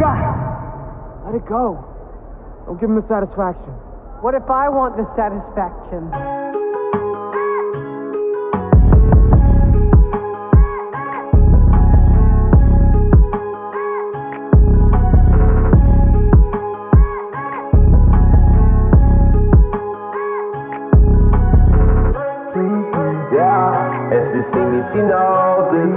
God, let it go. Don't give him the satisfaction. What if I want the satisfaction? Yeah, and she see me, she knows this.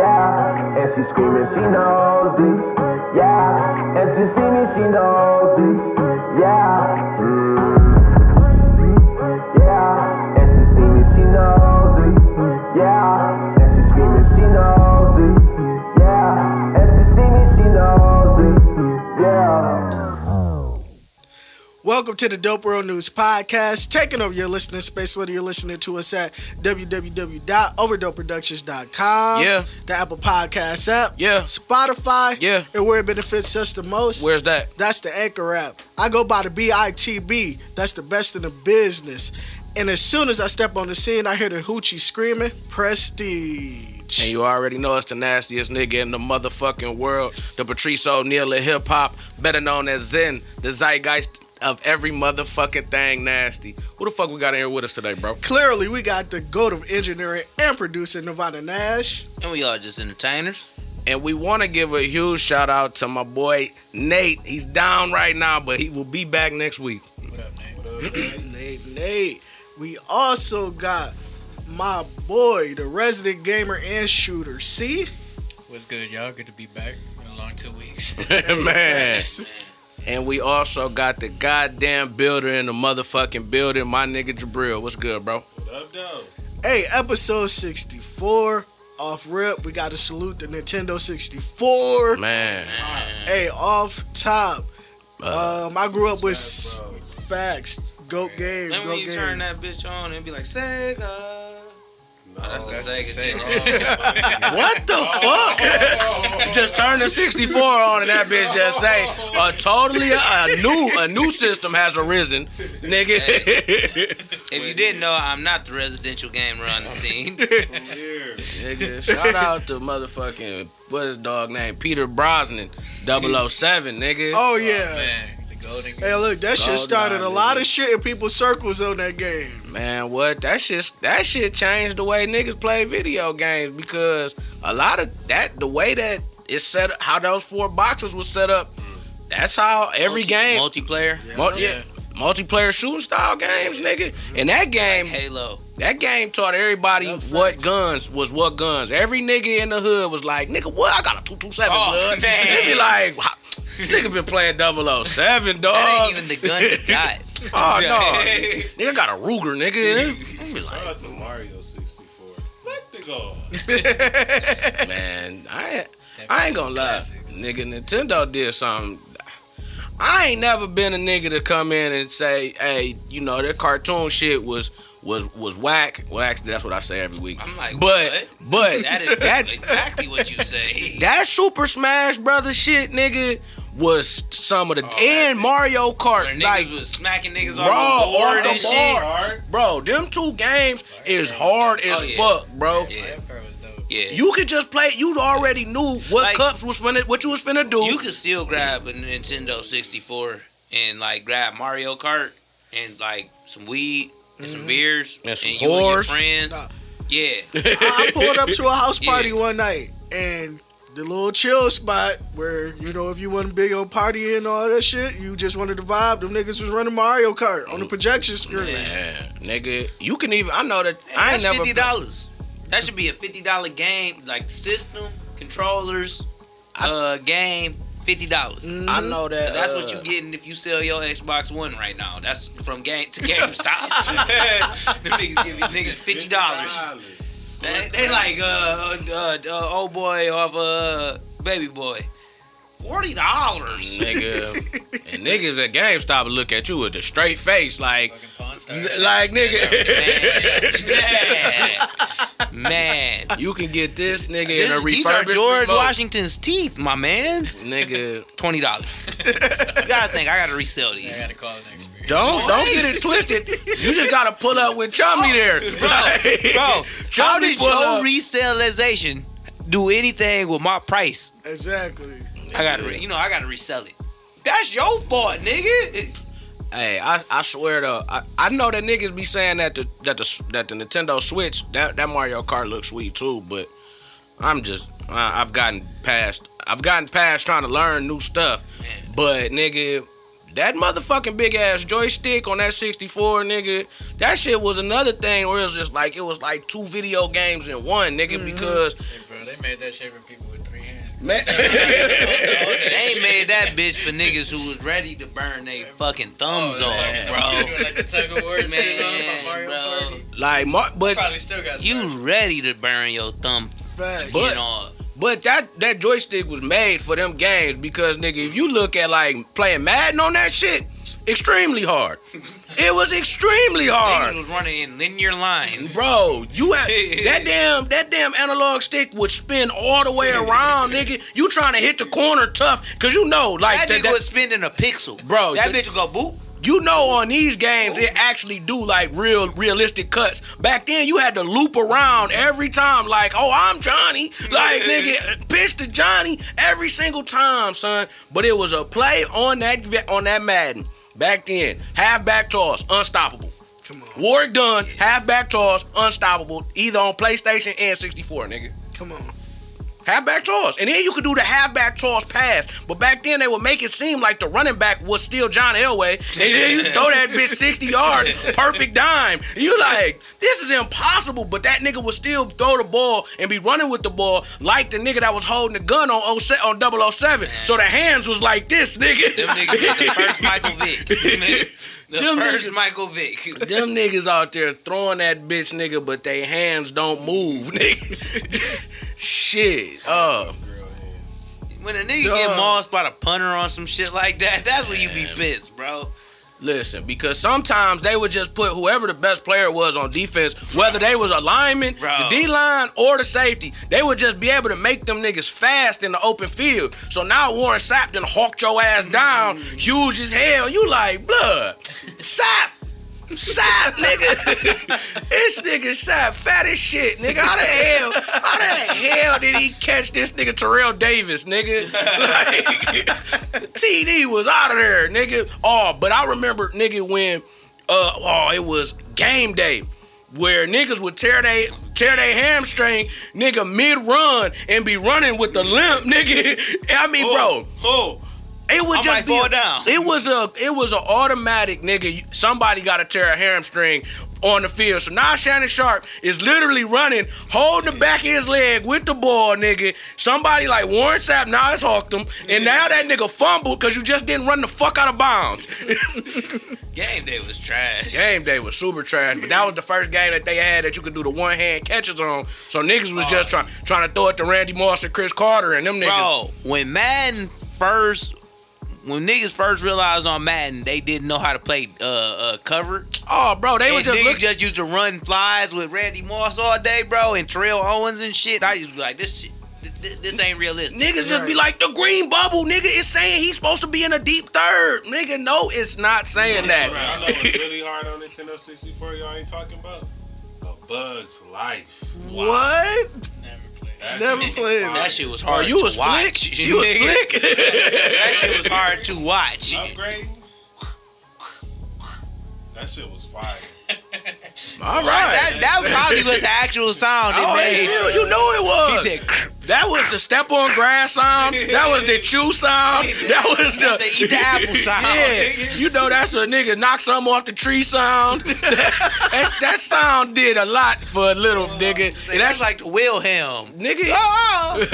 Yeah, and she screaming, she knows this. Yeah, and she see me, she knows this. Yeah, Welcome to the Dope World News Podcast, taking over your listening space, whether you're listening to us at www.overdopeproductions.com, Yeah. the Apple Podcast app, Yeah. Spotify, Yeah. and where it benefits us the most. Where's that? That's the Anchor app. I go by the BITB. That's the best in the business. And as soon as I step on the scene, I hear the hoochie screaming, Prestige. And you already know it's the nastiest nigga in the motherfucking world. The Patrice O'Neal of hip hop, better known as Zen, the zeitgeist of every motherfucking thing nasty. Who the fuck we got in here with us today, bro? Clearly, we got the goat of engineering and producer, Nevada Nash. And we all just entertainers. And we want to give a huge shout out to my boy Nate. He's down right now, but he will be back next week. What up, Nate? What up, Nate? Nate, Nate. We also got my boy, the resident gamer and shooter. See? What's good, y'all? Good to be back. Been a long two weeks. Man. And we also got the goddamn builder in the motherfucking building, my nigga Jabril. What's good, bro? What up, though? Hey, episode 64. Off rip, we got to salute the Nintendo 64. Man. Hey, off top. Uh, Um, I grew up with s- facts. Goat game. Then Goat when you game. turn that bitch on and be like, Sega. Oh, that's, that's a the Sega, Sega. What the fuck? just turn the 64 on and that bitch just say a totally a new a new system has arisen, nigga. if you didn't know, I'm not the residential gamer on the scene. nigga, shout out to motherfucking what's his dog name? Peter Brosnan, 007, nigga. Oh, yeah. Oh, man, the golden. Hey, look, that shit started a lot of shit in people's circles on that game. Man, what that shit that shit changed the way niggas play video games because a lot of that the way that it's set up, how those four boxes was set up. That's how every Multi- game Multiplayer. Mul- yeah. multiplayer shooting style games, nigga. And that game, Halo. that game taught everybody That's what facts. guns was what guns. Every nigga in the hood was like, nigga, what? I got a two two seven. Oh, blood. man. They be like, "Wow, this nigga been playing 007, dog. That ain't even the gun you got. Ah, oh no, nigga got a Ruger, nigga. They be Shout like, out to Mario 64. Let the go. man, I I ain't gonna lie, nigga. Nintendo did something. I ain't never been a nigga to come in and say, hey, you know, that cartoon shit was was was whack. Well, actually, that's what I say every week. I'm like, but what? but That is that exactly what you say. that Super Smash Brothers shit, nigga, was some of the Oh, and that- Mario Where Kart. niggas Like, was smacking niggas Bro, off the board off and the shit. board. bro, them two games is hard oh, as Oh, yeah. fuck, bro. Yeah, That part was dope. yeah. You could just play. You already knew what Like- cups was finna, what you was finna do. You could still grab a Nintendo 64 and like grab Mario Kart and like some weed and some mm-hmm. beers And some you and your friends. Nah. Yeah. I I pulled up to a house party Yeah. one night and the little chill spot where, you know, if you wasn't big on partying and all that shit, you just wanted to vibe, them niggas was running Mario Kart on the projection screen. Man, nigga, you can even. I know that I ain't That's never. fifty dollars. That should be a fifty dollar game, like system, controllers, uh, game, fifty dollars. I know that. That's uh, what you getting if you sell your Xbox One right now. That's from game to GameStop. Them niggas give you niggas fifty dollars. They, they like uh, uh, uh old boy off uh baby boy. Forty dollars. nigga. and niggas at GameStop look at you with a straight face, like, Fucking Pawn Stars. n- like nigga. Man, man. you can get this nigga This- in a these are George remote. Washington's teeth, my man's. Nigga, Twenty dollars. you gotta think I gotta resell I these. gotta call it next week. don't don't get it twisted. You just gotta pull up with Chumlee there, Bro, bro, how Chumlee did your up. resellization do anything with my price? Exactly. I gotta, re- you know, I gotta resell it. That's your fault, nigga. Hey, I, I swear to I, I know that niggas be saying that the that the that the Nintendo Switch that that Mario Kart looks sweet too, but I'm just I, I've gotten past I've gotten past trying to learn new stuff. But nigga, that motherfucking big ass joystick on that 64, nigga, that shit was another thing where it was just like it was like two video games in one, nigga, mm-hmm. because Hey, bro, they made that shit for people with three hands. man, They made that bitch for niggas who was ready to burn their fucking thumbs Oh, off, yeah. bro. Like the tug of war shit Man, Mario bro. Party. like but Probably still got You ready to burn your thumb Facts. But- skin off. But that that joystick was made for them games because nigga, if you look at like playing Madden on that shit, extremely hard. it was extremely Niggas hard. was running in linear lines. Bro, you had that damn that damn analog stick would spin all the way around, nigga. You trying to hit the corner tough, cause you know, like that that, that- was spinning a pixel. Bro, that the- bitch would go boop. You know on these games it actually do like real realistic cuts. Back then you had to loop around every time, like, oh I'm Johnny. Like nigga, pitch to Johnny every single time, son. But it was a play on that on that Madden. Back then, half back toss, unstoppable. Come on. Warrick Dunn, half back toss, unstoppable, either on PlayStation and 64, nigga. Come on. Halfback toss. And then you could do the halfback toss pass. But back then they would make it seem like the running back was still John Elway. And then you throw that bitch 60 yards, perfect dime. You like, this is impossible. But that nigga would still throw the ball and be running with the ball like the nigga that was holding the gun on 07, on 007. So the hands was like this, nigga. Them niggas the first Michael Vick. the Them first niggas- Michael Vick. Them niggas out there throwing that bitch, nigga, but they hands don't move, nigga. Shit. Uh, When a nigga Duh. get mossed by the punter on some shit like that, that's when you be pissed, bro. Listen, because sometimes they would just put whoever the best player was on defense, whether they was a lineman, Bro. the D line, or the safety, they would just be able to make them niggas fast in the open field. So now Warren Sapp done hawked your ass down, huge as hell. You like, blood, Sapp. Sapp, nigga. this nigga Sapp, fat as shit, nigga. How the hell, how the hell did he catch this nigga Terrell Davis, nigga? Like, TD was out of there, nigga. Oh, but I remember, nigga, when uh oh, it was game day where niggas would tear they tear their hamstring, nigga, mid run and be running with the limp, nigga. I mean, bro, Oh, it would I just be fall a- down. It was a it was an automatic nigga. Somebody got to tear a hamstring on the field. So now Shannon Sharpe is literally running, holding the back of his leg with the ball, nigga. Somebody like Warren Sapp now has hawked him, and now that nigga fumbled because you just didn't run the fuck out of bounds. game day was trash. game day was super trash, but that was the first game that they had that you could do the one hand catches on. So niggas was just oh. trying trying to throw it to Randy Moss and Cris Carter and them niggas. Bro, when Madden first, when niggas first realized on Madden they didn't know how to play uh, uh cover, Oh, bro, they and were just niggas look, just used to run flies with Randy Moss all day, bro, and Terrell Owens and shit. I used to be like, this shit, this, this ain't realistic. Niggas just be like, the green bubble, nigga, is saying he's supposed to be in a deep third. Nigga, no, it's not saying Bro, I know that. what's really hard on Nintendo 64 y'all ain't talking about? A Bug's Life. What? Never played. That Never shit was played fire. that shit was hard you to was watch. slick? You was nigga. slick? that shit was hard to watch. Upgrading. That shit was fire. All right. That, that probably was the actual sound it Oh, made. yeah, you know it was. He said, that was the step on grass sound. That was the chew sound. That was the the eat the apple sound. Yeah, you know that's a nigga knock something off the tree sound. that, that sound did a lot for a little oh, nigga. Like, And that's like the Wilhelm. nigga. Oh, oh.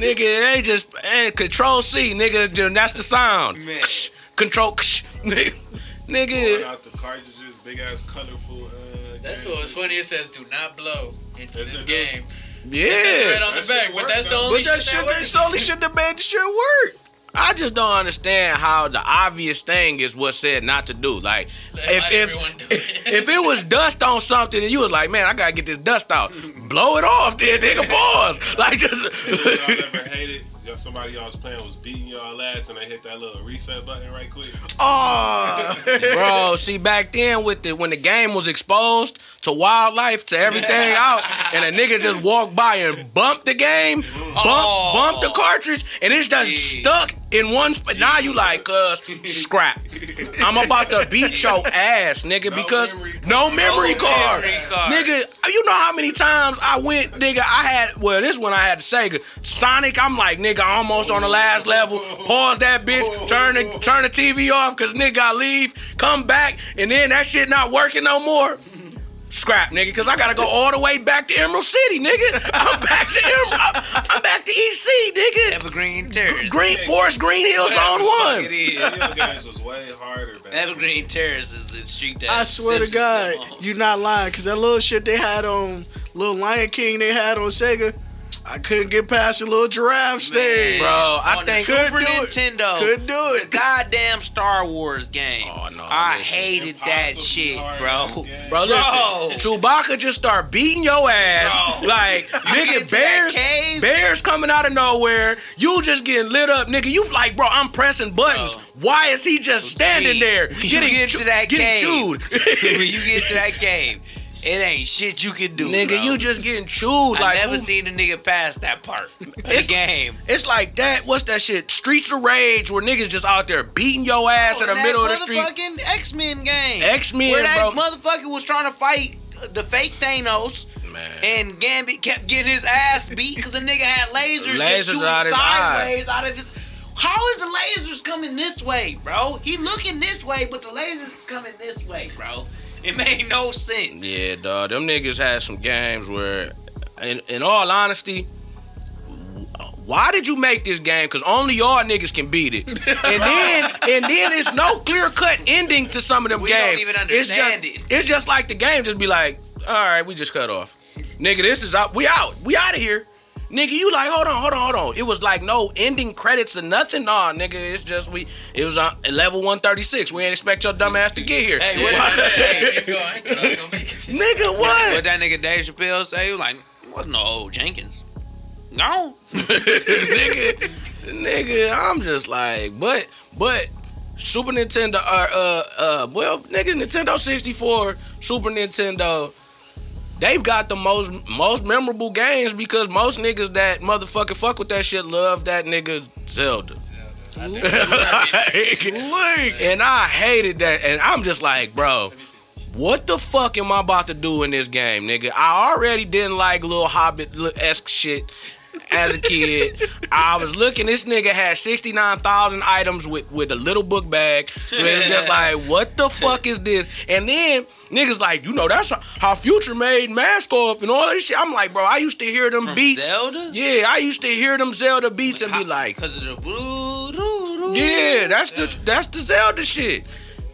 nigga, they just and control C, nigga. That's the sound. Man. Ksh, Control, ksh, nigga. Pulling nigga. Out the cartridges, big ass colorful. Uh, That's game what was funny. It says do not blow into Is this it game. Yeah. It says right on That the back, shit but that's the only But that shit shit, that that's the only shit that made the shit work. I just don't understand how the obvious thing is what's said not to do. Like, if if, do it. if it was dust on something and you was like, man, I gotta get this dust out, blow it off, then nigga. Pause. Like just. Y'all ever hated y'all somebody y'all was playing was beating y'all ass and they hit that little reset button right quick. Oh, Bro, see back then with the when the game was exposed to wildlife to everything out, and a nigga just walked by and bumped the game, bump, Oh. bumped the cartridge, and it's just Yeah. stuck in one spot. Now you like, cuz scrap. I'm about to beat your ass, nigga, because memory no memory No card. memory cards. Nigga, you know how many times I went, nigga, I had well, this one I had to Sega. Sonic, I'm like, nigga, almost on the last level. Pause that bitch, turn the turn the TV off, cause nigga I leave, come back, and then that shit not working no more. Scrap, nigga, cause I gotta go all the way back to Emerald City, nigga. I'm back to Emerald. I'm, I'm back to EC, nigga. Evergreen Terrace. Green Forest, Green Hills Zone It One. is. Video games was way harder back then. Evergreen Terrace is the street that I swear to God, live on. you not lying. Cause that little shit they had on little Lion King they had on Sega, I couldn't get past the little giraffe stage. Bro, I on the think- Super Couldn't do it. Nintendo. Couldn't do it. The goddamn Star Wars game. Oh, no, I listen. hated that shit, hard bro. ass game. Bro, listen, Chewbacca just start beating your ass. Bro. Like, nigga, bears, cave? bears coming out of nowhere. You just getting lit up, nigga. You like, bro, I'm pressing buttons. Why is he just standing Gee, there? Getting you get chew- to that getting cave, chewed. when you get to that cave, it ain't shit you can do. nigga, bro. you just getting chewed. Like I like, never who- seen a nigga pass that part of the It's- game. It's like that. What's that shit? Streets of Rage, where niggas just out there beating your ass in the Oh, middle of the street. motherfucking X Men game. X-Men, where that bro. motherfucker was trying to fight the fake Thanos. Man. And Gambit kept getting his ass beat because the nigga had lasers, Lasers just shooting out sideways out of his. How is the lasers coming this way, bro? He looking this way, but the lasers coming this way, bro. It made no sense. Yeah, dog. Them niggas had some games where, in, in all honesty, why did you make this game? Because only y'all niggas can beat it. And then, and then it's no clear cut ending to some of them We don't games. even it's understand just, it. It's just like the game just be like, all right, we just cut off. Nigga, this is out. We out. We out of here. Nigga, you like, hold on, hold on, hold on. It was like no ending credits or nothing. Nah, nigga, it's just we. It was on level 136. We ain't expect your dumb ass to get here. Hey, what- Hey, keep going. I thought I was gonna make it. Nigga, what? What that nigga Dave Chappelle say? He like, it wasn't no old Jenkins. No. nigga, nigga, I'm just like, but, but Super Nintendo, uh, uh, uh, well, nigga, Nintendo 64, Super Nintendo, they've got the most most memorable games because most niggas that motherfucking fuck with that shit love that nigga Zelda. Like, Link. and I hated that, and I'm just like, bro. What the fuck am I about to do in this game, nigga? I already didn't like little Hobbit esque shit as a kid. I was looking, this nigga had 69,000 items with, with a little book bag. So it was just like, what the fuck is this? And then niggas like, you know, that's how Future made Mask Off and all this shit. I'm like, bro, I used to hear them From beats. Zelda? Yeah, I used to hear them Zelda beats and be like, because of the yeah, that's the that's the Zelda shit.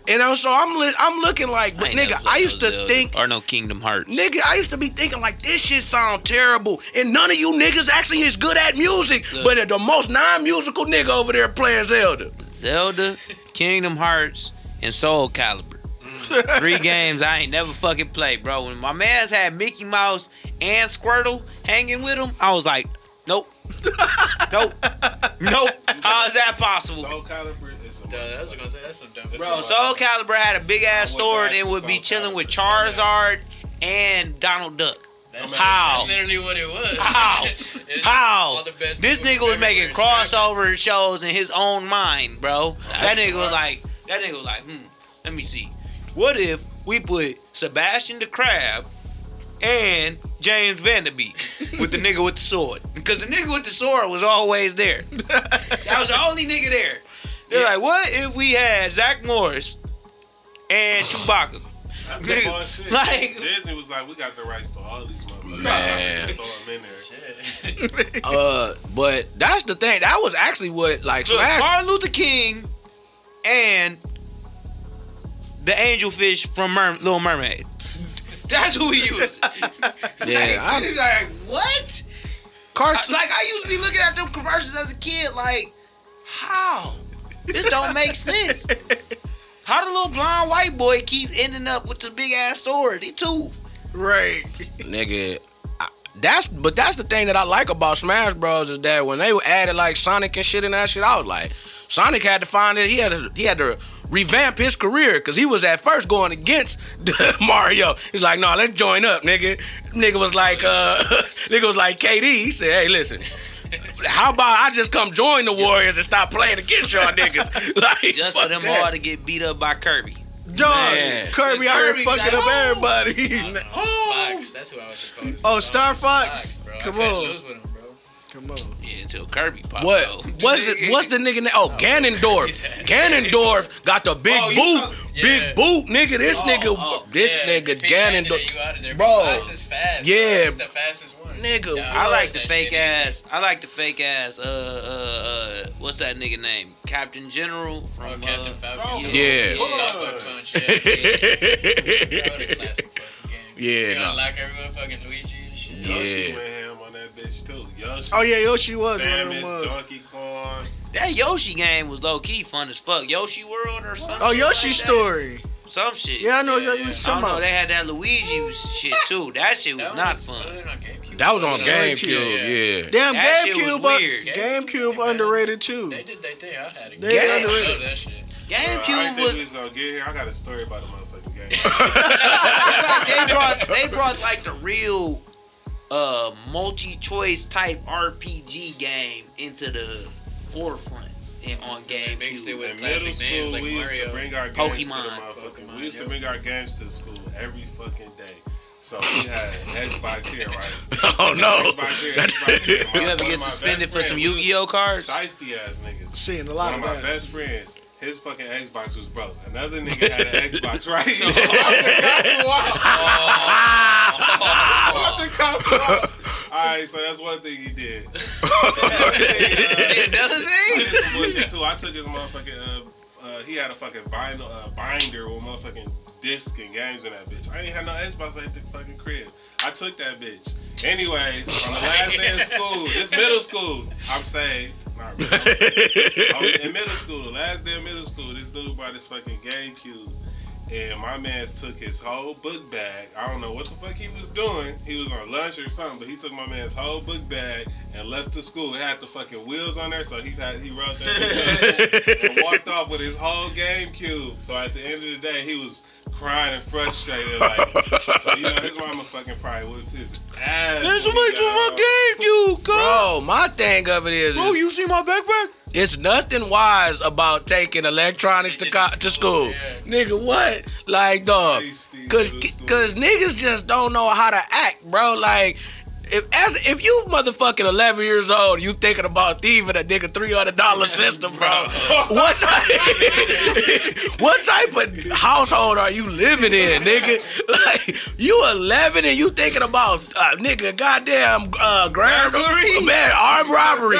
And uh, so I'm li- I'm looking like, but ain't never nigga, I used to Zelda. think, or no Kingdom Hearts. nigga, I used to be thinking like this shit sound terrible, and none of you niggas actually is good at music, Look. but the most non-musical nigga over there playing Zelda. Zelda, Kingdom Hearts, and Soul Calibur. Mm. Three games I ain't never fucking played, bro. When my man's had Mickey Mouse and Squirtle hanging with him, I was like, nope, nope, nope. How is that possible? Soul Calibur is a Duh, I was gonna say that's some dumb. Bro, Soul Calibur had a big ass sword back and would be chilling with Charizard and Donald Duck. That's, How? That's literally what it was. How? How? all the best This nigga was making everywhere scrapping. crossover shows in his own mind, bro. That nigga was like, that nigga was like, hmm, let me see. What if we put Sebastian the Crab and James Van Der Beek with the nigga with the sword? Because the nigga with the sword was always there. That was the only nigga there. They're like, what if we had Zach Morris and Chewbacca? That's Nigga, some bullshit. like- Disney was like, we got the rights to all these motherfuckers. Man. Throw them in there. Uh, but that's the thing. That was actually what like Look, Smash. Martin Luther King and the angelfish from Mer- Little Mermaid. That's who he used. Yeah, like, I'm- like, what? Cartoon. Like I used to be looking at them commercials as a kid, like, how? This don't make sense. How the little blonde white boy keep ending up with the big ass sword? He too. Right. nigga. I, that's but that's the thing that I like about Smash Bros is that when they added like Sonic and shit and that shit, I was like, Sonic had to find it. He had to he had to revamp his career because he was at first going against Mario. He's like, no, let's join up, nigga. Nigga was like, uh, nigga was like KD. He said, hey, listen. How about I just come join the Warriors and stop playing against y'all niggas? Like, Just for fuck them that. all to get beat up by Kirby. Dog, Man. Kirby out here Kirby fucking got- up everybody. Fox, that's who I was supposed to Oh. Star Fox. bro. I Come couldn't on. Come on. Yeah, until Kirby popped What? out. What's it? What's the nigga name? Oh, Ganondorf. Ganondorf got the big Oh, you boot. talk- Yeah. Big boot, nigga. This Oh, nigga, oh, this Yeah, nigga if he landed Ganondorf. it, you out of there. Bro. Fox is fast. Yeah. bro. He's the fastest one. Nigga, Yeah, I love like the that fake shit. ass. I like the fake ass. Uh, uh, uh. What's that nigga name? Captain General from. Oh, Captain uh, Falcon. Yeah. Falcon Punch. Yeah. Bro, the classic fucking game. Yeah, You nah. unlock everyone fucking Luigi and shit. Yoshi Yeah. Went ham on that bitch too. Yoshi. Oh yeah, Yoshi was one of them. Uh, Donkey Kong. That Yoshi game was low key fun as fuck. Yoshi World or something. oh, Yoshi like that. story. Some shit. Yeah, I know Yeah, exactly yeah. what you're don't talking know. about. They had that Luigi shit too. That shit was That not was- fun. was it on GameCube? That was on Was GameCube. Yeah. Damn, That shit was GameCube, uh. GameCube Yeah. underrated too. They did their thing. I had it. They I underrated. that shit. Bro, I GameCube think was. we was gonna get here. I got a story about the motherfucking game. they brought they brought like the real uh multi-choice type RPG game into the forefronts in, on They mixed it GameCube. with In middle classic school, names like we used to Mario. bring our games to the Pokemon. We used to bring our games to the school every fucking day. So we had Xbox here, right? Oh no. Xbox here, Xbox here. My- You one ever get suspended best for some friends, we was Yu-Gi-Oh cards? Shiesty ass niggas. Seeing a lot One of of my that. best friends, his fucking Xbox was broke. Another nigga had an Xbox, right? So I'm the console out. The console out. Alright, so that's one thing he did. Another thing? Too. I took his motherfucking. Uh, uh, he had a fucking vinyl uh, binder with motherfucking disc and games in that bitch. I ain't had no Xbox at the fucking crib. I took that bitch. Anyways, on the last day of school, it's middle school. I'm saying, not really. I'm saying. I was in middle school, last day of middle school, this dude bought this fucking GameCube. And my man's took his whole book bag. I don't know what the fuck he was doing. He was on lunch or something, but he took my man's whole book bag and left to school. It had the fucking wheels on there, so he had he wrote that and walked off with his whole GameCube. So at the end of the day, he was crying and frustrated. Like, so you know, his mama fucking probably whipped his ass. There's when so he much got on my home. GameCube, bro. My thing of it is, Oh, you see my backpack? It's nothing wise about taking electronics to co- to school, school. Nigga, what? Like, dog. Cause, cause niggas just don't know how to act, bro. Like, if as if you motherfucking eleven years old, you thinking about thieving a nigga three hundred dollar system, bro. what type, what type of household are you living in, nigga? Like, you eleven and you thinking about uh, nigga, goddamn uh, grand man, armed robbery.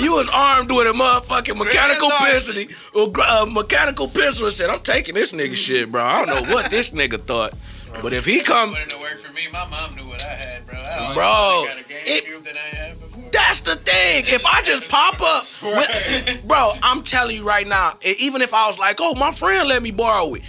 you was armed with a motherfucking mechanical pistol, or uh, mechanical pistol, and said, "I'm taking this nigga shit, bro." I don't know what this nigga thought. But if he come, Wanted to me. My mom knew what I had, bro. Bro, it- that I had before. That's the thing. If I just pop up, with, bro, I'm telling you right now. Even if I was like, "Oh, my friend let me borrow it,"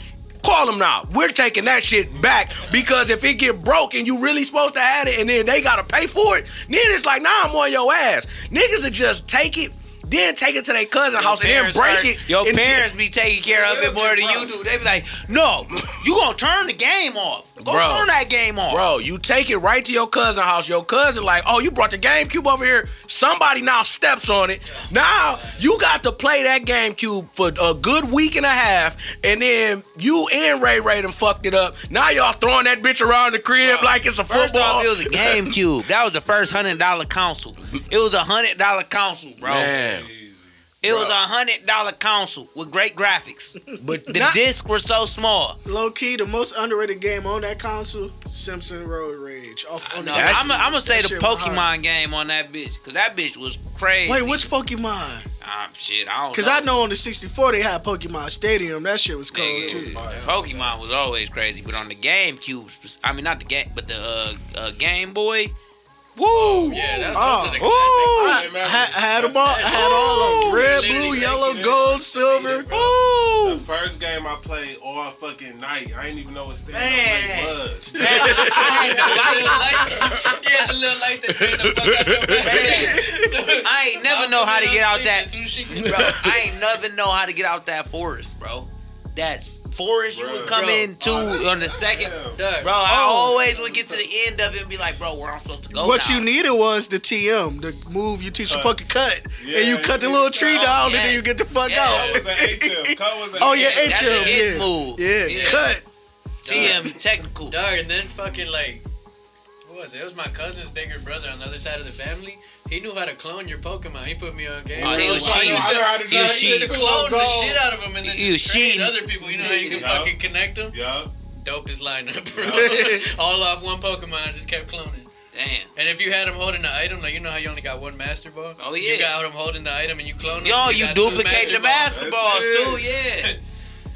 call him now. We're taking that shit back because if it get broke and you really supposed to have it, and then they gotta pay for it, then it's like, "Nah, I'm on your ass." Niggas will just take it, then take it to their cousin house and then break it. Your parents be taking care of it more than you do. They be like, no, you gonna turn the game off. Go Bro. turn that game off. Bro, you take it right to your cousin house. Your cousin like, oh, you brought the GameCube over here. Somebody now steps on it. Now you got to play that GameCube for a good week and a half, and then you and Ray Ray done fucked it up. Now y'all throwing that bitch around the crib like it's a First football. off, it was a GameCube. That was the first hundred dollar console. It was a hundred dollar console, bro. Man, It was a hundred dollar console with great graphics. but The not- discs were so small. Low key, the most underrated game on that console, Simpson Road Rage. Off on No, the- I'm gonna say the Pokemon game on that bitch, cause that bitch was crazy. Wait, which Pokemon? Ah, shit, I don't. Because I know on the 64 they had Pokemon Stadium. That shit was cold Nigga, too. Pokemon was always crazy, but on the GameCube, I mean not the game, but the uh, uh, Game Boy. Woo! Yeah, that, Oh. those are ah. the I, classic. I had them all. I had all of them. Red, blue, yellow, gold, silver. The first first game I played all fucking night. I didn't even know what stand up play was. I had the light. He has a little light that drain the fuck out your back. I ain't never know how to get out that. As soon as she bro. I ain't never know how to get out that forest, bro. That's forest you would come Bro. into Oh, that's- on the second. Damn. Bro, I Oh. always would get to the end of it and be like, bro, where I'm supposed to go. What now? you needed was the TM, the move you teach your Cut. fucking cut, Yeah, and you cut the you little cut. tree Oh, down, and then you get the fuck Yes. Cut out. was an A-tip. Cut was an Oh yeah, A-tip. That's HM, a hit yeah, move. yeah, Yeah. cut. TM technical. Dog, and then fucking like, what was it? It was my cousin's bigger brother on the other side of the family. He knew how to clone your Pokemon. He put me on game. Oh, he bro. was So cheating. used I to- know how to He was that. I used to clone the shit out of him and then He was trade cheating. other people. You know how you can Yeah. fucking connect them? Yeah. Dopest lineup, bro. All off one Pokemon. Just kept cloning. Damn. And if you had him holding the item, like you know how you only got one Master Ball? Oh, yeah. You got him holding the item and you clone him. Yo, you got two duplicate the Master master balls it. too, yeah.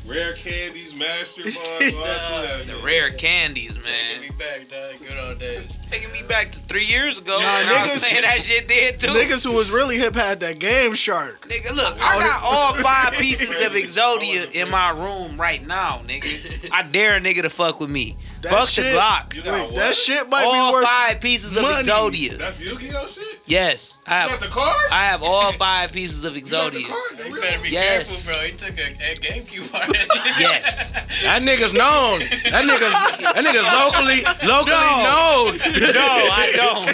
Rare candies, master balls, all. The rare candies, man. Taking me back, dog. Good old days. Taking me back to three years ago. Nah, and I was niggas- playing that shit then too. Niggas who was really hip had that Game Shark. Nigga, look, I got all five pieces of Exodia in my room right now, nigga. I dare a nigga to fuck with me. That fuck shit, the Glock. You got Wait, what? that shit might All be worth. five pieces of money. Exodia. That's Yu-Gi-Oh shit? Yes, I You got have. the card? I have all five pieces of You got the Exodia. card? The You real better one? be Yes. careful, bro. He took a, a GameCube card. Yes. That nigga's known. That nigga's that nigga's locally locally known. No, I don't.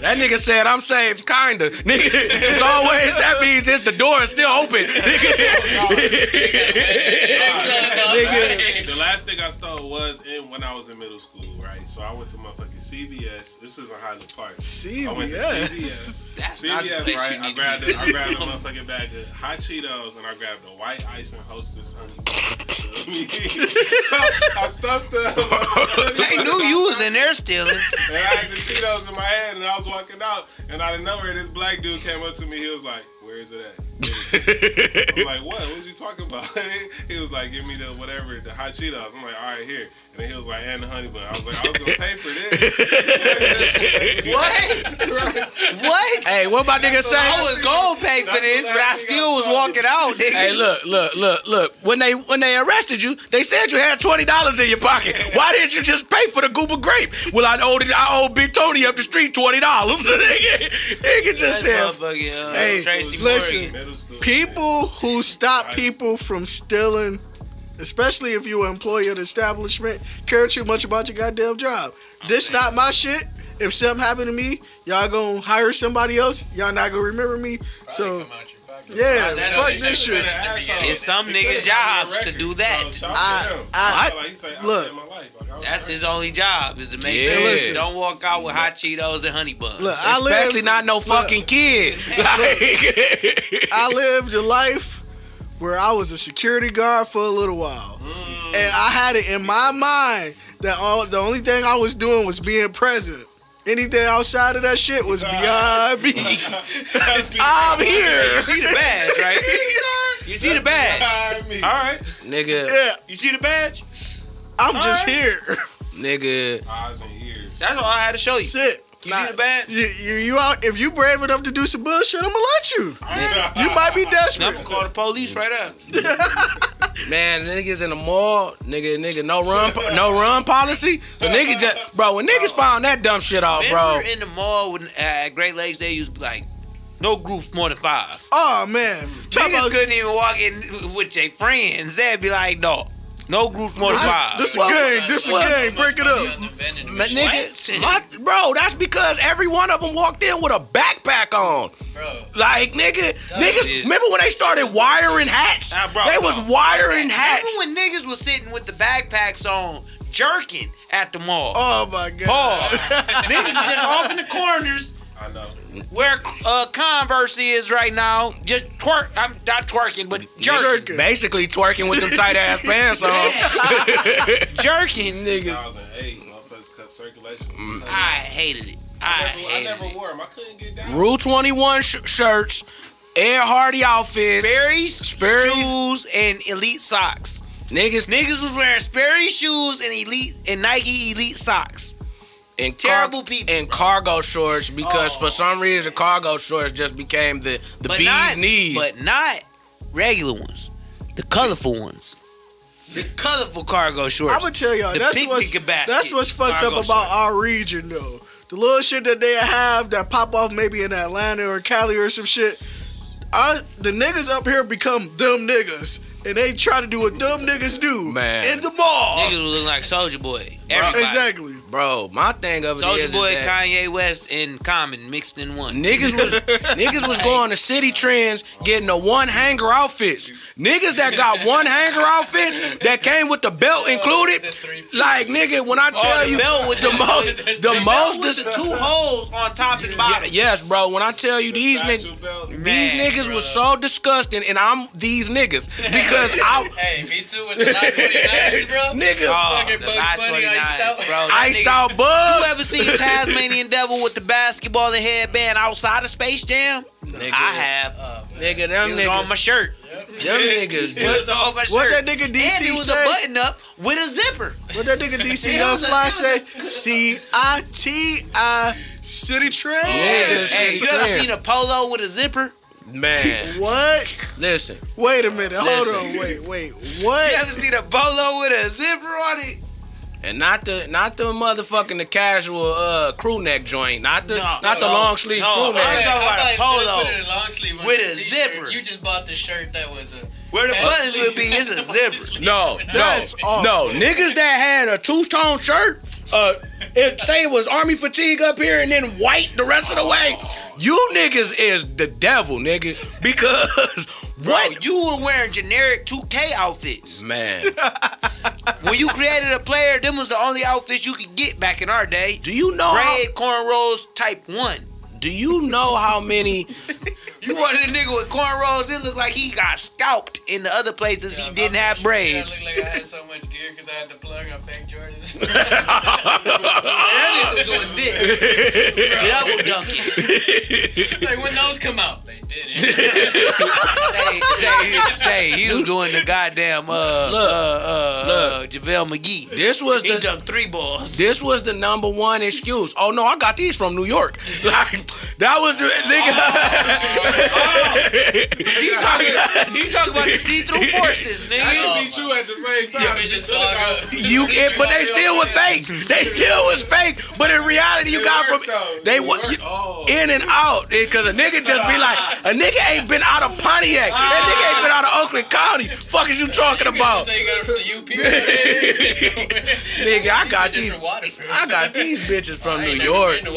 That nigga said I'm saved, kinda. Nigga, it's always that means it's the door is still open. Nigga. The last thing I stole was in when I was in middle school, right? So I went to motherfucking CVS. This is in Highland Park. I went to CVS. CVS. That's not the right? I grabbed, be. a, I grabbed a motherfucking bag of hot Cheetos and I grabbed a white ice and hostess honey. so I stuffed the. I knew you was in there stealing. And I had the Cheetos in my hand, and I was walking out, and out of nowhere, this black dude came up to me. He was like, "Where is it at?" I'm like, "What? What are you talking about?" he was like, "Give me the whatever, the hot Cheetos." I'm like, "All right, here." And then he was like, "And the honey bun." I was like, "I was gonna pay for this." What? What? Hey, what my nigga say? I was gonna pay for this, but I last thing I still was walking out, nigga. Hey, look, look, look, look. When they when they arrested you, they said you had twenty dollars in your pocket. Why didn't you just pay for the Goober grape? Well, I owed it. I owed Big Tony up the street twenty dollars. nigga, nigga just said. Motherfucking, uh, Hey, Tracy listen. Morgan. People who stop people from stealing, especially if you're an employee of the establishment, care too much about your goddamn job. This not my shit. If something happened to me, y'all gonna hire somebody else. Y'all not gonna remember me. So Come out yeah, That fuck this shit. sense. Asshole. It's some He niggas' jobs to do that. So I- to him. I- Like, he say, I look. my life. Like, I That's his only job is to make Yeah. sure Listen. don't walk out with hot Cheetos and honey buns. Look, I Especially live. not no fucking kid. Like- I lived a life where I was a security guard for a little while, Mm. and I had it in my mind that all the only thing I was doing was being present. Anything outside of that shit was beyond me. I'm here. You see the badge, right? You see the badge. All right. nigga, Yeah, You see the badge? I'm just Alright. here. nigga. Eyes and ears. That's all I had to show you. That's it. You see the badge? You, you, you out? If you brave enough to do some bullshit, I'm gonna let you. You might be desperate. I'm gonna call the police right out. Man, niggas in the mall, nigga, nigga, no run, po- no run policy. So nigga just, bro, when niggas found that dumb shit out, bro. Remember in the mall when, at Great Lakes, they used to be like, no groups more than five. Oh man, Talk Niggas about- couldn't even walk in with their friends. They'd be like, no, no groups more than five. This is a Well, game. This is a well, game. Break it up. Ma- nigga, my, bro, that's because every one of them walked in with a backpack on. Bro, Like, nigga, niggas, is- remember when they started wiring hats? Nah, bro, they was bro. wiring hats. Remember when niggas was sitting with the backpacks on, jerking at the mall? Oh my god. Pause. niggas was just off in the corners I know. Where uh, Converse is right now, just twerk. I'm not twerking, but jerking. Jerking. Basically twerking with them tight ass pants on. jerking, nigga. 2008, motherfuckers cut circulation. I hated it. I I hated never it. wore them. I couldn't get down. Rue 21 sh- shirts, Ed Hardy outfits. Sperry's, Sperry's. shoes, and elite socks. Niggas, Niggas was wearing Sperry shoes and elite and Nike elite socks. And Terrible people, and cargo shorts because Oh. for some reason cargo shorts just became the the But bee's not, knees. but not regular ones. The colorful ones. The colorful cargo shorts. I'm gonna tell y'all The that's what's basket that's what's fucked up about shorts. our region though. The little shit that they have that pop off maybe in Atlanta or Cali or some shit. I, the niggas up here become dumb niggas, and they try to do what dumb niggas do Man. in the mall. Niggas look like Soulja Boy. Everybody. Exactly. Bro, my thing of it Soldier is, is Boy, that Kanye West, and Common mixed in one. niggas was niggas was going to Citi Trends getting the one hanger outfits. Niggas that got one hanger outfits that came with the belt included. Like nigga, when I oh, tell Oh, the you belt with the the- most the the most with dis- the two holes on top and bottom. Yeah, yes, bro. When I tell you these niggas, these Man, niggas was so disgusting, and I'm these niggas because I, Hey, me too with the Lot 29s, bro. nigga, Oh, Fucking the Bugs Bunny 29s, iced out. bro. That iced nigga- out. You ever seen Tasmanian Devil with the basketball and headband outside of Space Jam? Nigga. I have. Uh, nigga, them It was on my shirt. them niggas. It was on my shirt. What that nigga DC and it was say? a button up with a zipper. What that nigga DC It Young Fly say? C I T I Citi Trend. Yeah, Hey, you ever seen a polo with a zipper? Man, What? listen, Wait a minute. Hold Listen. on. Wait. Wait. What? You What? ever seen a polo with a zipper on it? And not the not the motherfucking the casual uh crew neck joint, not the No, not the long sleeve no, crew I'm talking about a polo putting a long sleeve with a t-shirt, zipper. You just bought the shirt that was a. Where the buttons sleeve- would be, it's a zipper. No, That's no, awful. no. Niggas that had a two tone shirt, uh, it say it was army fatigue up here and then white the rest of the way. You niggas is the devil, niggas. Because Bro, what? you were wearing generic 2K outfits. Man, When you created a player, them was the only outfits you could get back in our day. do you know? How, Red cornrows type one. do you know how many? You wanted a nigga with cornrows, it looked like he got scalped in the other places Yeah, he didn't have first shirt, braids. I looked like I had so much gear because I had the plug on fake Jordans. That nigga was doing this. Double dunking. like when those come out, they did it. say, say, say, he was doing the goddamn uh Look, uh uh, uh JaVale McGee. This was He the dunked three balls. this was the number one excuse. Oh no, I got these from New York. Like that was the nigga. You talking, you talking about the see-through forces, I nigga. can beat you at the same time. Yeah, bitches You fog got- You it, but they still was fake. They still was fake. But in reality, you It got from though. they It wa- worked. you- Oh. in and out. Eh, Cause a nigga just be like, a nigga ain't been out of Pontiac. That nigga ain't been out of Oakland County. Fuck is you talking You about? say you got it from the UP. Nigga, I got these. from Waterford. I got these bitches from New York. been.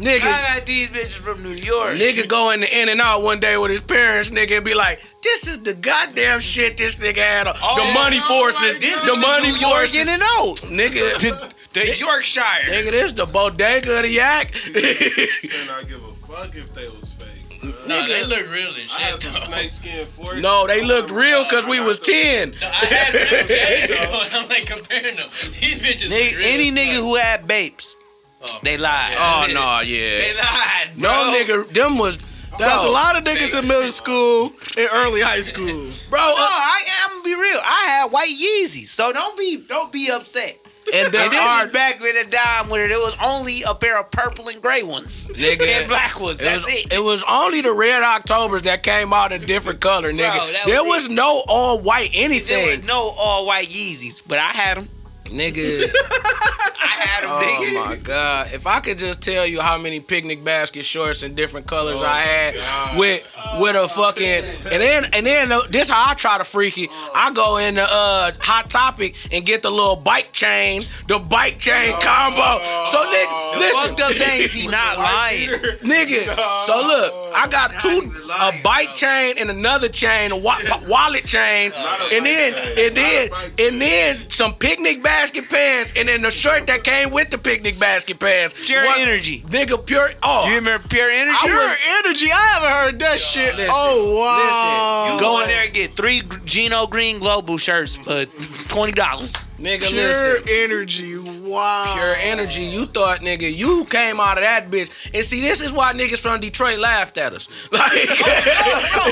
Niggas. I got these bitches from New York. Nigga go in the in and out one day with his parents, nigga, and be like, "This is the goddamn shit this nigga had on Oh, the money oh forces, my God. the money New York forces, in and out. nigga, The Yorkshire. nigga, this the bodega of the yak." And I give a fuck if they was fake. bro. No, they look real as I had some snake skin forces. no, they looked real because we was ten. No, I had real J's though, and I'm like comparing them. These bitches. Nigga, real any as nigga who had babes, Oh, they lied. Oh no, Yeah. They lied, bro. No nigga, them was That's bro, a lot of niggas in middle school and early high school. bro. No, uh, I am gonna be real. I had white Yeezys, so don't be don't be upset. and then And this our is back with a dime where there was only a pair of purple and gray ones. Nigga. and black ones. It That's was, it. it was only the red Octobers that came out in different color, nigga. that there was was it. no all white there anything, was no all white Yeezys, but I had them. nigga. I had them, Oh nigga. my god! If I could just tell you how many picnic basket shorts in different colors Oh I had with with a fucking and then and then uh, this how I try to freak it. I go in the uh, hot topic and get the little bike chain, the bike chain combo. So nigga, listen, Fucked up things, he not lying. nigga. So look, I got two a bike chain and another chain, a wa- wallet chain, and then and then and then some picnic basket pants, and then the shirt that came with the picnic basket pass. Pure What- energy. nigga. Pure. Oh, You remember Pure Energy? Pure energy. I haven't heard that shit. listen, oh wow. You go in there and get three Gino Green Global shirts for twenty dollars. nigga, Pure listen. energy. Nigga, Wow. pure energy. You thought, nigga, you came out of that bitch. And see, this is why niggas from Detroit laughed at us. Like, oh,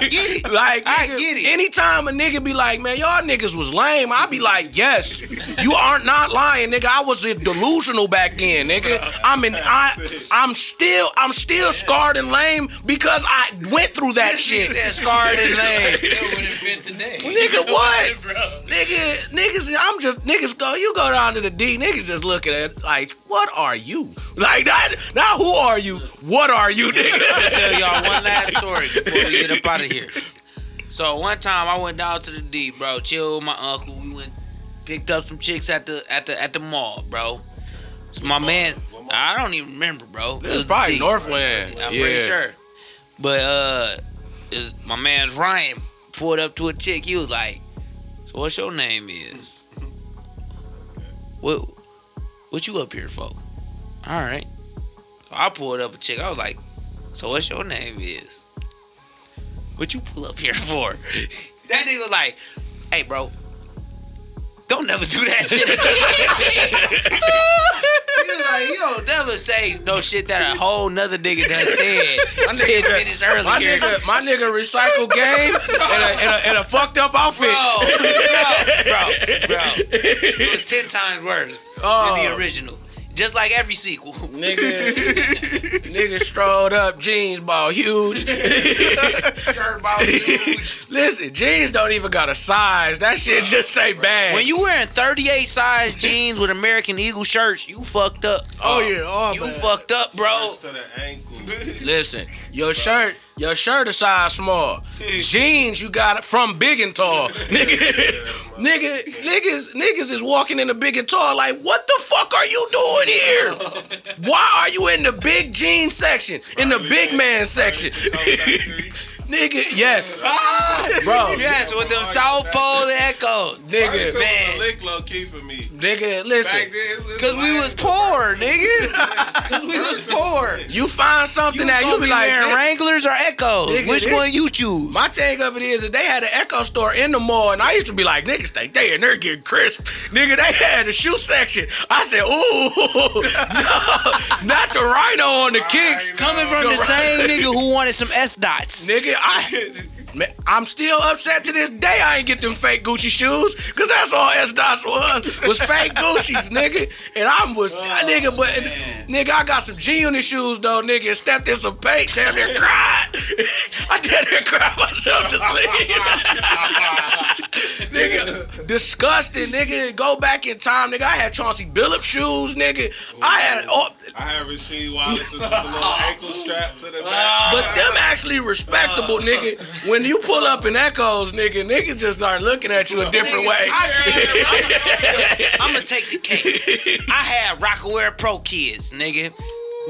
I get it. like I nigga, get it. Anytime a nigga be like, man, y'all niggas was lame, I be like, yes, you aren't not lying, nigga. I was delusional back then, nigga. I'm in, I, I'm still, I'm still scarred and lame because I went through that shit. shit scarred and lame. Still wouldn't fit today. Nigga, what? Bro. Nigga, niggas, I'm just niggas go. You go down to the D, niggas just looking at it like, what are you? Like that? Now who are you? What are you, I'm nigga? tell y'all one last story before we get up out of here. So one time I went down to the D, bro, chill with my uncle. We went picked up some chicks at the at the at the mall, bro. So my man, mall? I don't even remember, bro. It was probably D. Northland. I'm yeah. pretty sure. But uh, is my man's Ryan pulled up to a chick. He was like, "So what's your name is? What what you up here for?" All right. I pulled up a chick. I was like, "So what's your name is? What you pull up here for?" that nigga was like, "Hey, bro." Don't never do that shit. he like, you don't never say no shit that a whole nother nigga done said. My 10 nigga, minutes earlier. my nigga, my nigga recycle game in a, in a, in a fucked up outfit. Bro, bro, bro, bro. It was ten times worse Oh. than the oh. original. Just like every sequel. Nigga, nigga strolled up, jeans ball huge. Shirt ball huge. Listen, jeans don't even got a size. That shit just say bad. When you wearing 38 size jeans with American Eagle shirts, you fucked up. Oh yeah, all You bad. fucked up, bro. To the ankle. Listen, your shirt, your shirt is size small. Jeans, you got it from big and tall. Nigga, nigga, niggas, niggas is walking in the big and tall like, what the fuck are you doing here? Why are you in the big jean section? In the big man section? Nigga, yes. Ah, Bro, Yes, with them South Pole Eckos. nigga, man. man. lick low key for me. nigga, listen. then, it's- it's Cause we was poor, nigga. Cause we was poor. You find something that you be like, Wranglers or Eckos. Nigga, Which this- one you choose? My thing of it is that they had an Ecko store in the mall, and I used to be like, niggas think they in there getting crisp. Nigga, they had the shoe section. I said, ooh, no, not the Rhino on the kicks. Coming from the same nigga who wanted some S dots. Nigga, I, I'm still upset to this day. I ain't get them fake Gucci shoes, cause that's all S dots was was fake Gucci's, nigga. And I was, oh, nigga, but nigga, I got some G unit shoes though, nigga. And stepped in some paint, damn near cried. I damn near cried myself to sleep. nigga, disgusting, nigga. Go back in time, nigga. I had Chauncey Billups shoes, nigga. I had, oh, I had Rasheed Wallace with the little ankle strap to the back. But them actually respectable, nigga. When you pull up in Eckos, nigga, niggas just start looking at you a different way. I'm gonna take the cake. I had Rocawear Pro Kids, nigga.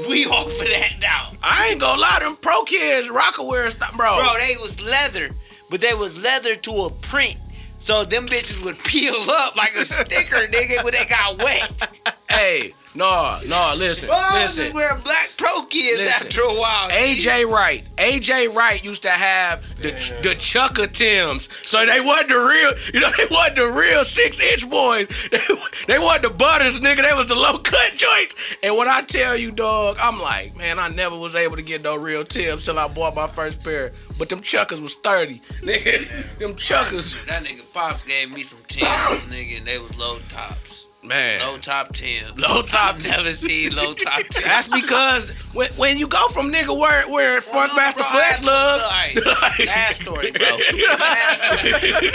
We off of that now. I ain't gonna lie, them pro kids, Rocawear stuff, bro. Bro, they was leather, but they was leather to a print. So them bitches would peel up like a sticker, nigga, when they got wet. Hey, no, no, listen, I was listen. just wearing black pro kids Listen. after a while. AJ Wright, AJ Wright used to have the the Chucka Tims, so they wasn't the real, you know, they wasn't the real six inch boys. They, they wasn't the butters, nigga. They was the low cut joints. And when I tell you, dog, I'm like, man, I never was able to get no real Tims till I bought my first pair. But them Chuckers was thirty, nigga. Them Chuckers, That nigga Pops gave me some Tims, nigga, and they was low tops. Man. Low top Tims. Low top I've never seen low top Tims. That's because when, when you go from nigga where where Funkmaster Bro, Flex that's- lugs, Alright, last story, bro. Last story.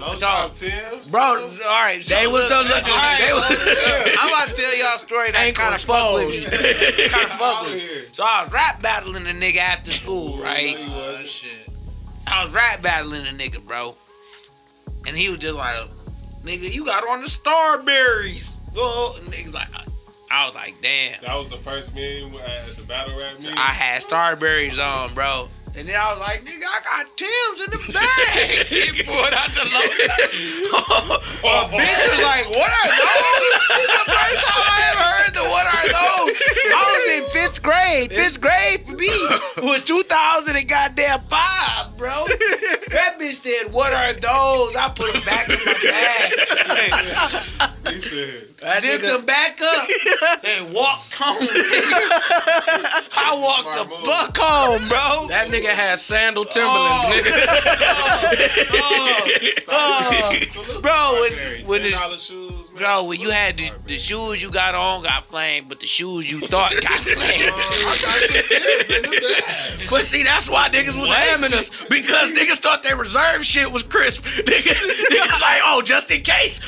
Low So- top Tims. bro. All right, so They was look, the- they was- look, I'm about to tell y'all a story that Ankle kind of fuck with me. kind of fuck with me. here. So I was rap battling a nigga after school, right? No, shit. I was rap battling a nigga, bro. And he was just like, nigga, you got on the Starburys. Oh, nigga like, I was like, damn. That was the first meme at the battle rap meme. I had Starburys on, bro. And then I was like, nigga, I got Tim's in the bag. he pulled out the. A bitch was like, what are those? This is the first time I ever heard the what are those. I was in fifth grade. Fifth grade for me was 2000 and goddamn five, bro. That bitch said, what are those? I put them back in my bag. He said, That zipped nigga- them back up, and walked home. I walked the move. fuck home, bro. That nigga had sandal Timberlands, oh. nigga. Oh. Oh. Salute Bro, to when- Blackberry. when it- $10 shoes, man. Bro, when you had the, the shoes you got on got flamed, but the shoes you thought got flamed. But see, that's why niggas was hamming us because niggas thought their reserve shit was crisp. Nigga, niggas like, oh, just in case.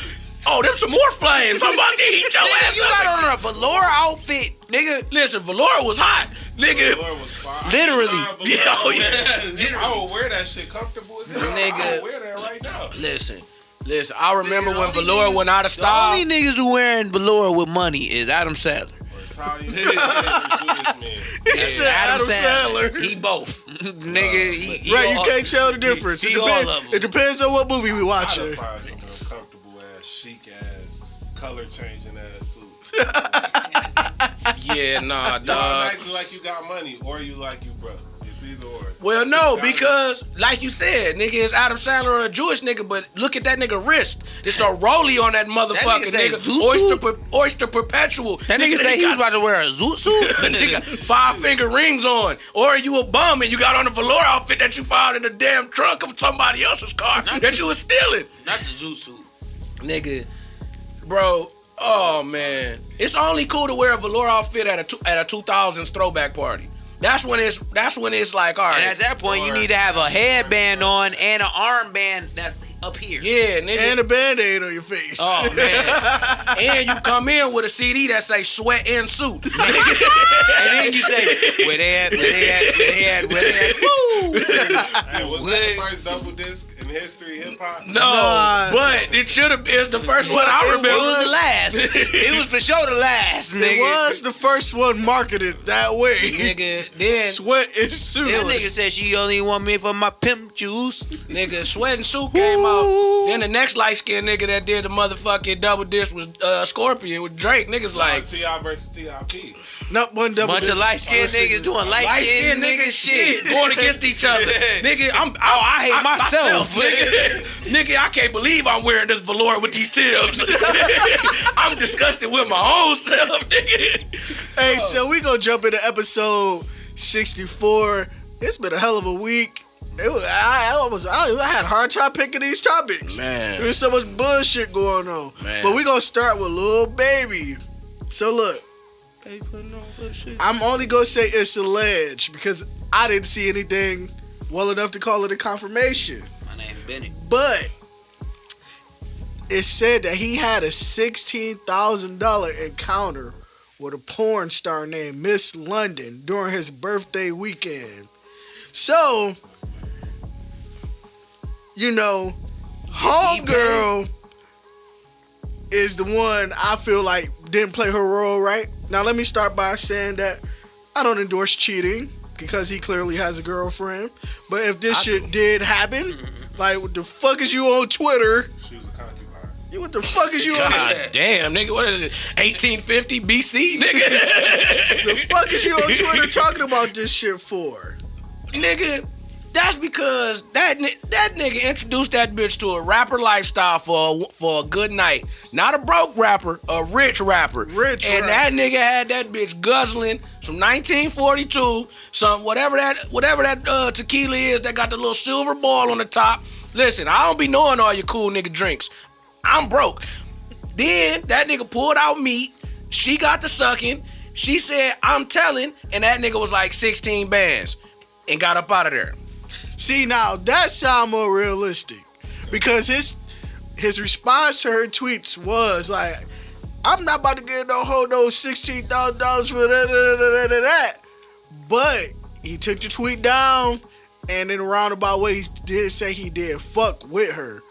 Oh, there's some more flames. I'm about to heat your Nigga, ass you got on a velour outfit, nigga. Listen, Valora was hot, nigga. Velour was fire. Literally. Yeah, oh Velour. yeah. I would wear that shit comfortable as hell. Nigga. I would wear that right now. Listen, listen. I remember Nigga, when the only Valora niggas- went out of The style. only niggas who wearing velour with money is Adam Sandler. Italian, Jewish men. He said Adam Sandler. He both. Nigga, he, he Right, you can't tell the difference. he it, depends, all of 'em. it depends on what movie we watching. Color changing ass suits. Yeah, nah, You dog. automatically like you got money, or you like you broke. It's either or. Well, no, You gotta- because like you said, nigga is Adam Sandler a Jewish nigga, but look at that nigga wrist. It's a rollie on that motherfucker, nigga nigga. Oyster, per, oyster perpetual. That nigga say he was about to wear a zoot suit. nigga, five finger rings on, or you a bum and you got on a velour outfit that you found in the damn trunk of somebody else's car that you was stealing, Not the zoot suit. nigga, bro. Oh man, it's only cool to wear a velour outfit at a two, at a two thousands throwback party. That's when it's that's when it's like all right. And at that point, you need to have a headband on and an armband that's up here. yeah, nigga. And a band-aid on your face. Oh man! and you come in with a CD that say "Sweat and Suit." And then you say, where they at, where they at, where they at, where they at, woo! Hey, was that the first double disc in history hip hop? no, Nah. but it should have been the first one But I it remember. It was the last. It was for sure the last, nigga. It was the first one marketed that way. nigga. Then Sweat and suit. That nigga said she only want me for my pimp juice. nigga, Sweat and Suit came out. Then the next light skinned nigga that did the motherfucking double disc was uh, Scorpion with Drake. Niggas like Like T.I. versus Tip. Not one double. Bunch of disc. light skinned Listen, niggas doing light light skinned skinned nigga niggas shit. shit going against each other. nigga, I'm, I'm oh, I hate myself. nigga. nigga, I can't believe I'm wearing this velour with these tips. I'm disgusted with my own self, nigga. Hey, so we gonna jump into episode 64. It's been a hell of a week. It was, I, I almost I, I had a hard time picking these topics. Man. There's so much bullshit going on. Man. But we gonna start with Lil Baby. So look, I'm only gonna say it's alleged because I didn't see anything well enough to call it a confirmation. My name Benny. But it said that he had a sixteen thousand dollar encounter with a porn star named Ms London during his birthday weekend. So, you know, homegirl is the one I feel like didn't play her role right. Now let me start by saying that I don't endorse cheating because he clearly has a girlfriend. But if this shit did happen, like what the fuck is you on Twitter? She was a concubine. You what the fuck is you on God damn, nigga, what is it? 1850 BC, nigga? the fuck is you on Twitter talking about this shit for? nigga, that's because that that nigga introduced that bitch to a rapper lifestyle for a, for a good night. Not a broke rapper, a rich rapper. Rich And that nigga had that bitch guzzling some 1942, some whatever that whatever that uh, tequila is that got the little silver ball on the top. Listen, I don't be knowing all your cool nigga drinks. I'm broke. Then that nigga pulled out meat. She got the sucking. She said, I'm telling. And that nigga was like 16 bands and got up out of there. See now that sound more realistic because his his response to her tweets was like, "I'm not about to get no hold no sixteen thousand dollars for that, that, that, that, that." But he took the tweet down, and in a roundabout way, he did say he did fuck with her.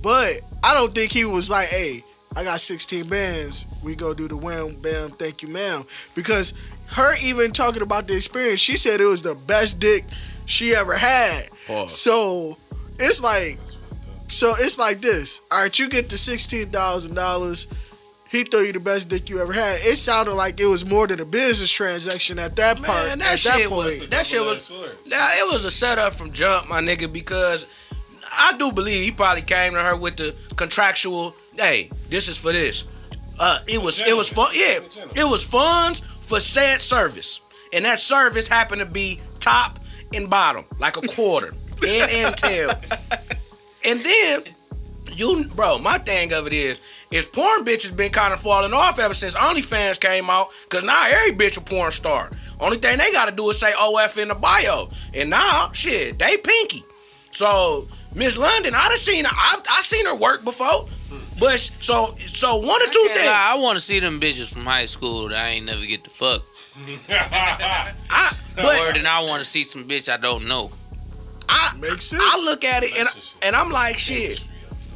But I don't think he was like, "Hey, I got 16 bands. We go do the wham bam, thank you, ma'am." Because her even talking about the experience, she said it was the best dick she ever had. Pause. So it's like, so it's like this. All right, you get the sixteen thousand dollars. He threw you the best dick you ever had. It sounded like it was more than a business transaction at that part. That at shit that was point. that shit was sword. nah, it was a setup from jump, my nigga, because I do believe he probably came to her with the contractual, hey, this is for this. Uh, it was it was fun. Yeah, it was funds for said service, and that service happened to be top and bottom, like a quarter, head and tail. And then you, bro, my thing of it is, is porn bitches been kind of falling off ever since OnlyFans came out. Cause now every bitch a porn star. Only thing they gotta do is say OF in the bio, and now shit, they pinky. So Ms London, I done seen her. I've I seen her work before. But so so one or two things. lie, I want to see them bitches from high school that I ain't never get to fuck. I, Or but then I want to see some bitch I don't know. I, Makes sense. I look at it and and I'm like shit.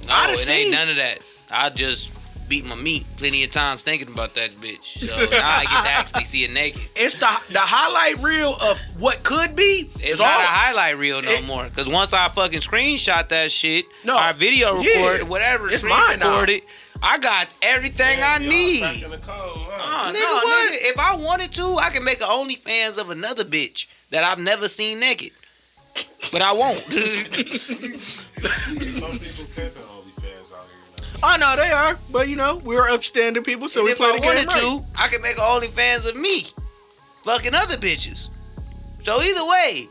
No, I done it seen- ain't none of that. I just beat my meat plenty of times thinking about that bitch. So now I get to actually see it naked. It's the the highlight reel of what could be. It's not all- a highlight reel no It- more. Cause once I fucking screenshot that shit, No, our video yeah. record, whatever, It's screen mine now. Recorded, I got everything I need. In the cold, Uh, huh? no, what? nigga, if I wanted to, I can make an OnlyFans of another bitch that I've never seen naked. But I won't. Some people pimping OnlyFans out here now. I know they are, but you know we're upstanding people, so we if play I the game wanted right. to, I can make an OnlyFans of me fucking other bitches. So either way,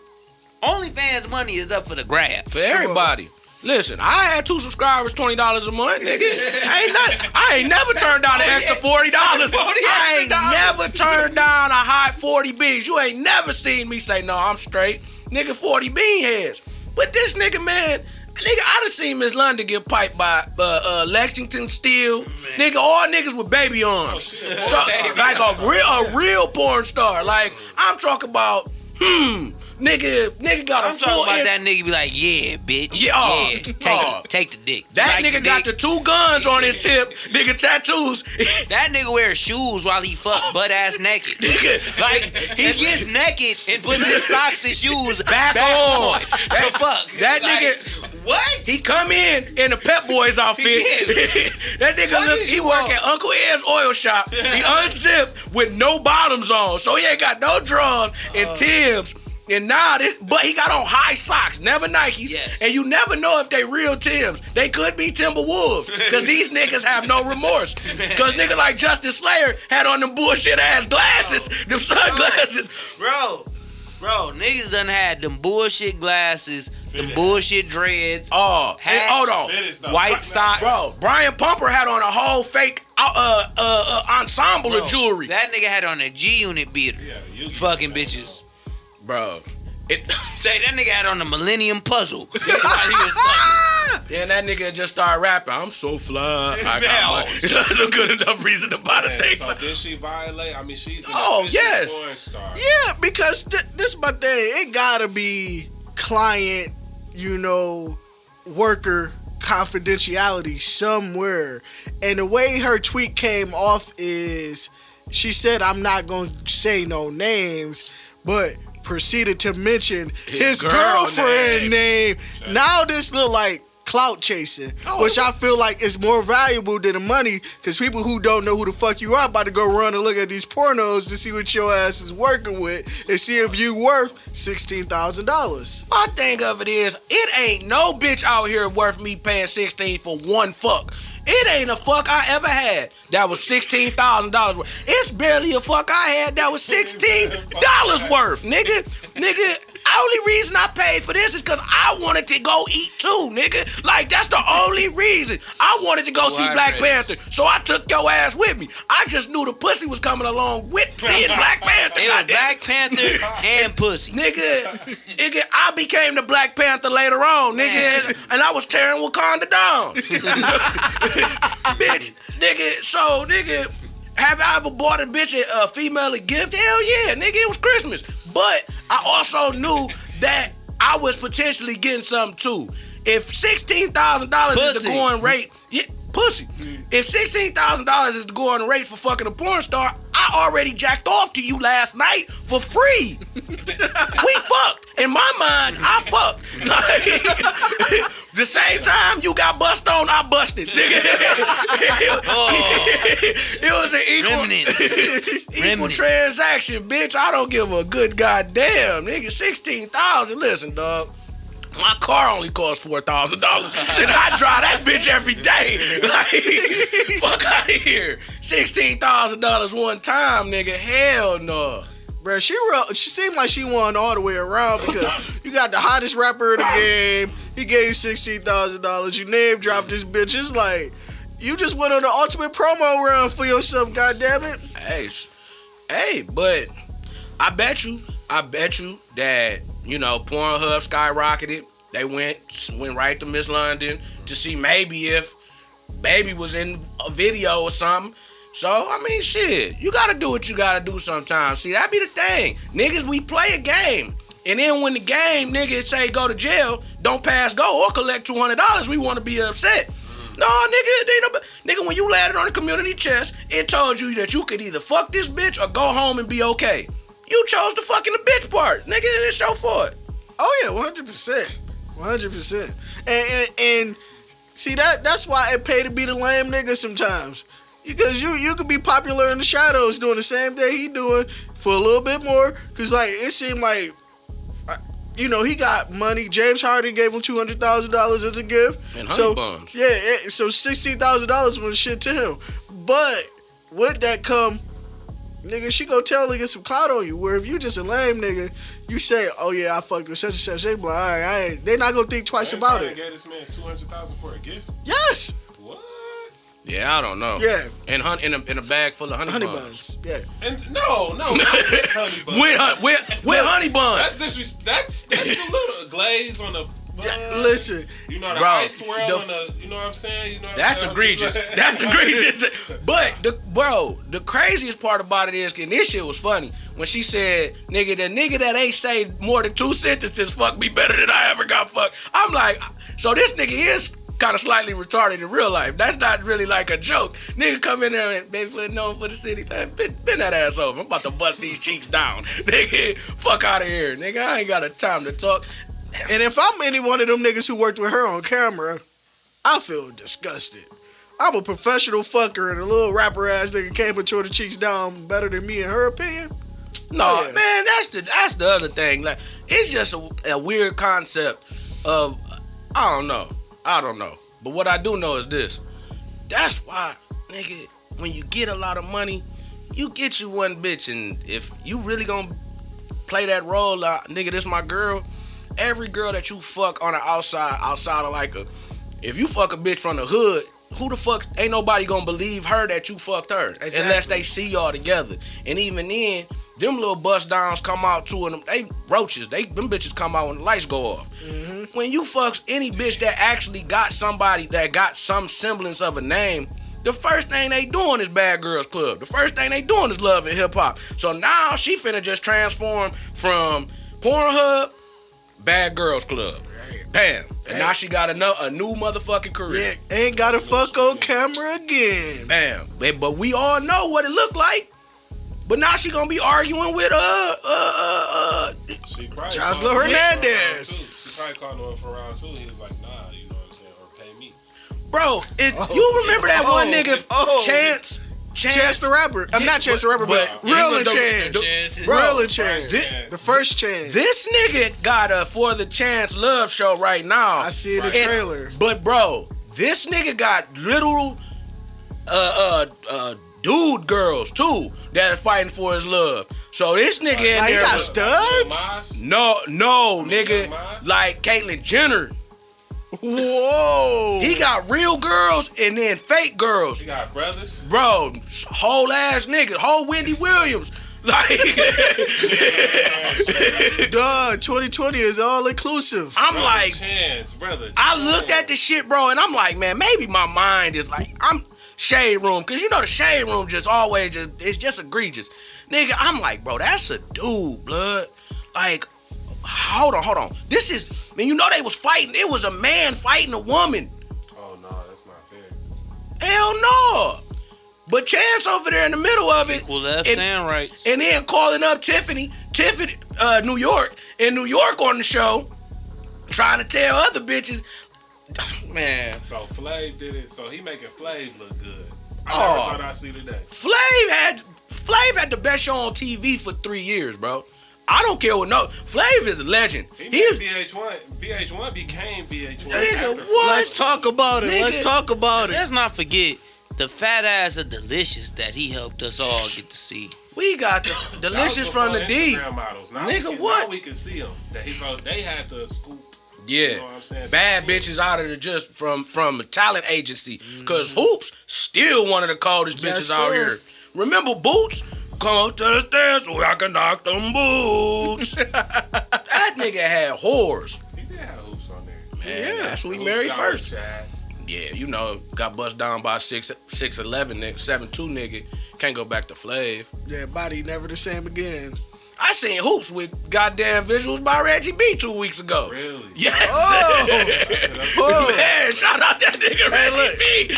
OnlyFans money is up for the grab for everybody. Listen, I had two subscribers, twenty dollars a month, nigga. I ain't not, I ain't never turned down an extra forty dollars. I ain't never turned down a hot forty beans. You ain't never seen me say no. I'm straight, nigga. Forty bean heads. But this nigga, man, nigga, I done seen Ms London get piped by uh, uh, Lexington Steele. Nigga, all niggas with baby arms. So, like a real, a real porn star. Like I'm talking about, hmm, nigga, nigga got a I'm full talking about in- that nigga be like, yeah, bitch. Yeah, oh, yeah. Take, oh. take the dick. That like nigga got the two guns on his hip, nigga tattoos. That nigga wears shoes while he fuck butt ass naked. Nigga, Like he gets naked and puts his socks and shoes Back back, on. on to fuck. that Like, nigga, what? he come in in a Pep Boys outfit. that nigga look, he work at Uncle Ed's oil shop. He unzipped with no bottoms on, so he ain't got no drawers and Oh. Timbs. And nah, this, but he got on high socks, never Nikes, Yes. and you never know if they real Timbs. They could be Timberwolves, cause these niggas have no remorse. Cause nigga like Justin Slayer had on them bullshit ass glasses, Oh. them sunglasses. Bro, bro, niggas done had them bullshit glasses, them bullshit dreads, Oh, and, Hats. hold on. It is the white socks. Bro, Brian Pumper had on a whole fake uh, uh, uh, uh, ensemble of jewelry. That nigga had on a G unit beater. Yeah, you Fucking bitches. Bro, it, Say that nigga had on the Millennium Puzzle. While he was then that nigga just started rapping. I'm so fly. I Hell. got my, that's a good enough reason to buy the Man, thing. so did she violate? I mean, she's an Oh, yes. porn star. Yeah, because th- this is my thing. It gotta be client, you know, worker confidentiality somewhere. And the way her tweet came off is she said, I'm not gonna say no names, but proceeded to mention his, girl girlfriend name. name. Now this look like clout chasing, oh. which I feel like is more valuable than the money because people who don't know who the fuck you are about to go run and look at these pornos to see what your ass is working with and see if you worth sixteen thousand dollars. My thing of it is, it ain't no bitch out here worth me paying 16 for one fuck. It ain't a fuck I ever had that was sixteen thousand dollars worth. It's barely a fuck I had that was sixteen dollars worth, nigga. Nigga, only reason I paid for this is because I wanted to go eat too, nigga. Like that's the only reason I wanted to go see Black Panther. So I took your ass with me. I just knew the pussy was coming along with seeing Black Panther. It was. Black Panther and pussy. Nigga, nigga, I became the Black Panther later on, nigga, and, and I was tearing Wakanda down. bitch, nigga, so, nigga, have I ever bought a bitch a, a female a gift? Hell yeah, nigga, it was Christmas. But I also knew that I was potentially getting something too. If $16,000 is the going rate, yeah, pussy. If $16,000 is the going rate for fucking a porn star, I already jacked off to you last night for free. we fucked. In my mind, I fucked. Like, the same time you got bust on, I busted. Nigga. Oh. it was an equal, equal Remnant. transaction, bitch. I don't give a good goddamn, nigga. Sixteen thousand. Listen, dog. My car only costs four thousand dollars, and I drive that bitch every day. Like, fuck out of here. Sixteen thousand dollars one time, nigga. Hell no. Bruh, she real, she seemed like she won all the way around because you got the hottest rapper in the game. He gave you sixteen thousand dollars. You name dropped this bitch. It's like you just went on the ultimate promo run for yourself. God damn it! Hey, hey, but I bet you, I bet you that you know Pornhub skyrocketed. They went went right to Ms London to see maybe if baby was in a video or something. So I mean, shit, you gotta do what you gotta do sometimes. See, that be the thing, niggas. We play a game, and then when the game nigga say go to jail, don't pass go or collect two hundred dollars, we want to be upset. No, nigga, no, nigga. When you landed on the community chest, it told you that you could either fuck this bitch or go home and be okay. You chose the fucking the bitch part, nigga. It's your fault. Oh yeah, one hundred percent, one hundred percent. And and see that that's why it pay to be the lame nigga sometimes. Because you you could be popular in the shadows doing the same thing he doing for a little bit more. Cause like it seemed like, uh, you know, he got money. James Harden gave him two hundred thousand dollars as a gift. And honey so buns. yeah, so sixteen thousand dollars was shit to him. But with that come nigga, she go tell nigga some clout on you. Where if you just a lame nigga, you say, oh yeah, I fucked with such and such. They be like, all right, I ain't. They not gonna think twice James about Harden it. Gave this man two hundred thousand for a gift. Yes, What? Yeah, I don't know. Yeah. and hun- in a in a bag full of honey, honey buns. buns. Yeah, And no, no, not with honey buns. With, with, with honey buns. That's disres- That's that's a little glaze on the. Bun. yeah. Uh, listen, You know the Bro, ice swirl the- and the. You know what I'm saying? You know. What That's I'm saying? egregious. That's egregious. But the bro, the craziest part about it is, and this shit was funny when she said, "Nigga, the nigga that ain't say more than two sentences fuck me better than I ever got fucked." I'm like, so this nigga is kind of slightly retarded in real life. That's not really like a joke. Nigga come in there and baby foot known for the city. Man, bend, bend that ass over. I'm about to bust these cheeks down. Nigga, fuck out of here. Nigga, I ain't got a time to talk. And if I'm any one of them niggas who worked with her on camera, I feel disgusted. I'm a professional fucker, and a little rapper ass nigga came and tore the cheeks down better than me in her opinion. No, Oh, yeah. man, that's the that's the other thing. Like, it's just a, a weird concept of I don't know, I don't know. But what I do know is this: that's why, nigga, when you get a lot of money, you get you one bitch, and if you really gonna play that role, uh, nigga, this my girl. Every girl that you fuck on the outside, outside of like a, if you fuck a bitch from the hood, who the fuck ain't nobody gonna believe her that you fucked her unless they see y'all together. And even then, them little bust downs come out too, and them they roaches. They them bitches come out when the lights go off. Mm-hmm. When you fucks any bitch that actually got somebody that got some semblance of a name. The first thing they doing is Bad Girls Club. The first thing they doing is Love and Hip Hop. So now she finna just transform from Pornhub, Bad Girls Club. Bam. And now she got a, no, a new motherfucking career. Yeah, ain't gotta fuck on camera again. Bam. But- But we all know what it looked like. But now she gonna be arguing with uh uh uh, uh She probably Joseline called for Hernandez. She probably called him for round two. He was like, nah, you know what I'm saying, or pay me. bro. Is you remember that one Oh, nigga oh. Chance? Chance, Chance the rapper. I'm not Chance the rapper, but, but- Real but and the- Chance. Chance. Bro, Real and Chance. this- the first Chance. This nigga got a for the chance love show right now. I see the And- trailer. But bro, this nigga got little uh uh uh dude girls too that are fighting for his love. So this nigga in Like, he there got studs? No no nigga like Caitlyn Jenner. Whoa. He got real girls and then fake girls. He got brothers. Bro, whole ass nigga, whole Wendy Williams. Like Duh, 2020 is all inclusive. I'm Brother like Chance, brother. I looked at the shit, bro, and I'm like, man, maybe my mind is like, I'm shade room, cause you know the shade room just always just it's just egregious, nigga. I'm like, bro, that's a dude, blood. Like, hold on, hold on. This is, man, you know they was fighting. It was a man fighting a woman. Oh no, that's not fair. Hell no. But Chance over there in the middle of it, Equal left and- and right. and then calling up Tiffany, Tiffany, uh, New York, in New York on the show, trying to tell other bitches, man, So Flav did it. So he making Flav look good. I Oh. never thought I'd see today. Flav had Flav had the best show on TV for three years, bro. I don't care what no. Flav is a legend. He He made is VH1. VH1 became VH1. Nigga, what? Let's talk about it. Let's talk about it. Let's not forget the fat ass of Deelishis that he helped us all get to see. we got the Deelishis from the before D. Models. Now Nigga, can, what? Now we can see them. That he's on. They had to scoop. Yeah, You know what I'm saying? bad bitches out of the just from from a talent agency. Cause mm-hmm. Hoopz still one of the coldest Yes, bitches out here. Remember Boots? Come up to the stairs so I can knock them boots. that nigga had whores. He did have Hoopz on there. Man, yeah, that's who he married first. Chad. Yeah, you know, got bust down by six six eleven nigga, seven two nigga. Can't go back to Flav. Yeah, body never the same again. I seen Hoopz with goddamn visuals by Reggie B two weeks ago. Really? Yes. Oh, oh. Man, shout out that nigga Reggie B.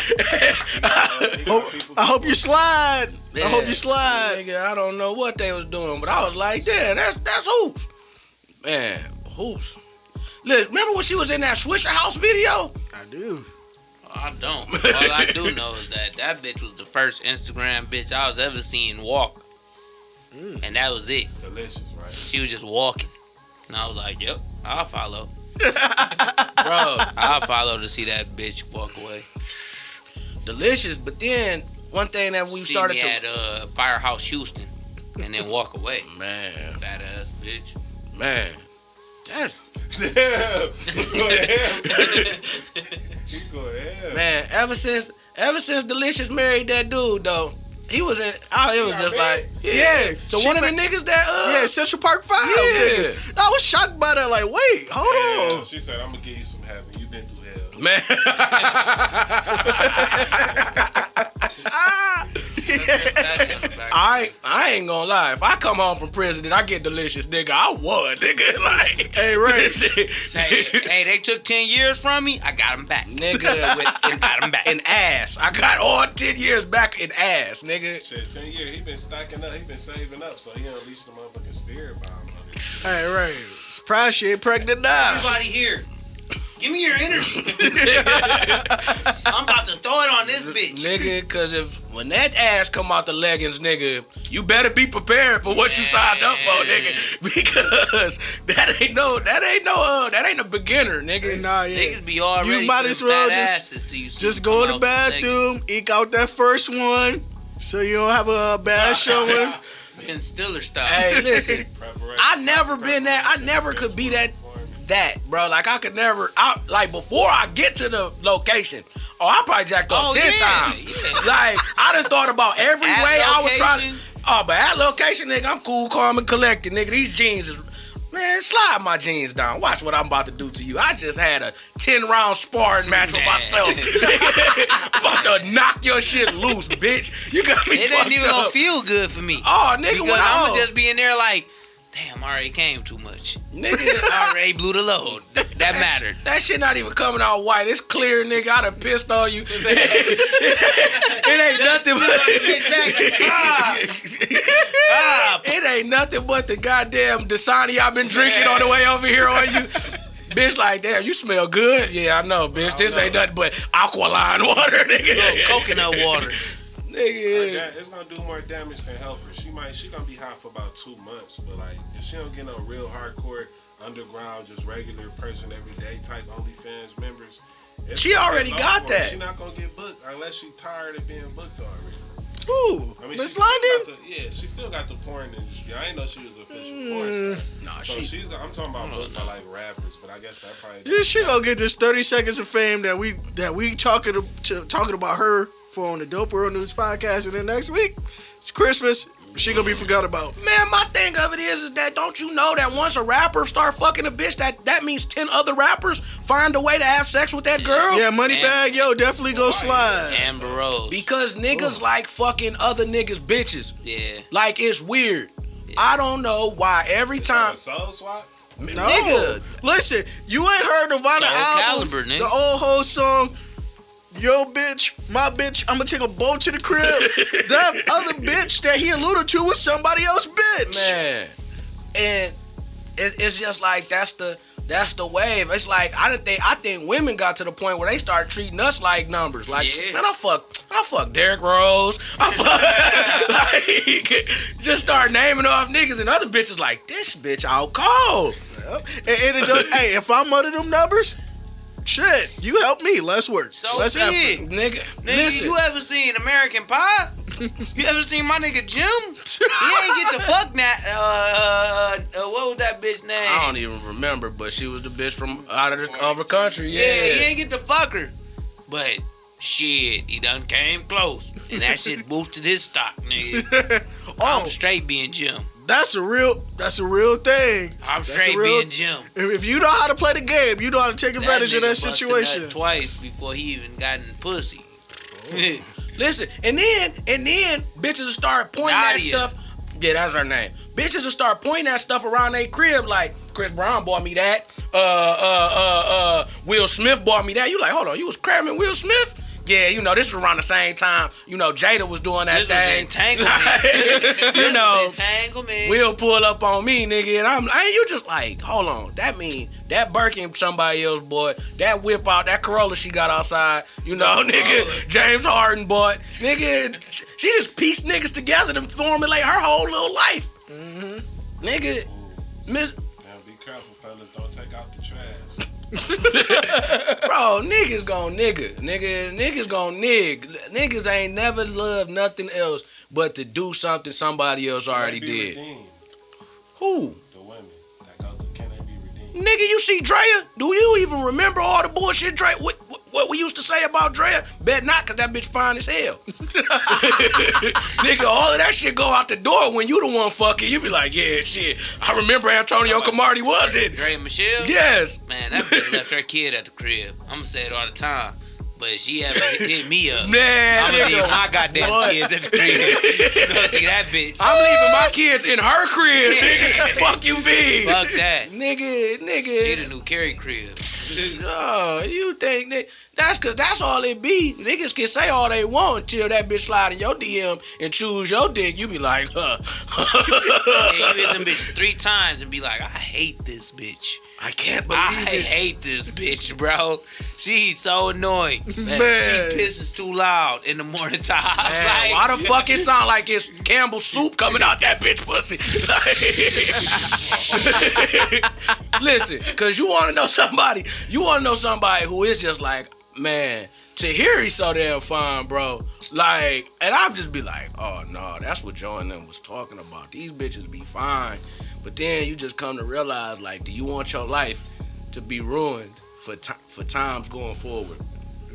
I hope you slide. I hope you slide. Nigga, I don't know what they was doing, but I was like, damn, that's that's Hoopz. Man, Hoopz. Look, remember when she was in that Swishahouse video? I do. I don't. All I do know is that that bitch was the first Instagram bitch I was ever seen walk. Mm. And that was it. Deelishis, right? She was just walking. And I was like, yep, I'll follow. Bro, I'll follow to see that bitch walk away. Deelishis. But then one thing that we see started me to at uh, Firehouse Houston and then walk away. Man, Fat ass bitch. man. That's Damn. Go ahead. He go ahead. man, ever since ever since Deelishis married that dude though, he was in oh it was just like yeah. Yeah, So she one of the niggas that uh Yeah, Central Park Five Yeah. niggas. I was shocked by that. Like, wait, hold Damn. on. She said, "I'm gonna give you some heaven. You've been through hell." man. I I ain't gonna lie. If I come home from prison and I get Deelishis, nigga, I won, nigga. Like, Hey, Ray. hey, hey, they took 10 years from me. I got them back. nigga, with in, Got 'em back. in ass. I got all ten years back in ass, nigga. Shit, ten years. He been stacking up. He been saving up, so he unleashed the motherfucking spirit bomb. Hey, Ray. Surprise! she ain't pregnant now. Everybody here, give me your energy. I'm about to throw it on this bitch. Nigga, cause if when that ass come out the leggings, nigga, you better be prepared for what you signed up for, nigga. Because that ain't no, that ain't no, uh, that ain't a beginner, nigga. Nah, yeah. Niggas be already You might as well fat just- asses till you Just go come in the out with bathroom, eke out that first one, so you don't have a bad showing. legs. Ben Stiller style. Hey, listen, I never been that. I never could be that. That, bro, like I could never, I, like before I get to the location, oh, I probably jacked off Oh, ten yeah, times. yeah. Like I done thought about every At way I was trying. to? Oh, but at location, nigga, I'm cool, calm, and collected, nigga. These jeans is, man, slide my jeans down. Watch what I'm about to do to you. I just had a ten round sparring match with myself. about to knock your shit loose, bitch. You got me. It ain't even gonna feel good for me. Oh, nigga, because when I I'm gonna just be in there like, damn, I already came too much. nigga. I already blew the load. Th- that mattered. That shit not even coming out white. It's clear, nigga. I done pissed on you. it ain't nothing but Ah, it ain't nothing but the goddamn Dasani I've been drinking on the way over here on you. bitch, like, damn, you smell good. Yeah, I know, bitch. This ain't nothing but alkaline water, nigga. coconut water. Nigga. It's gonna do more damage than help her. She might, she gonna be hot for about two months, but like, if she don't get no real hardcore underground, just regular person everyday type OnlyFans members, She already got that. She not gonna get booked unless she tired of being booked already. Ooh, I mean, Miss she still got London. the- yeah, she still got the porn industry. I didn't know she was official Mm. porn star. Nah, So she- she's. I'm talking about booked by like rappers, but I guess that probably. Yeah, she gonna get this thirty seconds of fame that we that we talking to, to talking about her for on the Dope World News podcast, and then next week it's Christmas. She gonna be forgot about. Man, my thing of it is, is that don't you know that once a rapper start fucking a bitch, that that means ten other rappers find a way to have sex with that girl. Yeah, money And- bag, yo, definitely go slide. Amber Rose. Because niggas like fucking other niggas bitches. yeah. Like it's weird. I don't know why every time. Soul swap. No, Nigga. listen, you ain't heard Nirvana Soul album, Calibur, nigga. the old whole song. Yo, bitch, my bitch, I'm gonna take a boat to the crib. that other bitch that he alluded to was somebody else, bitch. Man. And it, it's just like that's the that's the wave. It's like I didn't think I think women got to the point where they start treating us like numbers. Like Yeah. man, I fuck I fuck Derrick Rose. I fuck like just start naming off niggas and other bitches like this bitch out cold. Yep. And, and it does, hey, if I'm under them numbers, shit, you help me. Let's work. So Let's be effort. it. Nigga, Nigga, listen. you ever seen American Pie? you ever seen my nigga Jim? He ain't get the fuck that. Uh, uh, uh, what was that bitch name? I don't even remember, but she was the bitch from out of the of the country. Yeah, Yeah, he ain't get the fucker. But shit, he done came close. And that shit boosted his stock, nigga. oh, I'm straight being Jim. That's a real that's a real thing. I'm That's straight real- being Jim. If, you know how to play the game, you know how to take advantage of that situation. twice before he even got in pussy. Listen, and then and then bitches will start pointing at Nadia. stuff. Yeah, that's her name. Bitches will start pointing at stuff around their crib like Chris Brown bought me that. Uh uh uh uh Will Smith bought me that. You like, hold on, you was cramming Will Smith? Yeah, you know, this was around the same time, you know, Jada was doing that This was thing. entanglement. you know, entanglement. Will pull up on me, nigga, and I'm and you just like, hold on, that mean that Birkin somebody else boy, that whip out, that Corolla she got outside, you know, nigga, James Harden bought, nigga, she she just pieced niggas together to formulate her whole little life, Mm-hmm. nigga, Miss, Damn, be careful, fellas. Don't take out the trash. bro, niggas gon' nigga, nigga, niggas gon' nig, niggas ain't never loved nothing else but to do something somebody else already Can they be did. Redeemed? Who? Nigga, you see Drea? Do you even remember all the bullshit Drea? What, what, what we used to say about Drea? Bet not, cause that bitch fine as hell. Nigga, all of that shit go out the door when you the one fucking. You be like, yeah, shit. I remember Antonio Camardi was it. Dre and Michelle? Yes. Man, that bitch left her kid at the crib. I'ma say it all the time. But she ever hit me up. Man, I'ma leave my goddamn What? kids at the crib. Go see that bitch. I'm leaving my kids in her crib, nigga. Fuck you, B. Fuck that. Nigga, nigga. She the new Carrie crib. Oh, you think that that's cause that's all it be. Niggas can say all they want until that bitch slide in your DM and choose your dick. You be like, huh. Yeah, you hit them bitch three times and be like, I hate this bitch. I can't believe I it. hate this bitch, bro. She's so annoying. Man. She pisses too loud in the morning time. Man, Like, why the fuck it sound like it's Campbell soup coming out that bitch pussy? Listen, cause you wanna know somebody, you wanna know somebody who is just like, man, Tahiry's so damn fine, bro. Like, and I'll just be like, oh no, that's what Joe and them was talking about. These bitches be fine. But then you just come to realize, like, do you want your life to be ruined for ti for times going forward?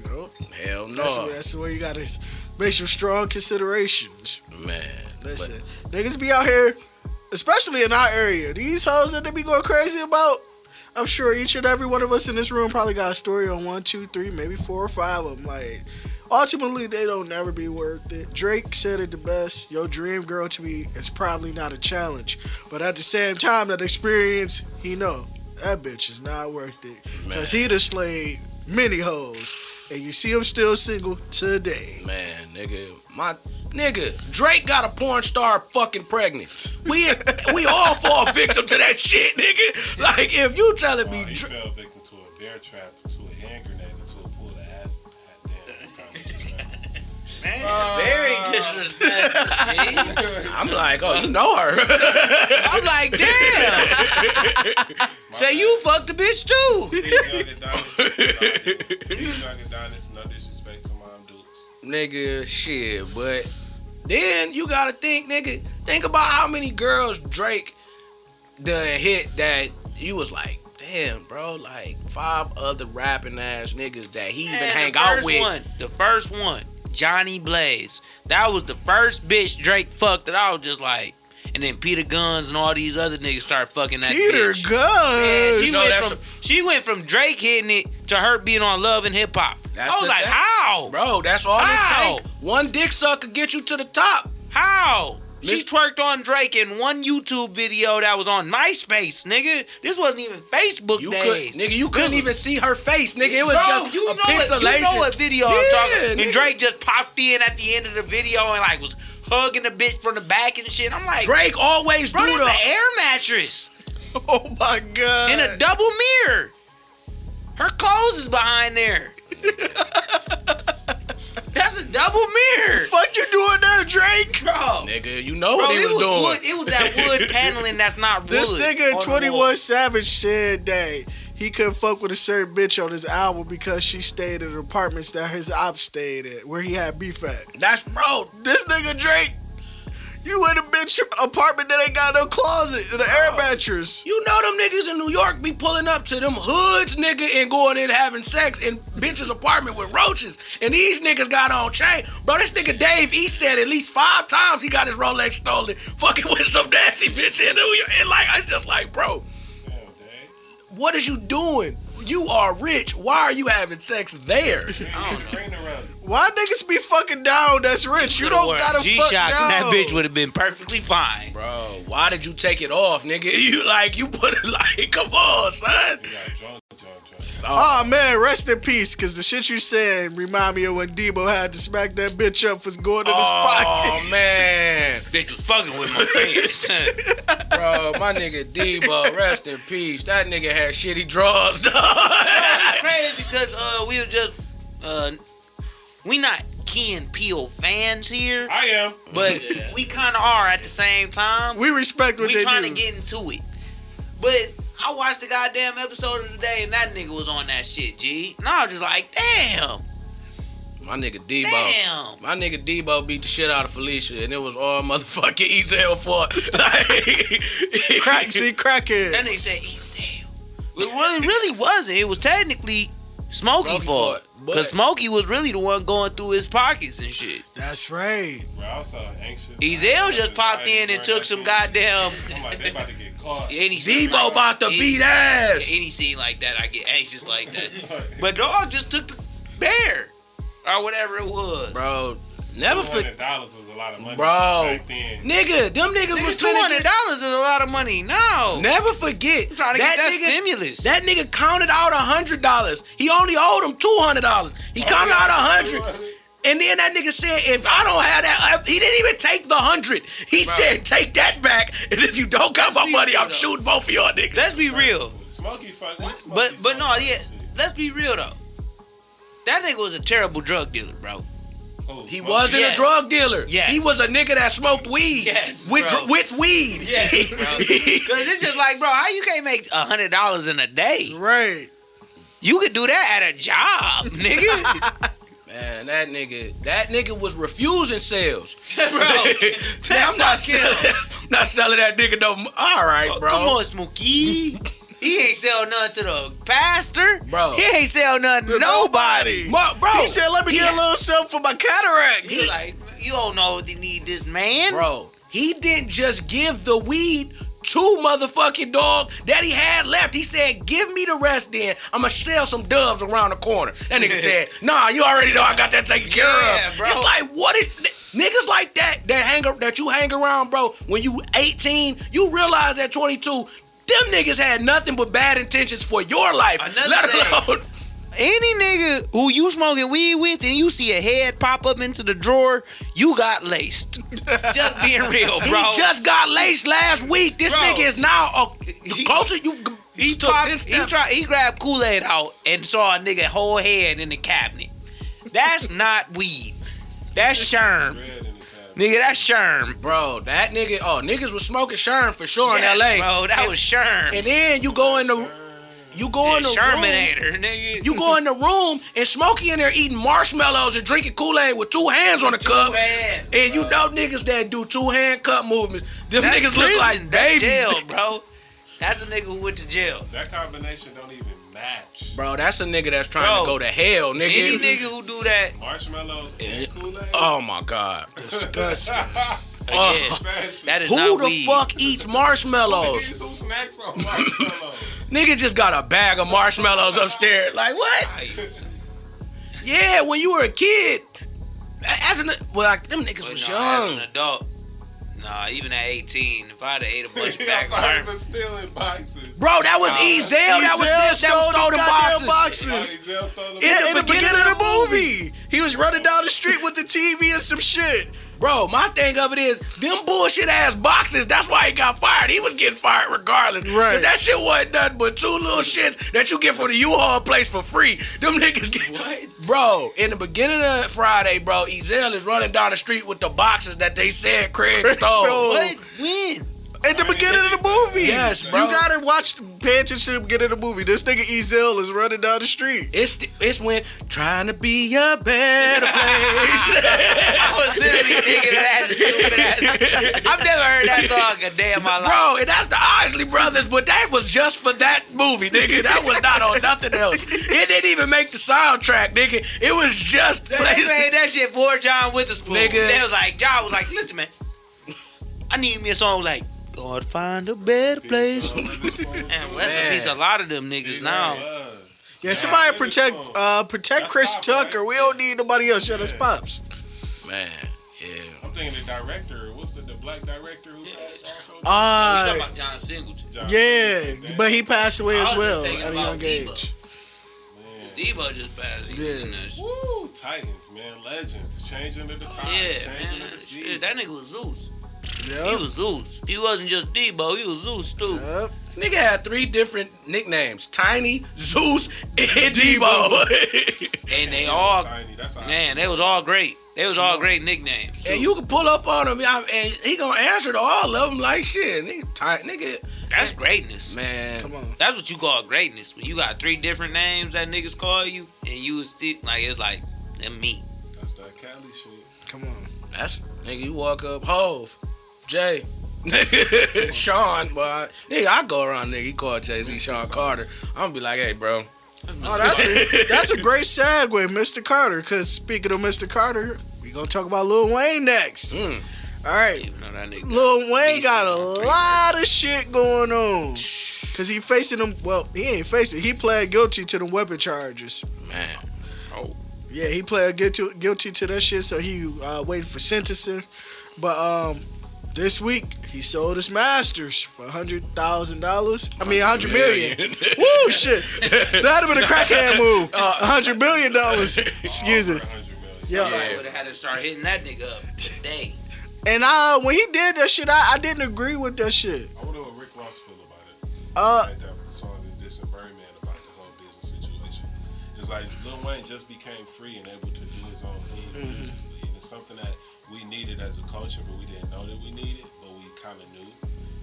Nope. Hell no. That's, where, that's where you gotta make some strong considerations. man. Listen, niggas be out here, especially in our area. These hoes that they be going crazy about. I'm sure each and every one of us in this room probably got a story on one, two, three, maybe four or five of them. Like, ultimately, they don't never be worth it. Drake said it the best. Your dream girl to me is probably not a challenge, but at the same time, that experience, he know that bitch is not worth it because he done slayed many hoes, and you see him still single today. Man, nigga, my nigga, Drake got a porn star fucking pregnant. We we all fall victim to that shit, nigga. Like if you telling me, Wow, he Dra- fell victim to a bear trap, to a hand disrespectful. Man, uh, very disrespectful, G. I'm like, oh, you know her. I'm like, damn. Say you fucked the bitch too. Young Adonis. Please, young Adonis. No disrespect to mom dudes. nigga, shit, but then you gotta think, nigga, think about how many girls Drake done hit that you was like, damn, bro, like five other rapping ass niggas that he even Man, hang out with. One, the first one, Johnny Blaze. That was the first bitch Drake fucked that I was just like. And then Peter Gunz and all these other niggas start fucking that Peter bitch. Gunz. Man, she, No, went from, she went from Drake hitting it to her being on Love and Hip Hop. I was like, thing. how? Bro, that's all How? it take. One dick sucker get you to the top. How? She twerked on Drake in one YouTube video that was on MySpace, nigga. This wasn't even Facebook You days. could, nigga, you couldn't even see her face, nigga. It was Bro, just you a know pixelation. You know what video I'm Yeah, talking nigga. And Drake just popped in at the end of the video and like was hugging the bitch from the back and shit. I'm like, Drake always bro, do this an air mattress Oh my god. In a double mirror. Her clothes is behind there. That's a double mirror. Fuck you doing there, Drake? Bro. Nigga, you know Bro, what he it was, was doing. wood. It was that wood paneling that's not wood. This nigga 21. Savage said that he couldn't fuck with a certain bitch on his album because she stayed at apartments that his ops stayed at, where he had beef at. That's bro. This nigga Drake, you in a bitch apartment that ain't got no closet and an air oh. mattress. You know them niggas in New York be pulling up to them hoods, nigga, and going in having sex in bitches' apartment with roaches. And these niggas got on chain. Bro, this nigga Dave E said at least five times he got his Rolex stolen fucking with some nasty bitch in New York. And like, I was just like, bro, Damn, what is you doing? You are rich. Why are you having sex there? I don't know. Why niggas be fucking down that's rich? You don't gotta G fuck Shock down. and that bitch would have been perfectly fine. Bro, why did you take it off, nigga? You like, you put it like, come on, son. Oh man, rest in peace, cause the shit you said remind me of when Deebo had to smack that bitch up for going in his Oh, pocket. man. Bitch was fucking with my pants. Bro, my nigga Deebo, rest in peace. That nigga had shitty drawers, dog. it's crazy because uh, we were just uh, we not Key and Peele fans here, I am. but we kind of are at the same time. We respect what they do we trying do. to get into it, but I watched the goddamn episode of the day and that nigga was on that shit, G. And I was just like, damn, My nigga Deebo. damn. My nigga Deebo beat the shit out of Felicia, and it was all motherfucking Ezal for like, Crack, see, crackhead. That nigga said Ezal. It really, really wasn't. It was technically Smokey Smokey fault. fault, Cause Smokey was really the one going through his pockets and shit. That's right. Bro, I was so anxious. Ezal just popped in and took some goddamn. I'm like, they about to get caught. Any scene, Deebo about to beat scene- ass. Any scene like that, I get anxious like that. But dog just took the bear or whatever it was. Bro, never Two forget. dollars was a lot of money Bro. back then. Nigga, them niggas was Niggas, two trying hundred to dollars is a lot of money. No, Never forget. I'm trying to get that nigga, stimulus. That nigga counted out a hundred dollars. He only owed him two hundred dollars. He oh, counted out a hundred. And then that nigga said, if I don't have that, he didn't even take the hundred. He said, take that back. And if you don't got my money, I'm though. shooting both of y'all niggas. Let's be real. Smokey fuck. But but no, yeah. Let's be real though. That nigga was a terrible drug dealer, bro. He wasn't Yes. a drug dealer. Yes. He was a nigga that smoked weed. Yes, with, dr- with weed. Yes. Cause it's just like, bro, how you can't make a hundred dollars in a day? Right. You could do that at a job, nigga. Man, that nigga, that nigga was refusing sales. bro, Man, I'm not selling, not selling that nigga no. mo- All right, oh, bro. Come on, Smokey. He ain't sell nothing to the pastor. Bro. He ain't sell nothing to nobody. Mo- bro. He said, "Let me get a little something for my cataracts." He like, you don't know they need this man. Bro, he didn't just give the weed to motherfucking dog that he had left. He said, "Give me the rest, then I'm gonna sell some dubs around the corner." That nigga said, "Nah, you already know I got that taken care Yeah, of." bro. It's like what is niggas like that that hang that you hang around, bro. When you 18, you realize at 22. Them niggas had nothing but bad intentions for your life, Another let thing. alone Any nigga who you smoking weed with and you see a head pop up into the drawer, you got laced. Just being real, bro. He bro. just got laced last week. This Bro. nigga is now uh, the closer you he took popped, 10 he tried he grabbed Kool-Aid out and saw a nigga whole head in the cabinet. That's not weed. That's sherm. Red in the cabinet. Nigga, that's sherm. Bro, that nigga, oh, niggas was smoking Sherm for sure Yes, in LA. Bro, that and, was sherm. And then you go in the, you go in the room, nigga. you go in the room and Smokey in there eating marshmallows and drinking Kool Aid with two hands on the cup. hands, and you know niggas that do two hand cup movements. Them That's niggas look like That's babies. jail, bro. That's a nigga who went to jail. That combination don't even match. Bro, that's a nigga that's trying Bro, to go to hell, nigga. Any nigga who do that, Marshmallows and eh, Kool-Aid. Oh my god. Disgusting. Again, that is Who not the weed. fuck eats marshmallows? Some snacks on marshmallows. Nigga just got a bag of marshmallows upstairs. Like what? Yeah, when you were a kid. As an well, like, them niggas But was no, as an adult, nah, even at 18, if I'd have ate a bunch of Yeah, bag of I've marshmallows, been stealing boxes. Bro, that was Ezal. That was Ezal this. That was stole the stolen boxes. boxes. Ezal stole the In In, the in the beginning of the movie, he was running down the street with the TV and some shit. Bro, my thing of it is, them bullshit ass boxes, that's why he got fired. He was getting fired regardless. Right. That shit wasn't nothing but two little shits that you get from the U-Haul place for free. Them niggas get. What? Bro, in the beginning of Friday, bro, Ezal is running down the street with the boxes that they said Craig, Craig stole. stole. What? When? At the beginning of the movie. Yes, bro. You gotta watch, pay attention to the beginning of the movie. This nigga Ezal is running down the street. It's it's when trying to be a better place. I was literally thinking of that stupid ass. I've never heard that song a day in my life. Bro, and that's the Isley Brothers, but that was just for that movie, nigga. That was not on nothing else. It didn't even make the soundtrack, nigga. It was just They placed- made that shit for John Witherspoon. Nigga. They was like, John was like, listen, man, I need me a song like God find a better place. Man, Man, rest in peace, a lot of them niggas now. Yeah, somebody niggas protect uh protect That's Chris Pop, right? Tucker. We don't need nobody else. Shut us pops. Man, yeah. I'm thinking the director. What's the, the black director who passed also? We talking Uh about John Singleton. John yeah, Singleton. but he passed away as well thinking at a about young Deebo. age. Man. Deebo just passed. He was in that shit. Woo, Titans, man, legends, changing of the times, Yeah, changing man. of the Shit, seasons. that nigga was Zeus. He was Zeus. He wasn't just Deebo. He was Zeus too. Yep. Nigga had three different nicknames: Tiny, Zeus, and Deebo. And they all, Tiny, that's man, they was all great. They was all great nicknames. and you can pull up on him, and he gonna answer to all of them like shit. Nigga, ti- nigga, That's greatness. man. Come on. That's what you call greatness. When you got three different names that niggas call you, and you was still like it's like them me. That's that Cali shit. Come on. That's nigga. You walk up, Hove, Jay, Sean, boy. Nigga, I go around nigga. He called Jay Z Shawn Carter. I'm gonna be like, hey, bro. Oh, that's a, that's a great segue, Mr. Carter. Because speaking of Mr. Carter, we gonna talk about Lil Wayne next. Mm. All right, Even though that nigga. Lil Wayne got a lot of shit going on. Cause he facing them. Well, he ain't facing. He pled guilty to the weapon charges. Man. Oh. Yeah, he pled guilty guilty to that shit. So he uh, waiting for sentencing. But um, this week he sold his masters for hundred thousand dollars. I mean, a hundred million. Woo, shit. That'd have been a crackhead move. A hundred billion dollars. Excuse me. Over 100 million. Yeah. Somebody would have had to start hitting that nigga up today. And uh, when he did that shit, I, I didn't agree with that shit. I wonder what Rick Ross feel about it. Uh, like that song that dissing Birdman about the whole business situation. It's like Lil Wayne just became free and able to do his own thing Mm-hmm. and it's something that we needed as a culture, but we didn't know that we needed, but we kind of knew.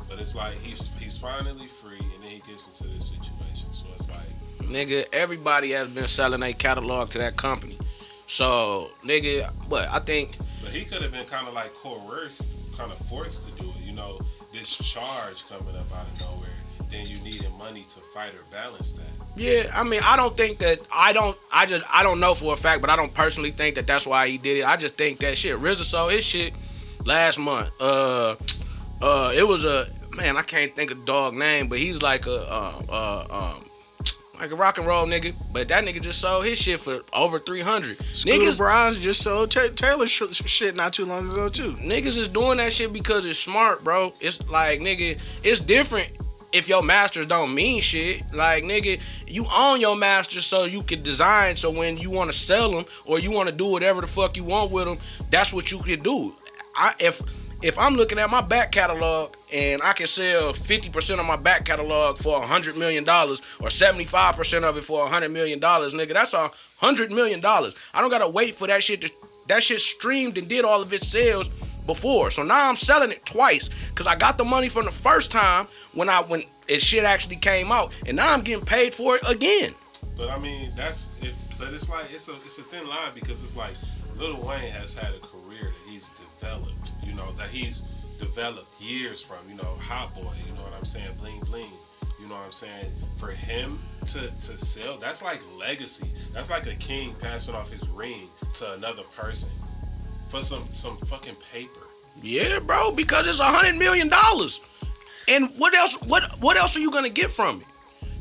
But it's like he's he's finally free, and then he gets into this situation. So it's like Nigga, everybody has been selling a catalog to that company. So, nigga, but I think But he could have been kind of like coerced, kind of forced to do it. You know, this charge coming up out of nowhere. Then you needed money to fight or balance that. Yeah, I mean, I don't think that I don't. I just I don't know for a fact, but I don't personally think that that's why he did it. I just think that shit. RZA sold his shit last month. Uh, uh, it was a man. I can't think of the dog name, but he's like a uh, uh, um, like a rock and roll nigga. But that nigga just sold his shit for over three hundred. Niggas, Brauns just sold Ta- Taylor sh- shit not too long ago too. niggas is doing that shit because it's smart, bro. It's like nigga, it's different if your masters don't mean shit. Like nigga, you own your masters so you can design. So when you want to sell them or you want to do whatever the fuck you want with them, that's what you can do. I if if I'm looking at my back catalog and I can sell 50% of my back catalog for a $100 million or 75% of it for a $100 million, nigga, that's a $100 million. I don't got to wait for that shit to, that shit streamed and did all of its sales before. So now I'm selling it twice because I got the money from the first time when I, when it shit actually came out and now I'm getting paid for it again. But I mean, that's it. But it's like it's a it's a thin line because it's like Lil Wayne has had a career that he's developed. You know that he's developed years from. You know, Hot Boy. You know what I'm saying? Bling bling. You know what I'm saying? For him to to sell, that's like legacy. That's like a king passing off his ring to another person for some some fucking paper. Yeah, bro, because it's a hundred million dollars. And what else? What what else are you gonna get from it?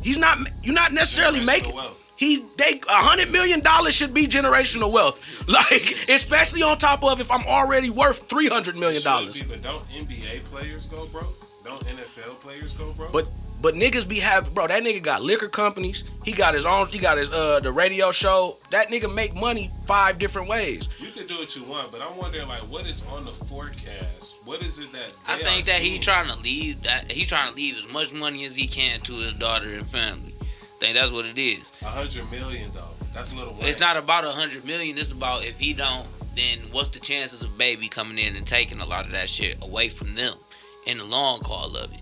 He's not. You're not necessarily making. wealth. He's they a hundred million dollars should be generational wealth. Like especially on top of if I'm already worth three hundred million dollars. But don't NBA players go broke? Don't NFL players go broke? But but niggas be have bro. That nigga got liquor companies. He got his own. He got his uh the radio show. That nigga make money five different ways. You could could do what you want, but I'm wondering like what is on the forecast? What is it that I think are that he trying to leave. That he trying to leave as much money as he can to his daughter and family. I think that's what it is. a hundred million though. That's a little. It's not about a hundred million. It's about if he don't, then what's the chances of baby coming in and taking a lot of that shit away from them in the long haul of it?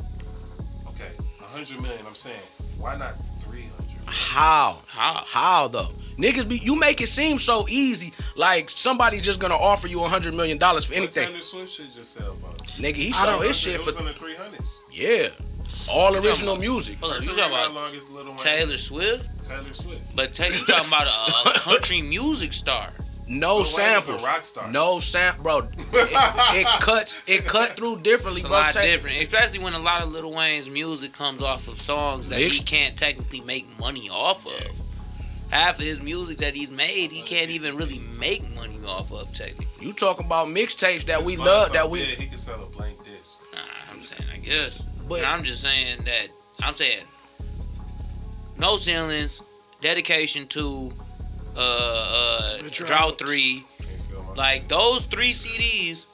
Okay. A hundred million. I'm saying why not three hundred? How? How? How though? Niggas be you make it seem so easy, like somebody's just gonna offer you a hundred million dollars for anything. Taylor Swift shit just sell for. Nigga, he I sold don't his know, shit it was for in the three hundreds. yeah, all original music. Hold up, you talking about long is Lil Wayne? Taylor Swift? Taylor Swift. But Taylor, you talking about a, a country music star? No Lil Wayne is a samples. rock star. No sam, bro. It, it cuts. It cut through differently, It's a bro. lot Tay- different, especially when a lot of Lil Wayne's music comes off of songs that he can't technically make money off of. Half of his music that he's made, he can't even really make money off of technically. You talking about mixtapes that we love, that we. big, he could sell a blank disc. Nah, I'm saying, I guess. But- But I'm just saying that I'm saying no ceilings, dedication to uh uh three, Can't feel my like those three CDs.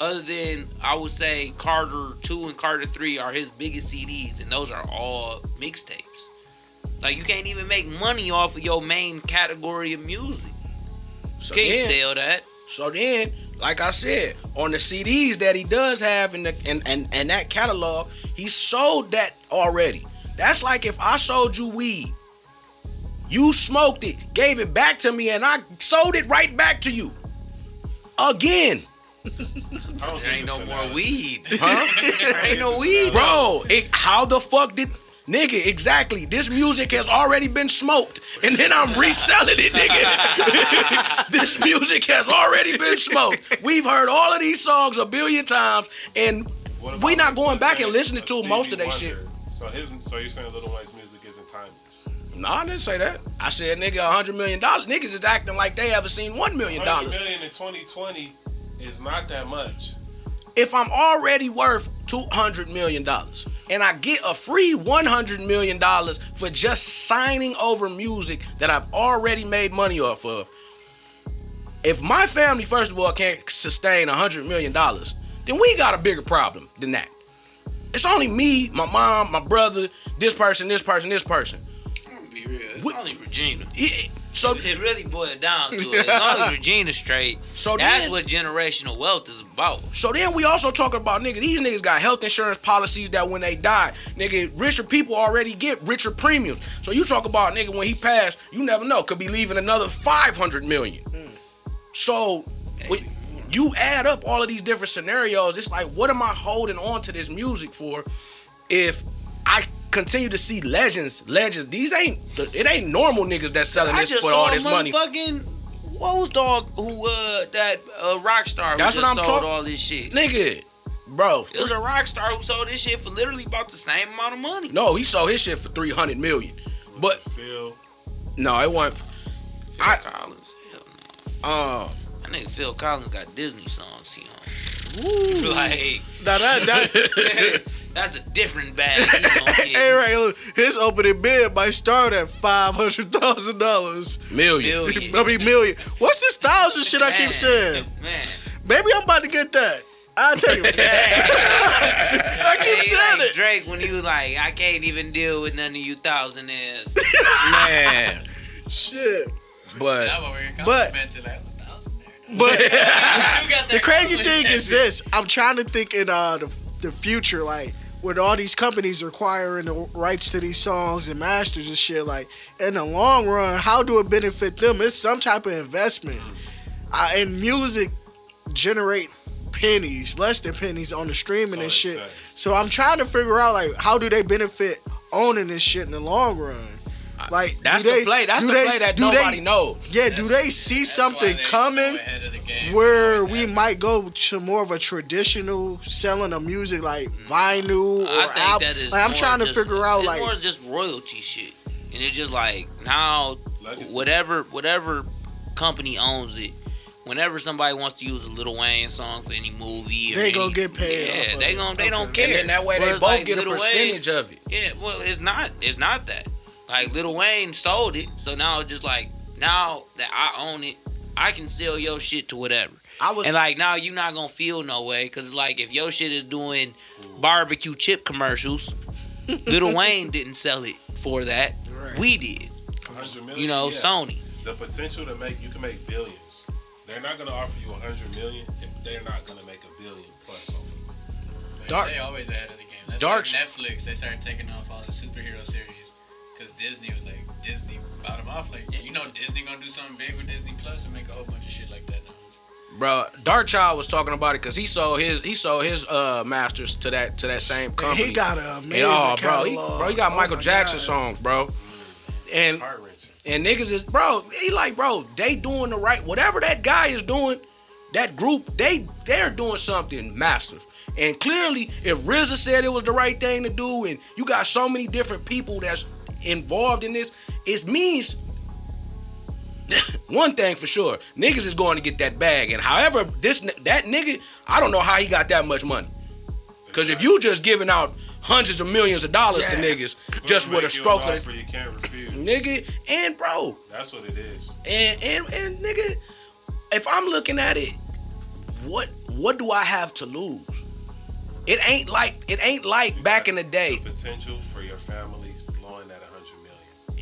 Other than I would say Carter two and Carter three are his biggest CDs, and those are all mixtapes. Like you can't even make money off of your main category of music. So Can't then, sell that. so then, like I said, on the CDs that he does have in the and and and that catalog, he sold that already. That's like if I sold you weed, you smoked it, gave it back to me, and I sold it right back to you again. I don't There ain't no more an- weed. Huh? there ain't no weed. Bro, it, how the fuck did nigga exactly? This music has already been smoked, and then I'm reselling it, nigga. this music has already been smoked. We've heard all of these songs a billion times, and we about, not going back and listening a to most of that shit. So his, so you're saying Lil Wayne's music isn't timeless? No, I didn't say that. I said nigga, hundred million dollars. Niggas is acting like they haven't seen one million Hundred dollars. million in 2020 is not that much. if I'm already worth two hundred million dollars and I get a free one hundred million dollars for just signing over music that I've already made money off of, if my family first of all can't sustain a hundred million dollars, then we got a bigger problem than that. It's only me, my mom, my brother, this person, this person, this person. Be real. It's What- only Regina. It- so It really boiled down to it. As long as Regina's straight, So that's then- what generational wealth is about. So then we also talking about nigga, these niggas got health insurance policies that when they die, nigga, richer people already get richer premiums. So you talk about nigga when he passed, you never know, could be leaving another 500 million. Hmm. So when you add up all of these different scenarios, it's like, what am I holding on to this music for if I continue to see legends, legends, these ain't, it ain't normal niggas that's selling I this just for saw all this money. motherfucking what was dog who uh that uh, rock star That's what I'm talking. talk- all this shit. Nigga, bro, It was a rock star who sold this shit for literally about the same amount of money. no, he sold his shit for 300 million. But Phil, No, it wasn't. Phil I- Collins. Hell no. Um, That nigga Phil Collins got Disney songs he on. Like Now that that that's a different bag. He gonna hey right, look, his opening bid might start at five hundred thousand dollars. million. Million. I mean million. What's this thousand shit I keep saying? Man. Maybe I'm about to get that. I'll tell you. I keep Hey, saying like it. Drake when he was like, I can't even deal with none of you thousandaires. Man, Shit. but Now what we're But- complimenting like a thousand there. But You the crazy thing is this: I'm trying to think in uh, the the future, like with all these companies acquiring the rights to these songs and masters and shit. Like in the long run, how do it benefit them? It's some type of investment. Uh, and music generate pennies, less than pennies on the streaming and shit. say. So I'm trying to figure out like how do they benefit owning this shit in the long run? Like that's the they- play. That's the they- play that do they- nobody knows. Yeah, do they see something they so coming? ahead of the game. where we have. might go to more of a traditional selling of music like vinyl or I think album. that is. Like I'm trying to just- figure out it's like more just royalty shit, and it's just like now, Legacy. whatever whatever company owns it. Whenever somebody wants to use a Lil Wayne song for any movie, or They any- gonna get paid Yeah, off of they it. gonna they don't care. And then that way they both like, get a Lil Wayne- percentage of it. Yeah, well, it's not. It's not that. Like Little Wayne sold it, so now it's just like now that I own it, I can sell your shit to whatever. I was And like now you're not gonna feel no way because like if your shit is doing barbecue chip commercials, Lil Wayne didn't sell it for that. Right. We did. 100 million, You know, yeah. Sony. The potential to make you can make billions. They're not gonna offer you a hundred million if they're not gonna make a billion plus off of it. Dark- They always ahead of the game. That's Dark- like Netflix. They started taking off all the superhero series because Disney was like Disney bought them off. Like, yeah, you know, Disney gonna do something big with Disney Plus and make a whole bunch of shit like that now. bro. Darkchild was talking about it because he sold his he sold his uh masters to that to that same Man, company. he got an amazing oh, bro, he, catalog. bro, he got Oh Michael Jackson God. songs, bro. And Heart wrenching. and niggas is bro. He like, bro, they doing the right. Whatever that guy is doing, that group, they they're doing something massive. And clearly, if RZA said it was the right thing to do, and you got so many different people that's involved in this, it means one thing for sure: niggas is going to get that bag. And however, this that nigga, I don't know how he got that much money. Cause if you just giving out hundreds of millions of dollars to Yeah. niggas just with a stroke of offer you can't refuse. nigga, and bro, That's what it is. and and and nigga, if I'm looking at it, what what do I have to lose? It ain't like it ain't like You back in the day, The potential for your families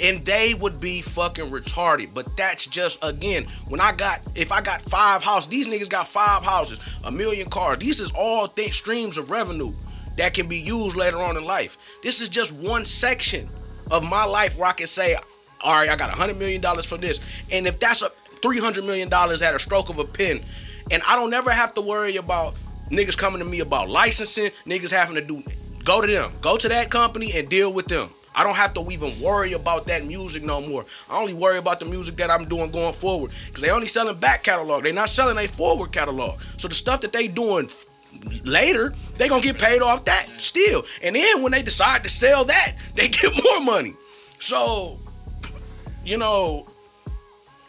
and they would be fucking retarded. But that's just again when I got if I got five houses, these niggas got five houses, a million cars. These is all th- streams of revenue that can be used later on in life. This is just one section of my life where I can say, all right, I got a hundred million dollars for this, and if that's a three hundred million dollars at a stroke of a pen, and I don't ever have to worry about niggas coming to me about licensing, niggas having to do go to them, go to that company and deal with them. I don't have to even worry about that music no more. I only worry about the music that I'm doing going forward because they only selling back catalog. They're not selling a forward catalog. So the stuff that they doing later, they gonna get paid off that still. And then when they decide to sell that, they get more money. So, you know,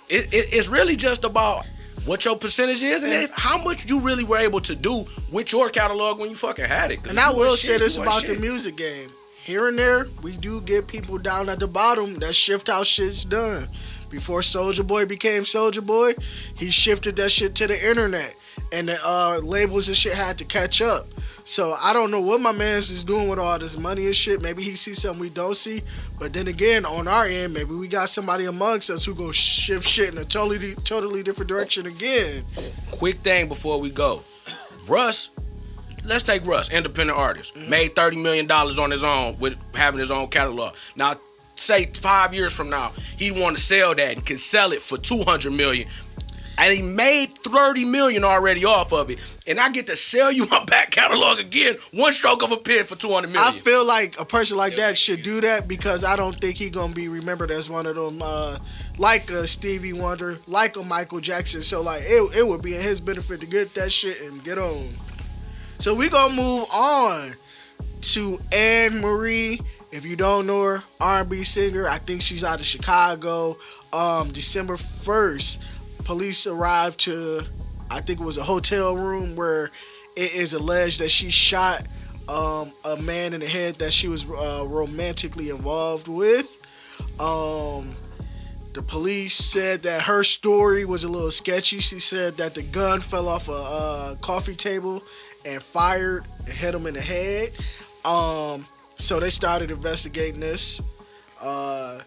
it, it, it's really just about what your percentage is and if- how much you really were able to do with your catalog when you fucking had it. And I will say shit, this about wasn't the music game. Here and there, we do get people down at the bottom that shift how shit's done. Before Soulja Boy became Soulja Boy, he shifted that shit to the internet. And the uh, labels and shit had to catch up. So I don't know what my man's is doing with all this money and shit. Maybe he sees something we don't see. But then again, on our end, maybe we got somebody amongst us who go shift shit in a totally totally different direction again. quick thing before we go. Russ, let's take Russ, independent artist, made thirty million dollars on his own with having his own catalog. Now, say five years from now, he want to sell that and can sell it for two hundred million, and he made thirty million already off of it, and I get to sell you my back catalog again, one stroke of a pen for two hundred million. I feel like a person like that should do that because I don't think he gonna be remembered as one of them uh, like a Stevie Wonder, like a Michael Jackson. So like it, it would be in his benefit to get that shit and get on. So we gonna move on to Ann Marie. If you don't know her, R&B singer. I think she's out of Chicago. Um, December first, police arrived to, I think it was a hotel room where it is alleged that she shot um, a man in the head that she was uh, romantically involved with. Um, the police said that her story was a little sketchy. She said that the gun fell off a uh, coffee table and fired and hit him in the head. Um, so they started investigating this. Uh,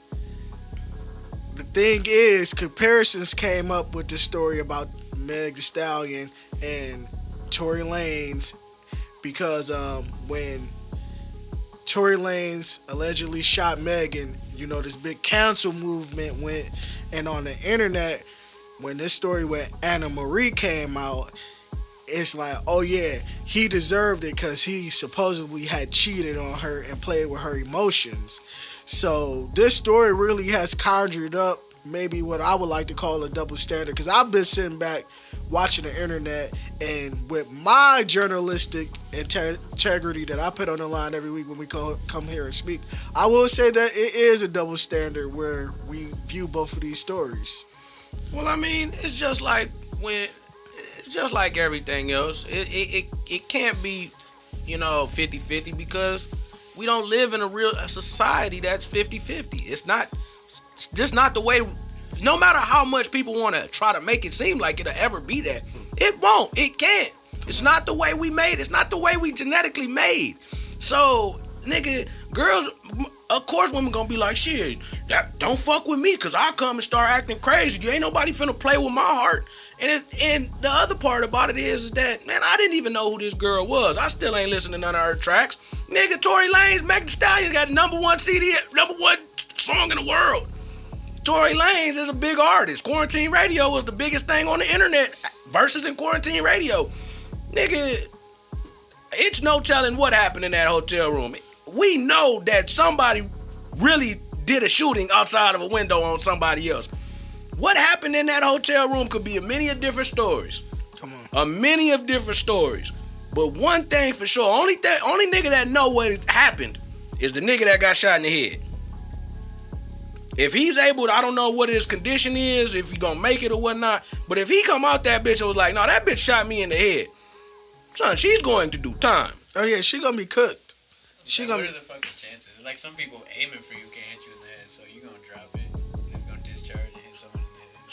the thing is, comparisons came up with the story about Meg Thee Stallion and Tory Lanez because um, when Tory Lanez allegedly shot Megan, you know, this big council movement went, and on the internet, when this story with Anna Marie came out, it's like, oh yeah, he deserved it because he supposedly had cheated on her and played with her emotions. So this story really has conjured up maybe what I would like to call a double standard because I've been sitting back watching the internet and with my journalistic integrity that I put on the line every week when we co- come here and speak, I will say that it is a double standard where we view both of these stories. Well, I mean, it's just like when just like everything else. It it it, it can't be, you know, 50-50 because we don't live in a real society that's 50-50. It's not it's just not the way no matter how much people want to try to make it seem like it'll ever be that, it won't. It can't. It's not the way we made. It's not the way we genetically made. So, nigga, girls, of course, women gonna be like, shit, that, don't fuck with me, cause I'll come and start acting crazy. You ain't nobody finna play with my heart. And it, and the other part about it is, is that man, I didn't even know who this girl was. I still ain't listening to none of her tracks. Nigga, Tory Lanez, Megan Thee Stallion got number one CD, number one song in the world. Tory Lanez is a big artist. Quarantine Radio was the biggest thing on the internet versus in quarantine radio. Nigga, it's no telling what happened in that hotel room. We know that somebody really did a shooting outside of a window on somebody else. What happened in that hotel room could be a many of different stories. Come on. A many of different stories. But one thing for sure, only th- only nigga that know what happened is the nigga that got shot in the head. If he's able to, I don't know what his condition is, if he gonna make it or whatnot. But if he come out that bitch and was like, no, that bitch shot me in the head. Son, she's going to do time. Oh yeah, she gonna be cooked. She Like, gonna. what are the fucking chances? Like some people aiming for you can't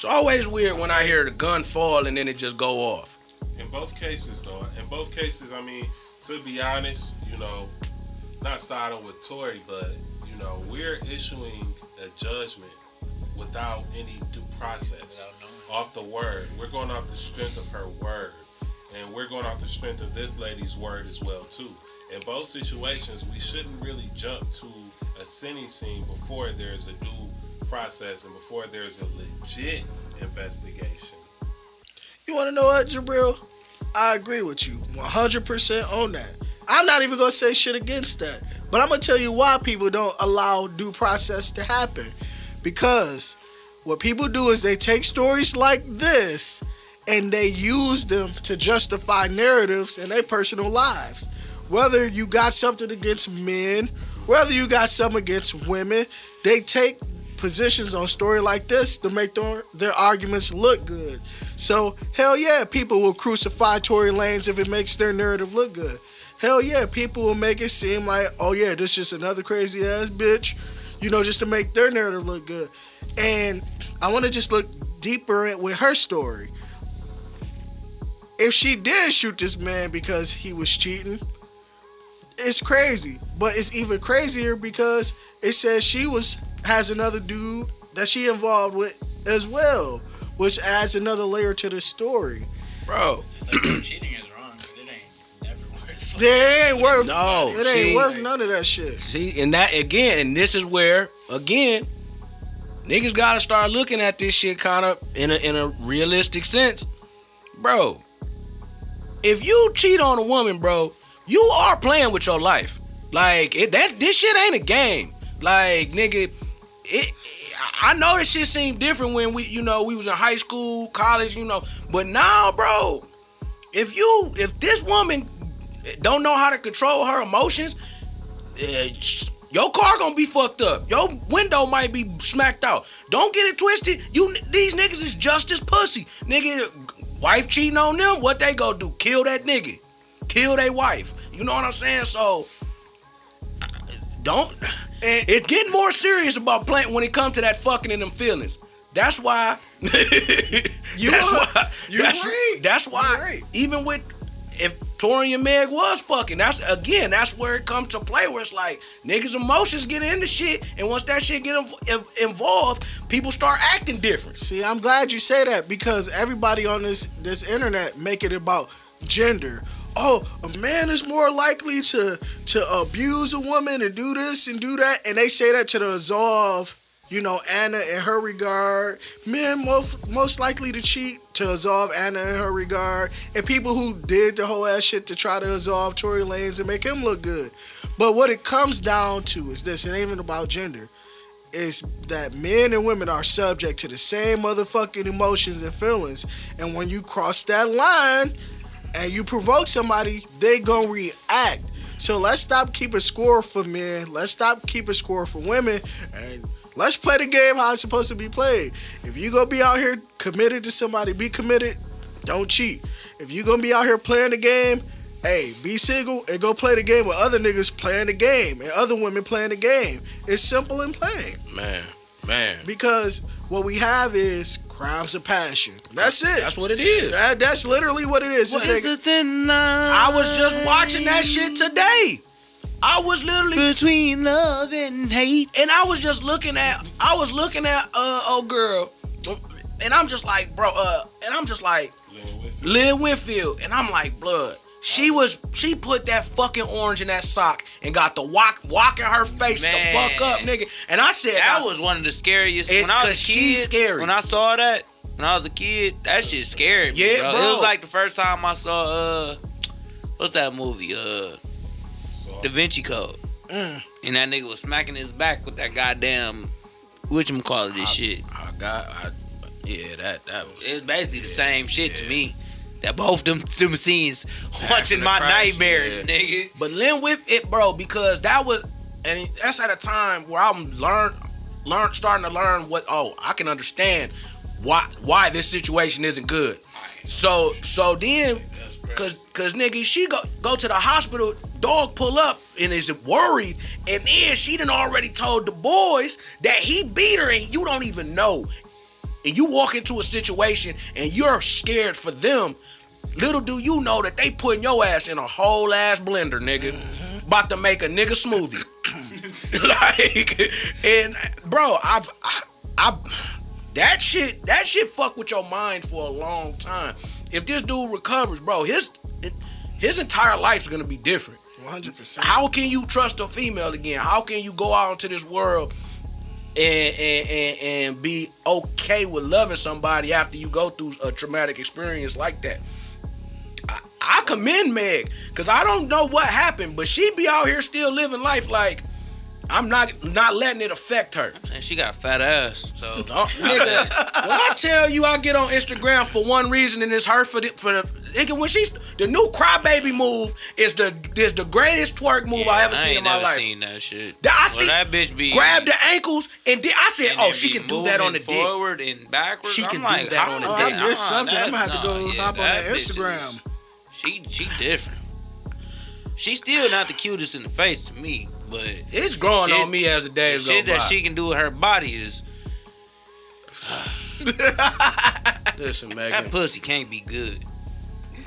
It's always weird when I hear the gun fall and then it just go off. In both cases, though, in both cases, I mean, to be honest, you know, not siding with Tory, but you know, we're issuing a judgment without any due process, off the word. We're going off the strength of her word, and we're going off the strength of this lady's word as well too. In both situations, we shouldn't really jump to a sinning scene before there's a due process and before there's a legit investigation. You want to know what, Jabril? I agree with you 100% on that. I'm not even going to say shit against that. But I'm going to tell you why people don't allow due process to happen. Because what people do is they take stories like this and they use them to justify narratives in their personal lives. Whether you got something against men, whether you got something against women, they take positions on story like this to make their, their arguments look good. So hell yeah, people will crucify Tory Lanez if it makes their narrative look good. Hell yeah, people will make it seem like, oh yeah, this is just another crazy ass bitch, you know, just to make their narrative look good. And I want to just look deeper with her story. If she did shoot this man because he was cheating, it's crazy. But it's even crazier because it says she was has another dude that she involved with as well, which adds another layer to the story. Bro, Just like cheating is wrong, but it ain't never worth. They ain't worth No, it ain't see- worth none of that shit. See, and that again, and this is where again, niggas gotta start looking at this shit kind of in a in a realistic sense, bro. If you cheat on a woman, bro, you are playing with your life. Like it, that, this shit ain't a game. Like nigga, it. I know this shit seemed different when we, you know, we was in high school, college, you know, but now, bro, if you, if this woman don't know how to control her emotions, uh, your car gonna be fucked up. Your window might be smacked out. Don't get it twisted. You these niggas is just as pussy. Nigga, wife cheating on them, what they go do? Kill that nigga. Kill their wife. You know what I'm saying? So don't it's getting more serious about playing when it comes to that fucking and them feelings. That's why you that's are- why you that's, right. that's why even with if Tory and Meg was fucking, that's again, that's where it comes to play. Where it's like niggas' emotions get into shit, and once that shit get inv- involved, people start acting different. See, I'm glad you say that because everybody on this this internet make it about gender. Oh, a man is more likely to to abuse a woman and do this and do that, and they say that to absolve, you know, Anna in her regard. Men most most likely to cheat to absolve Anna in her regard, and people who did the whole ass shit to try to absolve Tory Lanez and make him look good. But what it comes down to is this: it ain't even about gender is that men and women are subject to the same motherfucking emotions and feelings. And when you cross that line and you provoke somebody, they gonna react. So let's stop keeping score for men. Let's stop keeping score for women. And let's play the game how it's supposed to be played. If you gonna be out here committed to somebody, be committed. Don't cheat. If you gonna be out here playing the game, hey, be single and go play the game with other niggas playing the game and other women playing the game. It's simple and plain Man, man. because What we have is crimes of passion. That's it. That's what it is. That, that's literally what it is. It's like- it then I was just watching that shit today. I was literally between love and hate? and I was just looking at I was looking at uh oh girl and I'm just like bro uh and I'm just like Lil Whitfield. Lynn Whitfield and I'm like blood she was she put that fucking orange in that sock and got the walk walking her face the fuck up nigga and I said That I- was one of the scariest. It- when I was a kid, she's scary. when I saw that, when I was a kid, that shit scared me. Yeah, bro. bro. It was like the first time I saw uh, what's that movie? Uh, Da Vinci Code. Mm. And that nigga was smacking his back with that goddamn which whatchamacallit this shit. I got I yeah that that was It's basically the same shit to me. That both them them scenes haunting my Christ, nightmares, yeah. nigga. But Lynn with it, bro, because that was, and that's at a time where I'm learn, learn, starting to learn what. Oh, I can understand why why this situation isn't good. So so then, cause cause nigga, she go go to the hospital. Dog pull up and is worried, and then she done already told the boys that he beat her, and you don't even know. And you walk into a situation and you're scared for them. Little do you know that they putting your ass in a whole ass blender, nigga. About to make a nigga smoothie. like, and bro, I've, I, I, that shit, that shit fuck with your mind for a long time. If this dude recovers, bro, his, his entire life's gonna be different. 100%. How can you trust a female again? How can you go out into this world and and, and be okay with loving somebody after you go through a traumatic experience like that? I, I commend Meg because I don't know what happened, but she be out here still living life like I'm not not letting it affect her. And she got a fat ass, so nigga, when I tell you I get on Instagram for one reason and it's her for the for the nigga when she's the new crybaby move is the is the greatest twerk move I ever I seen ain't in my never life. seen that shit. That- I Well, see that bitch be grab the ankles and then I said, oh, she can do that on the moving dick. forward and backwards. She I'm can do like, that on the is Oh, I dick. missed something. I'm gonna have to go yeah, hop on that bitch is- Instagram. She she different. She's still not the cutest in the face to me, but It's growing shit- on me as the the days go shit that she can do with her body is Listen, Megan. that pussy can't be good.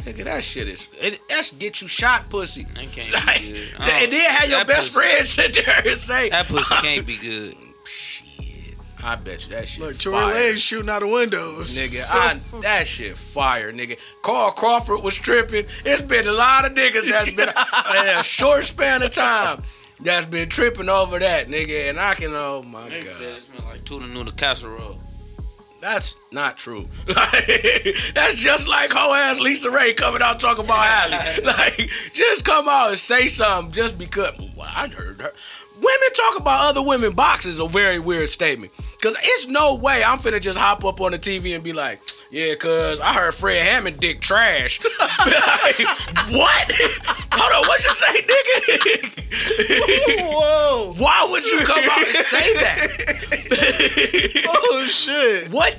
nigga, that shit is it, that's get you shot, pussy. That can't Like, be good. I and then have your best pussy- friend sit there and say, That pussy can't be good. shit. I bet you that shit. Look, fire. Tory Lanez shooting out the windows. Nigga, So- I, that shit fire, nigga. Carl Crawford was tripping. It's been a lot of niggas that's been in a short span of time that's been tripping over that, nigga. And I can, oh my Nigga said god, it smell like tuna noodle casserole. that's not true. that's just like whole ass LisaRaye coming out talking about Halle. like, just come out and say something just because. Well, I heard her. Women talk about other women boxes a very weird statement. Cause it's no way I'm finna just hop up on the TV and be like, yeah, cause I heard Fred Hammond dick trash. Like, what? Hold on, what you say, nigga? Whoa! Why would you come out and say that? Oh shit! what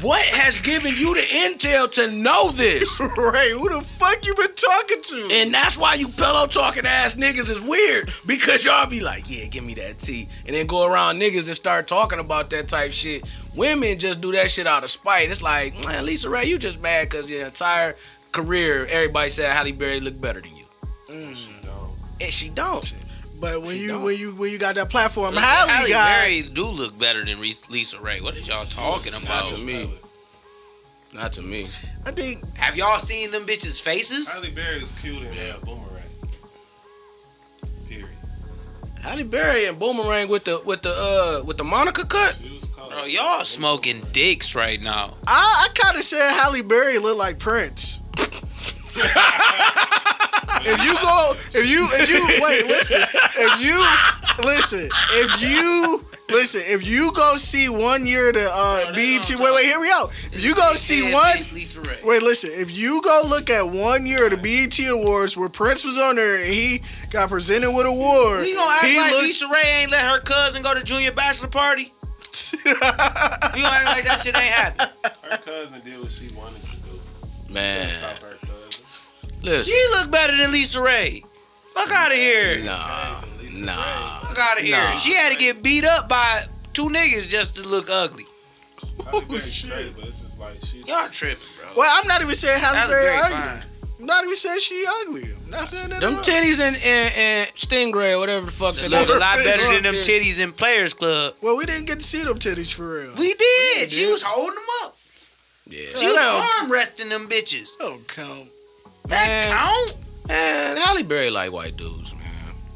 what has given you the intel to know this? Ray, who the fuck you been talking to? And that's why you pillow talking ass niggas is weird because y'all be like, yeah, give me that tea, and then go around niggas and start talking about that type shit. Women just do that shit out of spite. It's like, man, LisaRaye, you just mad because your entire career, everybody said Halle Berry looked better than you, no. Mm. and she don't. But when She you don't. when you when you got that platform, Halle Halle got Berry do look better than Reese- LisaRaye. What is y'all talking about? Not about? to me. Not to me. I think Have y'all seen them bitches' faces? Halle Berry is cute in uh, Boomerang. Period. Halle Berry and Boomerang with the with the uh with the Monica cut. She was called. Bro, y'all smoking dicks right now. I, I kind of said Halle Berry looked like Prince. if you go, if you, if you wait, listen, if you listen, if you listen, if you go see one year to uh, BET, wait, wait, here we go. If you go see one, wait, listen, if you go look at one year of the BET Awards where Prince was on there and he got presented with an award, We gonna act he like looked- Lisa Ray ain't let her cousin go to junior bachelor party? you gonna act like that shit ain't happen. Her cousin did what she wanted to do. Man, Stop her cousin. Listen. She look better than LisaRaye. Fuck out of here. Nah, nah. Fuck out of here. Nah. She had to get beat up by two niggas just to look ugly. Halle Berry straight, but it's just like she's. Y'all tripping, bro. Well, I'm not even saying Halle Halle Berry Berry ugly. fine. I'm not even saying she ugly. I'm not saying that. Them at all. titties and, and, and Stingray, or whatever the fuck They they look a lot better than them Swordfish. titties in Players Club. Well, we didn't get to see them titties for real. We did. She was holding them up. Yeah. She was don't- arm resting them bitches. Oh, don't count. That Man. count? Man, Halle Berry like white dudes.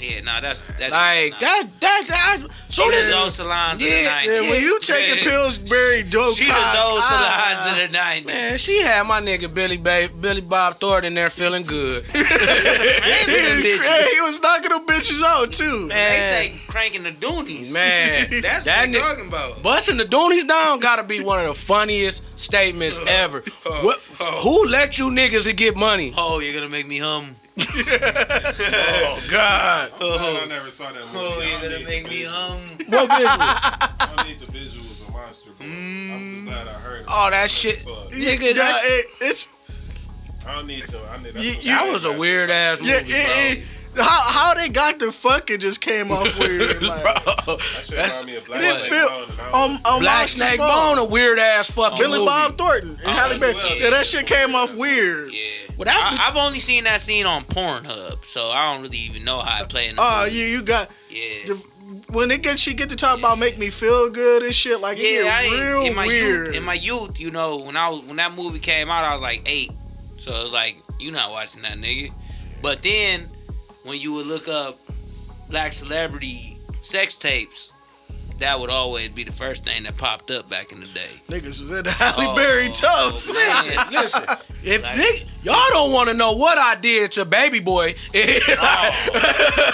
Yeah, nah, that's that. Like nah. that, that, that. She Soon the as Zoe Salons Yeah, of the Yeah, 90s. when you taking Yeah. Pillsbury dope She the cock, Zoe ah, Salons of the 90s. man, she had my nigga Billy ba- Billy Bob Thornton in there feeling good. Man, He, he was knocking them bitches out too. They say cranking the Doonies. man, That's that what they talking about. Busting the Doonies down gotta be one of the funniest statements ever. What, who let you niggas get money? Oh, you're gonna make me hum. Oh God! Oh, I'm glad I never saw that movie. Oh, you're gonna make me visual. hum. What visual? I don't need the visuals of Monster's Ball. I'm just mm. glad I heard. it. Oh, that I shit. saw it. Nigga, Yeah, that, it, it's I don't need them. I need You- you- that was a weird ass movie, yeah, it, it, how how they got the fucking just came off weird. Like, bro. That shit That's- remind me of Black it Snake feel Bone, and I on um, um, Black Snake Bone. Bone, a weird ass fucking Billy movie. Bob Thornton and Halle Berry. well, Yeah, that shit came off weird. Yeah. Well, that's I, I've only seen that scene on Pornhub, so I don't really even know how it played in the Oh, movie. you you got Yeah. the, when it gets she get to talk about make me feel good and shit like Yeah, it I get ain't, real in my weird. youth, in my youth, you know, when I was when that movie came out, I was like eight, so it was like you not watching that nigga. But then when you would look up black celebrity sex tapes, that would always be the first thing that popped up back in the day. Niggas was in the Halle Oh, Berry tough. man. Listen, listen. If Like- nigg- y'all don't want to know what I did to Baby Boy, oh,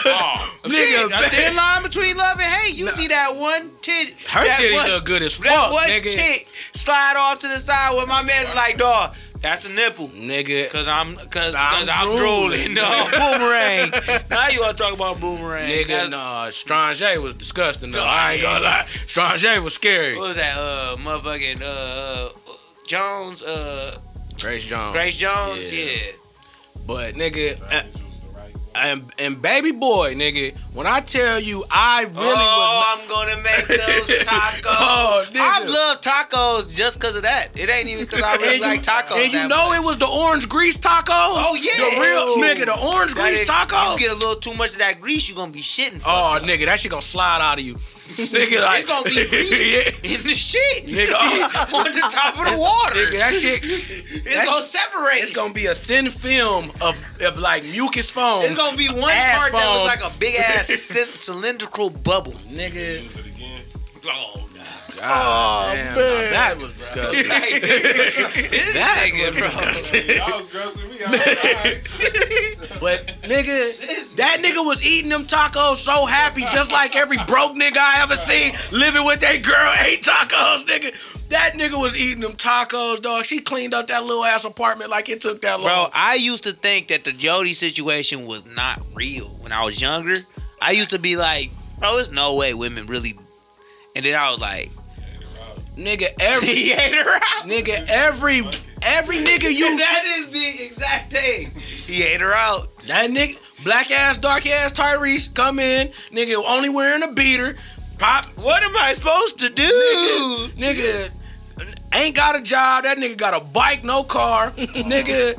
oh, Nigga, shit, a thin line between love and hate. You see that one tit, her that titty one- look good as fuck. That one nigga. tit slide off to the side where my man's like, dog, that's a nipple. Nigga, Cause I'm, cause, I'm cause I'm drooling. No, boomerang. now you want to talk about boomerang? nigga, That's- nah, Strange was disgusting though. I ain't gonna lie, Strange was scary. What was that? Uh, motherfucking uh, Jones. Uh, Grace Jones, Grace Jones. Yeah. Yeah. but nigga, uh, and, and Baby Boy, nigga, when I tell you, I really oh, was. oh, I'm gonna make those oh, tacos. Oh, nigga. I love tacos just cause of that. It ain't even cause I really and like tacos. and you know much. it was the orange grease tacos. Oh yeah, the real nigga, the orange That grease is- tacos. You get a little too much of that grease, you are gonna be shitting. Oh, up. nigga, that shit gonna slide out of you. Nigga, like, it's gonna be grease yeah. in the shit Nigga, oh. on the top of the water. Nigga, that shit, it's that's- gonna separate. it's gonna be a thin film of, of like mucus foam. It's gonna be one Ass part that looks like a big ass cylindrical bubble. Nigga, Use it again. Oh, God, Oh, damn, man. nah, that was disgusting. that nigga, was bro. disgusting. Y'all was grossing me out. Alright. But nigga, that nigga was eating them tacos so happy, just like every broke nigga I ever seen living with that girl ate tacos, nigga. That nigga was eating them tacos, dog. She cleaned up that little ass apartment like it took that long. Bro, I used to think that the Jody situation was not real when I was younger. I used to be like, bro, there's no way women really. And then I was like, nigga, every he ate her out. nigga, every every nigga you that is the exact thing. He ate her out. that nigga black ass, dark ass Tyrese come in, nigga only wearing a beater, pop What am I supposed to do? nigga ain't got a job. That nigga got a bike, no car. nigga,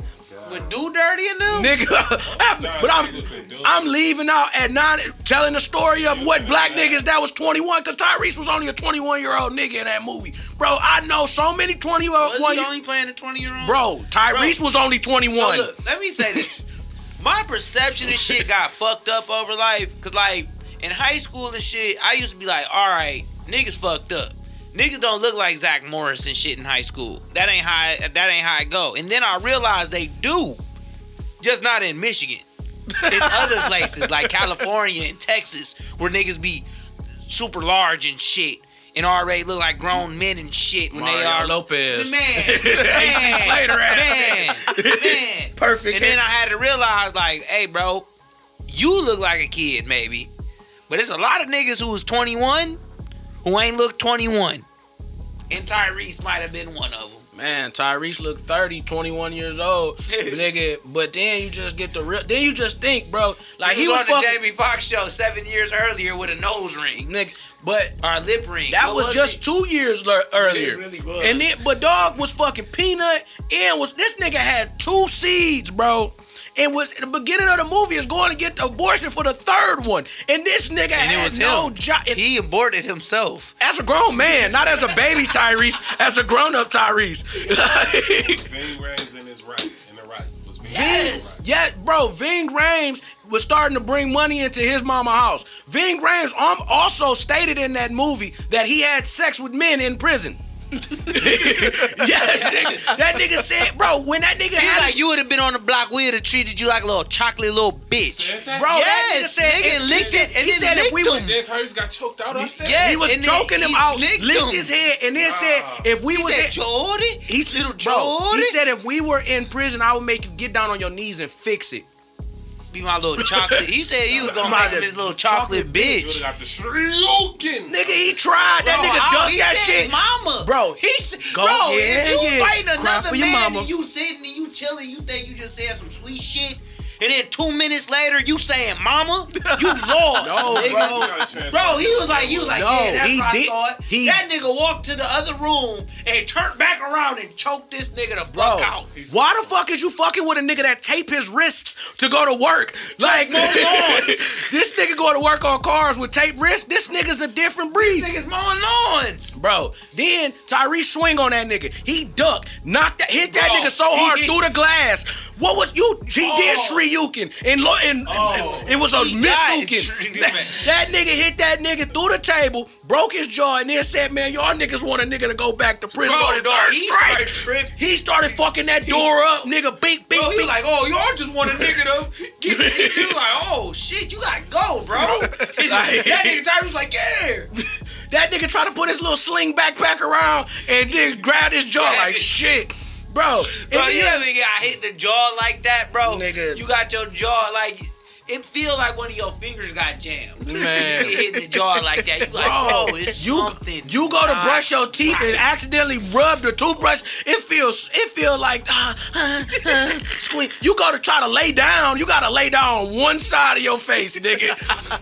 With do dirty in them? nigga. but I'm I'm leaving out at nine, telling the story of what black niggas that was 21, cause Tyrese was only a 21 year old nigga in that movie. Bro, I know so many 21 Was he year only playing a 20 year old? Bro, Tyrese was only 21. So look, let me say this. My perception of shit got fucked up over life. Cause like in high school and shit, I used to be like, all right, niggas fucked up. Niggas don't look like Zach Morris and shit in high school. That ain't how I, that ain't how it go. And then I realized they do, just not in Michigan. In other places like California and Texas, where niggas be super large and shit, and already look like grown men and shit when they are Lopez. Man, AC man, Slater man, man. Perfect. And then I had to realize, like, hey, bro, you look like a kid, maybe, but it's a lot of niggas who was 21 who ain't look 21, and Tyrese might have been one of them. Man, Tyrese looked 30, 21 years old, nigga. But then you just get the real. Then you just think, bro, like he he was, was, on the Jamie Foxx show seven years earlier with a nose ring nigga. But our lip ring. that What was, just it? two years le- earlier. really was. And then, but dog was fucking peanut and was this nigga had two seeds, bro. And was at the beginning of the movie is going to get the abortion for the third one, and this nigga And it had was no job. He aborted himself. as a grown man, not as a baby Tyrese, as a grown up Tyrese. Ving Rhames in his right, in the right. Ving Yes. Rhames yeah, bro, Ving Rhames was starting to bring money into his mama house. Ving Rhames um, also stated in that movie that he had sex with men in prison. yes, nigga. that nigga said, bro, when that nigga He had like you would have been on the block. We would have treated you like a little chocolate little bitch. Said that? bro, that Yes, nigga said, nigga, and he licked said, it and he said if we licked was. Then Tyrese got choked out up there. Yes, he was and choking him he out, licked licked him. his head, and then said, if we He was said, in- Jordy, he said, little bro, Jordy, he said if we were in prison, I would make you get down on your knees and fix it. Be my little chocolate. He said he was gonna My make him his little chocolate, You bitch. would've got the shrieking. Nigga, he tried. That nigga how- ducked he that said shit. mama. Bro, he said, go- bro, yeah, if you yeah. fighting another man mama. and you sitting and you chilling, you think you just said some sweet shit, and then two minutes later you saying mama, you lost, No, nigga. You. Bro, he was like, he was like, No, yeah, that's he did- I thought. he- that nigga walked to the other room and turned back around and choked this nigga the Bro, fuck out. why the fuck is you fucking with a nigga that tape his wrists to go to work? Like, this nigga go to work on cars with tape wrists. This nigga's a different breed. Niggas mowing lawns. Bro, then Tyrese swing on that nigga. He ducked, knocked that, hit that Bro, nigga so hard through the glass. What was you? He did Oh. Shoryuken, and, lo- and, Oh. it was a He misukin. That, that nigga hit that nigga through the table, broke his jaw, and then said, "Man, y'all niggas want a nigga to go back to prison Bro, dog, he started tripping. He started fucking that door up, nigga. Beep, beep, Bro, he like, oh, y'all just want a nigga to get. He was like, oh, shit, you gotta go, bro. that nigga Tyrese was like, yeah. That nigga tried to put his little sling backpack around and then grabbed his jaw like shit. Bro, Bro, you ever got hit the jaw like that, bro? Nigga. You got your jaw like, it feel like one of your fingers got jammed. Man. You hit the jaw like that. You like, bro, it's you, something. You go to brush your teeth and accidentally rub the toothbrush. It feels it feel like uh, uh, uh, squeak. You go to try to lay down. You gotta lay down on one side of your face, nigga.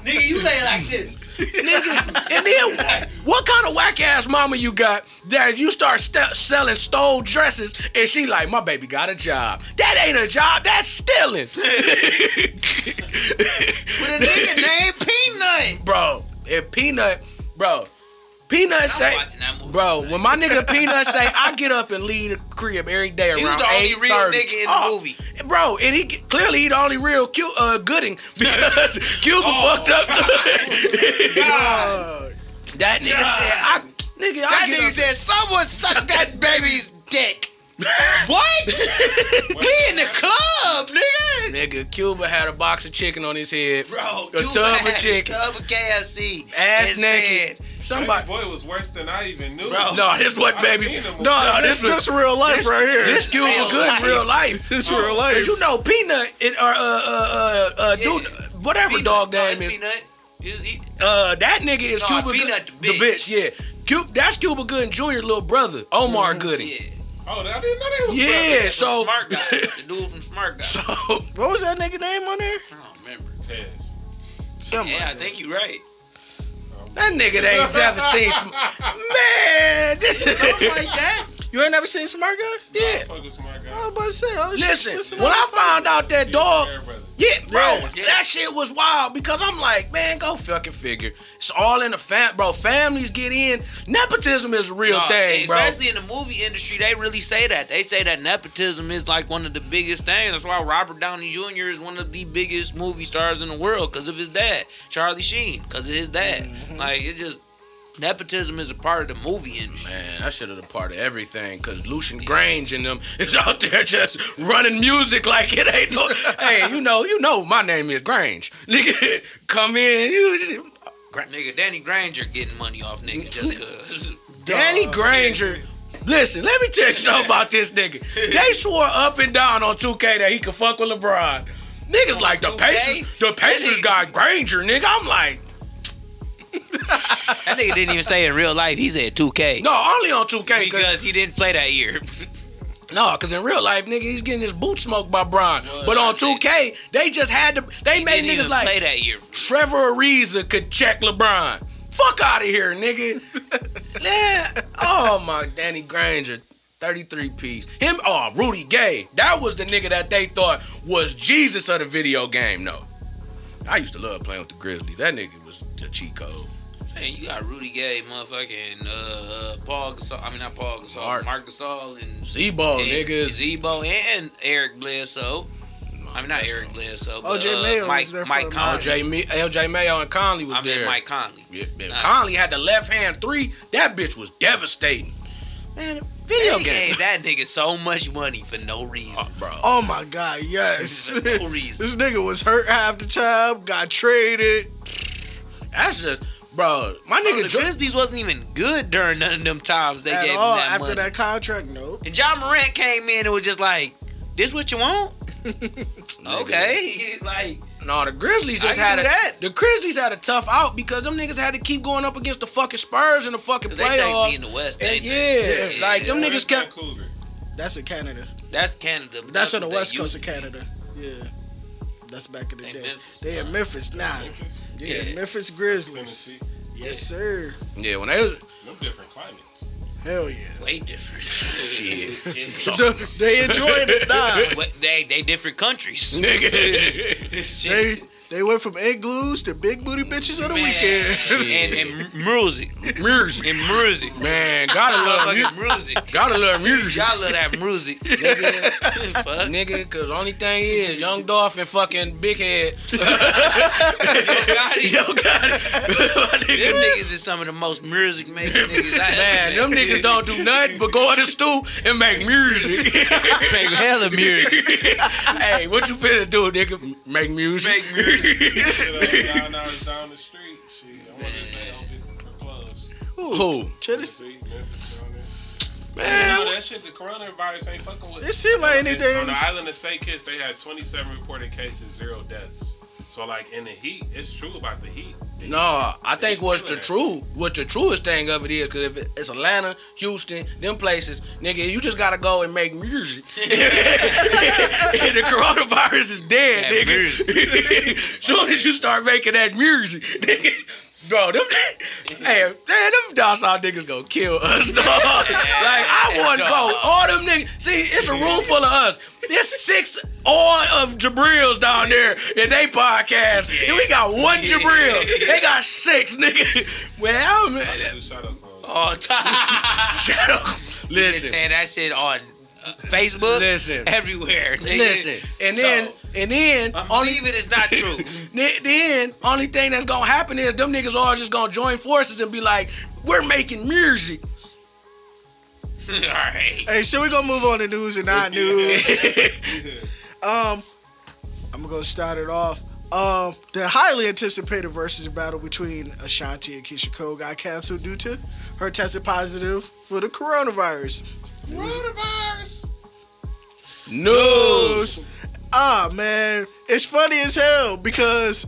Nigga, you lay like this. Nigga. And then what kind of whack ass mama you got that you start st- selling stole dresses and she like my baby got a job? That ain't a job. That's stealing. With a nigga named Peanut. bro. If Peanut, bro, Peanut say, watching that movie. bro, when my nigga Peanut say, I get up and leave the crib every day around He was the only real nigga in the Oh, movie. Bro, and he clearly he the only real cute uh gooding because Cuba Oh, fucked up. God That nigga said, I nigga, I That get nigga up- said, someone suck that baby's dick. what? we in the club, nigga. Nigga, Cuba had a box of chicken on his head. Bro, a Cuba tub had of chicken. Tub of KFC. Ass and naked. said, Somebody. Baby boy was worse than I even knew. Bro. No, this wasn't baby. seen the movie. No, this, this was real life this, right here. This Cuba Real good life. in real life. This real life. Cause you know Peanut it, or uh uh uh, uh dude whatever Peanut. dog No, name it's is. Peanut. He- he- Uh that nigga is No, Cuba Peanut, Good, the bitch. yeah. Cuba, that's Cuba Gooding Jr. little brother, Omar Gooding. Yeah. Oh, I didn't know they was Yeah, brothers. so Smart guy. The dude from Smart Guy. so What was that nigga name on there? I don't remember. Tez. Something Yeah, I that. think you're right. that nigga they ain't ever seen some man. This is Something like that. You ain't never seen Smart Guy? yeah. Fuck with smart guy. I was about to say, oh, shit, Listen, listen when I that found out that He's dog, a brother. yeah, bro, Yeah. that shit was wild because I'm like, man, go fucking figure. It's all in the fam, bro. Families get in. Nepotism is a real No, thing, bro. Especially in the movie industry, they really say that. They say that nepotism is like one of the biggest things. That's why Robert Downey Jr. is one of the biggest movie stars in the world because of his dad, Charlie Sheen, because of his dad. Mm-hmm. Like it's just nepotism is a part of the movie industry. Man, that should have a part of everything. Cause Lucian Grainge and them is out there just running music like it ain't no. hey, you know, you know, my name is Grainge. Nigga, come in. You, Nigga, Danny Granger getting money off nigga just cause. Danny Granger. Listen, let me tell you something about this nigga. They swore up and down on 2K that he could fuck with LeBron. Niggas like the 2K? Pacers. The Pacers got Granger, nigga. I'm like, That nigga didn't even say in real life. He said 2K. No, only on 2K because he didn't play that year. No, because in real life, nigga, he's getting his boot smoked by Brian. Well, but on I 2K, they just had to. They He made niggas like play that year. Trevor Ariza could check LeBron. Fuck out of here, nigga. yeah. Oh my, Danny Granger. 33 piece. Him, oh, Rudy Gay. That was the nigga that they thought was Jesus of the video game, no. I used to love playing with the Grizzlies. That nigga was the cheat code. Saying you got Rudy Gay, motherfucking uh, uh, Pau Gasol. I mean not Pau Gasol, Marc. Marc Gasol, and Z-Bo, and niggas. Z-Bo and Eric Bledsoe. I mean not That's Eric wrong. Bledsoe. But, OJ uh, Mayo was Mike, there for Mike a Conley. LJ, LJ Mayo and Conley was I mean there. Mike Conley. Yeah, man. Nah. Conley had the left hand three. That bitch was devastating. Man, video They game. gave that nigga so much money for no reason. Oh, bro. Oh my god, yes. No reason. this nigga was hurt half the time, got traded. That's just, bro. My Bro, nigga, the Dr- Grizzlies wasn't even good during none of them times they At gave all him that after money. that contract, no. And Ja Morant came in and was just like, "This what you want? okay." Like, no, the Grizzlies just I had do a, that. the Grizzlies had a tough out because them niggas had to keep going up against the fucking Spurs in the fucking they take playoffs. me in the West. And ain't yeah, they? like them niggas kept. Vancouver? That's in Canada. That's Canada. but That's on the west coast of to be. Canada. Yeah. That's back in the They day. Memphis. They in Memphis now. Memphis, Yeah, Yeah. Memphis Grizzlies. Yes, sir. Yeah, when they was Them different climates. Hell yeah. Way different. shit, they enjoying it now. What- they they different countries. nigga. Shit. They they went from igloos to big booty bitches on the weekend. and and music, music, and music. man, gotta love Motherfucking music. music. Gotta love music. Y'all love that music, Nigga, Fuck. nigga, cause only thing is Young Dolph and fucking Big Head. Gotti. Yo, got it. My Them niggas is some of the most music making niggas I Man, ever them niggas don't do nothing but go in the stool and make music. make hella music. hey, what you finna do, nigga? Make music. Make music. Shit, down, down, down the street. Shit, I wonder if they open or closed. Who? Tennessee. Tennessee, Memphis. Man, You know, that shit, the coronavirus ain't fucking with. It seem like anything. On the island of St. Kitts, they had 27 reported cases, zero deaths. So, like, in the heat, it's true about the heat. No, I think what's the true, what the truest thing of it is, because if it's Atlanta, Houston, them places, nigga, you just gotta go and make music. and the coronavirus is dead, That nigga. Soon as you start making that music, nigga. Bro, them, hey, man, them docile niggas gonna kill us, dog. like, I want, bro, all them niggas. See, it's a room full of us. There's six all of Jabrils down there in they podcast. And we got one Jabril. They got six, nigga. Well, man, Do shout out for All time. shut up. Been Listen, saying that shit on Facebook. Listen. everywhere. Nigga. listen. And then, So, and then, I'm only, it's not true. Then only thing that's gonna happen is them niggas all just gonna join forces and be like, we're making music. All right. Hey, so we gonna move on to news and not news. um, I'm gonna start it off. Um, the highly anticipated Verzuz battle between Ashanti and Keyshia Cole got canceled due to her tested positive for the coronavirus. Coronavirus. News. Ah man, it's funny as hell because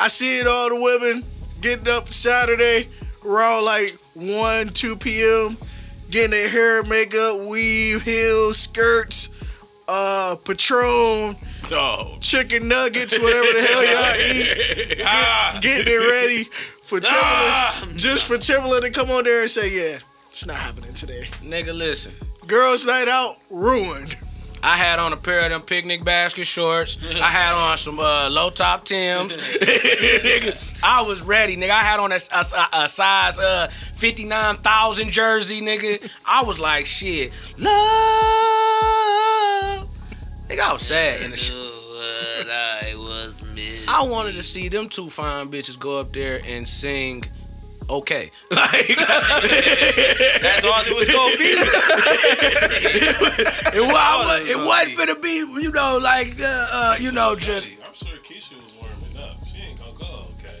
I see it all the women getting up Saturday around like 1, 2 p.m. getting their hair, makeup, weave, heels, skirts, uh, Patron, Oh. chicken nuggets, whatever the hell y'all eat. Ah. Getting it ready for Ah. Just for Timbaland to come on there and say, yeah, it's not happening today. Nigga, listen. Girls' night out ruined. I had on a pair of them picnic basket shorts. I had on some uh, low top Tims. nigga, I was ready, nigga. I had on a, a- a size uh, 59,000 jersey, nigga. I was like, shit, love. Nigga, I was sad. In the sh- what I was missing. I wanted to see them two fine bitches go up there and sing okay. Like, That's all it was gonna be. it, wa- it wasn't finna be, you know, like, uh, uh, you know, just I'm sure Keyshia was warming up. She ain't gonna go okay.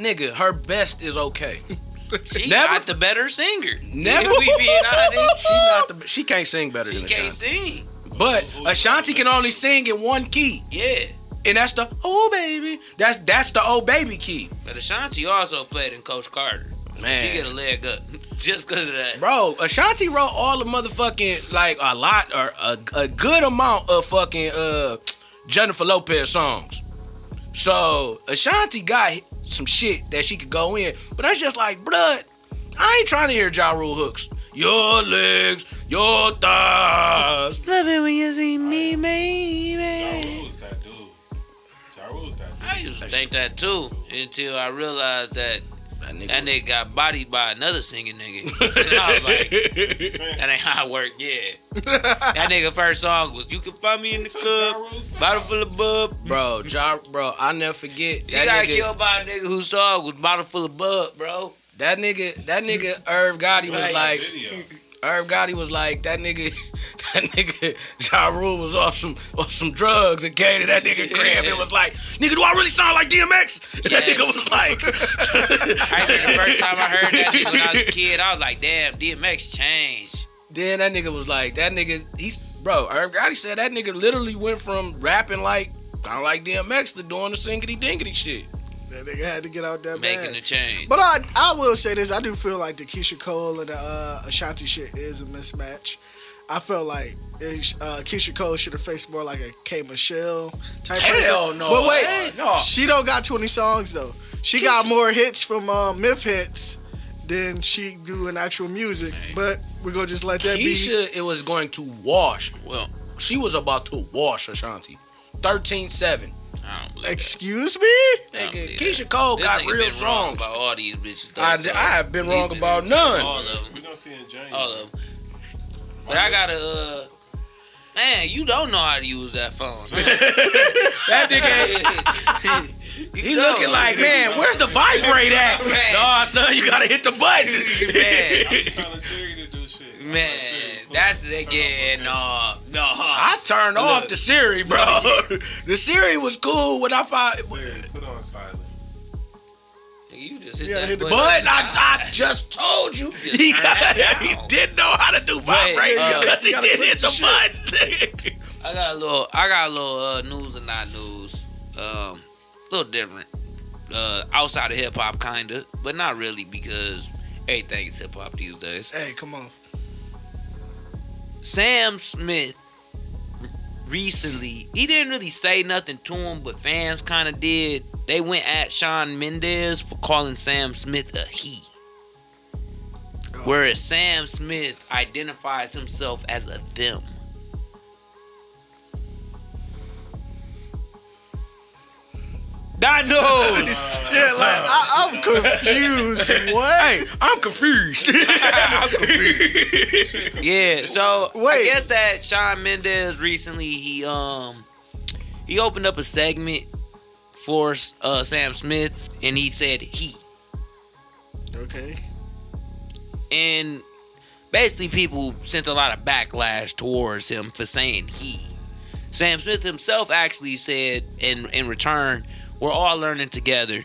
nigga, her best is okay. She Never- got the better singer. Never If we being honest, She not the she can't sing better she than can't Ashanti. sing. But Ashanti can only sing in one key. Yeah. And that's the oh baby. That's that's the oh baby key, But Ashanti also played in Coach Carter. Man. She get a leg up just because of that. bro. Ashanti wrote all the motherfucking like a lot or a, a good amount of fucking uh Jennifer Lopez songs. So Ashanti got some shit that she could go in, but that's just like, bruh, I ain't trying to hear Ja Rule hooks. Your legs, your thighs. Love it when you see me, Ja baby. I used to think that too until I realized that That nigga, that nigga got bodied by another singing nigga. and I was like, that ain't how it work. Yeah. that nigga first song was "You Can Find Me in the Club." Ja Rule's spot. Bottle full of bub. bro, Ja, bro, I never forget He that got nigga. killed by a nigga whose song was bottle full of bub, bro. That nigga, that nigga Irv Gotti was like, Video. Irv Gotti was like, that nigga, that nigga, Ja Rule was off some off some drugs and came to that nigga crib and was like, nigga, do I really sound like DMX? And that nigga was like, I remember the first time I heard that nigga when I was a kid, I was like, damn, DMX changed. then that nigga was like, that nigga, he's bro. Irv Gotti said that nigga literally went from rapping like kind of like DMX to doing the singity dingity shit. That nigga had to get out that Making bag. a change. But I, I will say this: I do feel like the Keyshia Cole and the uh, Ashanti shit is a mismatch. I felt like it, uh, Keyshia Cole should have faced more like a K Michelle type Hell person. no. But wait, no. she don't got 20 songs though. She got more hits from uh, Myth hits than she do in actual music. But we're gonna just let that be. Keyshia, it was going to wash. Well, She was about to wash Ashanti. 13-7. I don't Excuse me? Nigga, Keyshia that. Cole This got nigga real been wrong about all these bitches. Though, I, so I have been wrong about none. All of them. We're gonna see in January. All of them. But I gotta, uh, man, you don't know how to use that phone. That nigga, You he don't. looking like, man, where's the vibrate at? Man. Nah, son, you gotta hit the I'm button. telling Man, that's the turn yeah, no, no. I turned off the Siri, bro. the Siri was cool when I found, Siri, put on silent. You just hit Yeah, that hit the button. but I, I just told you Just he got, he didn't know how to do vibrate yeah, because you he gotta did click hit the the button. I got a little. I got a little uh, news and not news. Um, a little different. Uh, outside of hip hop, kinda, but not really because everything is hip hop these days. Hey, come on. Sam Smith recently, he didn't really say nothing to him, but fans kind of did. They went at Shawn Mendes for calling Sam Smith a he. Oh. Whereas Sam Smith identifies himself as a them. God knows. Yeah, like I, I'm confused. what? hey, I'm confused. I'm confused. Yeah, so Wait. I guess that Shawn Mendes recently he um he opened up a segment for uh Sam Smith and he said he Okay. and basically people sent a lot of backlash towards him for saying he. Sam Smith himself actually said in in return, we're all learning together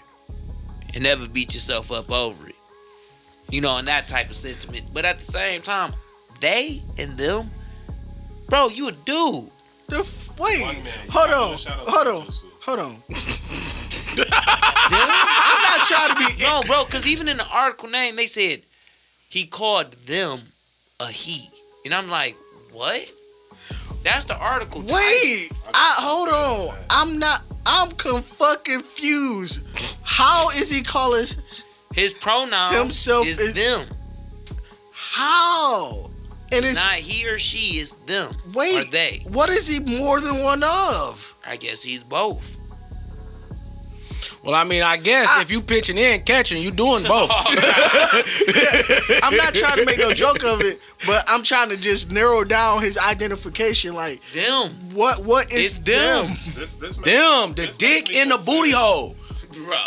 and never beat yourself up over it. You know, and that type of sentiment. But at the same time, they and them, bro, you a dude. The f- wait, man. hold on, gotta shout out hold on, hold on. I'm not trying to be. No, bro, because even in the article name, they said he called them a he. And I'm like, what? That's the article. title. Wait, I hold on. I'm not. I'm fucking confused. How is he calling? His pronoun Himself is, is- them. How? And it's Not he or she is them. wait. Or they. What is he more than one of? I guess he's both. Well, I mean, I guess I- if you pitching in, catching, you doing both. I'm not trying to make no joke of it, but I'm trying to just narrow down his identification. Like, Them. what? What It's is them. This, this makes- Them, the this dick in the booty hole. Bro.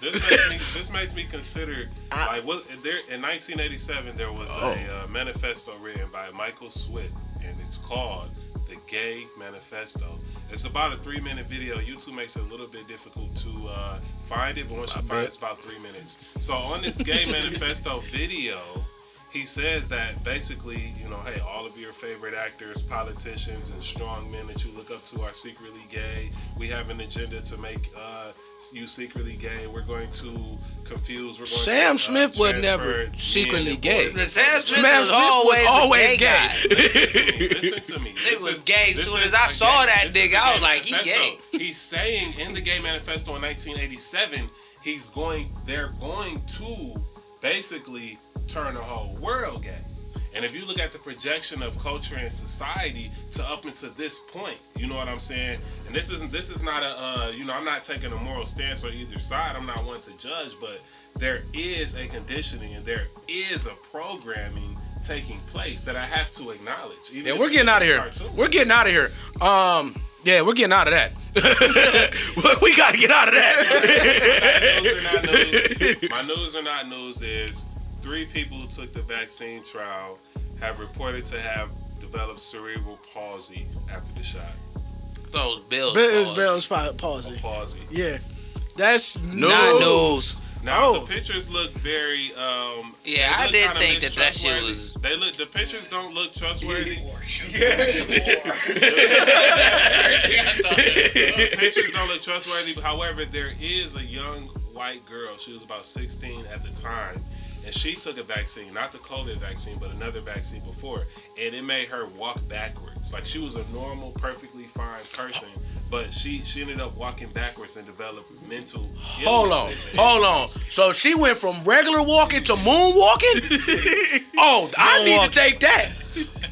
This makes me. This makes me consider I- like what there in 1987 there was Oh. a uh, manifesto written by Michael Swift, and it's called the Gay Manifesto. It's about a three minute video. YouTube makes it a little bit difficult to uh, find it, but once you find it, it's about three minutes. So on this Gay Manifesto video, he says that basically, you know, hey, all of your favorite actors, politicians, and strong men that you look up to are secretly gay. We have an agenda to make uh, you secretly gay. We're going to confuse. We're going Sam to, uh, Smith was never secretly gay. Sam Smith Sam was always, was always a gay. gay. guy. Listen to me. Nigga This was gay. this Soon as I a saw gay- that this nigga, I was like, he gay. He's saying in the Gay Manifesto in 1987, he's going. They're going to basically turn the whole world gay. And if you look at the projection of culture and society to up until this point, you know what I'm saying. And this isn't. This is not a. Uh, you know, I'm not taking a moral stance on either side. I'm not one to judge, but there is a conditioning and there is a programming taking place that I have to acknowledge. Yeah, we're getting out of here. We're getting out of here. Um, yeah, we're getting out of that. we got to get out of that. news or not news, my news or not news is three people who took the vaccine trial have reported to have developed cerebral palsy after the shot. Those bills. Bill's boys. Bell's pa- palsy. Palsy. Yeah, that's Not news. news. Now Oh. the pictures look very. Um, Yeah, I did kinda think that that shit mistrustworthy. was- They look. The pictures don't look trustworthy. The pictures don't look trustworthy. However, there is a young white girl. She was about 16 at the time. And she took a vaccine, not the COVID vaccine, but another vaccine before. And it made her walk backwards. Like she was a normal, perfectly fine person, but she, she ended up walking backwards and developed mental. hold on, hold on. So she went from regular walking to moonwalking. oh, I need to take that,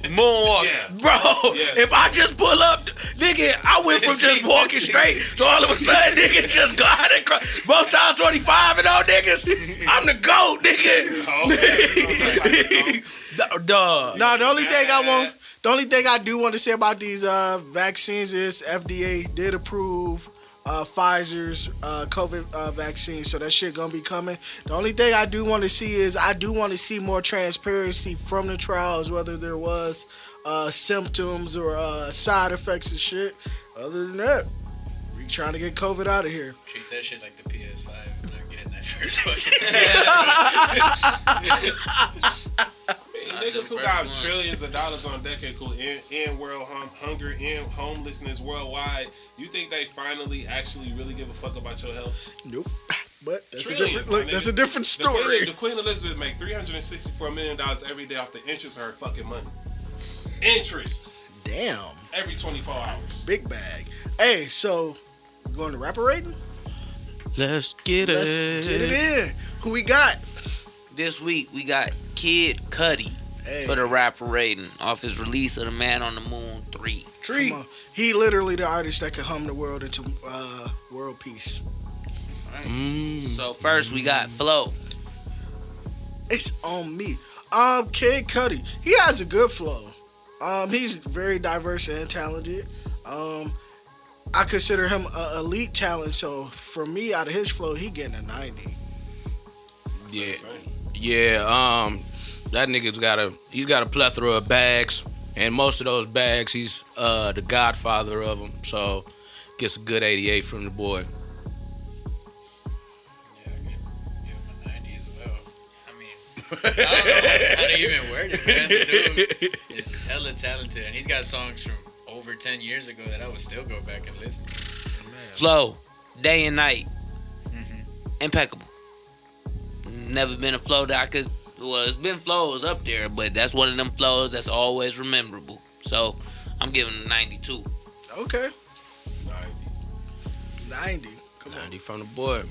Moonwalk. Yeah. bro. Yes. If I just pull up, nigga, I went from just walking straight to all of a sudden, nigga, just gliding across. Both times twenty five and all niggas. I'm the goat, nigga. Okay. Duh. No, the only thing I want, the only thing I do want to say about these uh, vaccines is FDA did approve uh, Pfizer's uh, COVID uh, vaccine, so that shit gonna be coming. The only thing I do want to see is I do want to see more transparency from the trials, whether there was uh, symptoms or uh, side effects and shit. Other than that, we trying to get COVID out of here. Treat that shit like the PS5 and not getting that first fucking. Niggas who got ones. trillions of dollars on decade cool in, in world hum, hunger, in homelessness worldwide, you think they finally actually really give a fuck about your health? Nope. But that's a Trillions, different look. That's a different story. the Queen Elizabeth make three hundred and sixty-four million dollars every day off the interest of her fucking money. Interest Damn, every twenty-four hours. big bag. Hey, so going to rapper rating? Let's get it. Let's get it in. Who we got? This week we got Kid Cudi Hey, for the rapper rating off his release of The Man on the Moon 3. Tree. He literally the artist that could hum the world into uh, world peace. So first we got Flow. It's on me. Um, Kid Cudi. He has a good flow. Um, he's very diverse and talented. Um, I consider him a elite talent. So for me, out of his flow, he getting a ninety. Yeah, yeah. Um, that nigga's got a he's got a plethora of bags, and most of those bags, he's uh the godfather of them. So gets a good 88 from the boy. Yeah, I get give him a 90 as well. I mean, I don't know how to even word it, man. The dude is hella talented, and he's got songs from over 10 years ago that I would still go back and listen. to. Flow, day and night. Impeccable. Never been a flow that I could. Well, it's been flows up there, but that's one of them flows that's always rememberable. So I'm giving it a 92. Okay, 90. ninety. Come on, from the boy.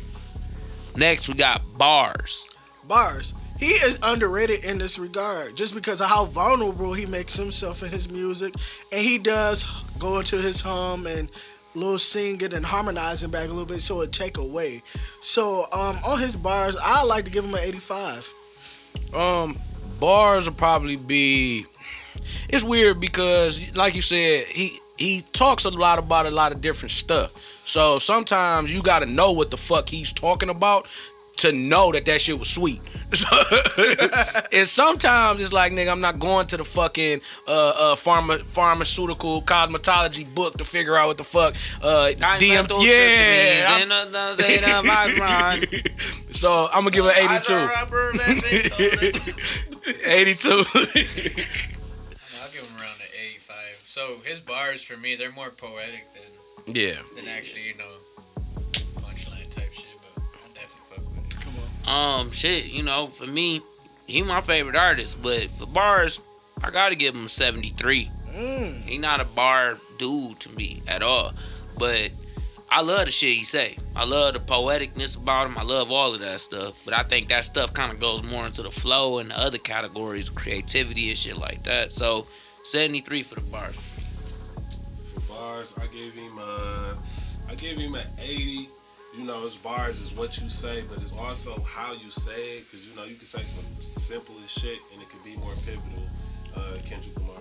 Next, we got Bars. bars. He is underrated in this regard, just because of how vulnerable he makes himself in his music, and he does go into his hum and little singing and harmonizing back a little bit, so it take away. So um, on his bars, I like to give him an eighty-five. Um, bars will probably be. It's weird because, like you said, he he talks a lot about a lot of different stuff. So sometimes you got to know what the fuck he's talking about to know that that shit was sweet. And sometimes it's like, nigga, I'm not going to the fucking uh, uh, pharma, pharmaceutical cosmetology book to figure out what the fuck uh, DM. Yeah, so I'm gonna give it 82. 82. I'll give him around 85. So his bars for me, they're more poetic than yeah. than actually, you know, Um, shit, you know, for me, he my favorite artist, but for bars, I gotta give him 73. He not a bar dude to me at all, but I love the shit he say. I love the poeticness about him. I love all of that stuff, but I think that stuff kind of goes more into the flow and the other categories, creativity and shit like that. So 73 for the bars. For bars, I gave him a, I gave him an 80. You know, his bars is what you say, but it's also how you say it. Cause you know you can say some simple as shit, and it could be more pivotal. Uh, Kendrick Lamar,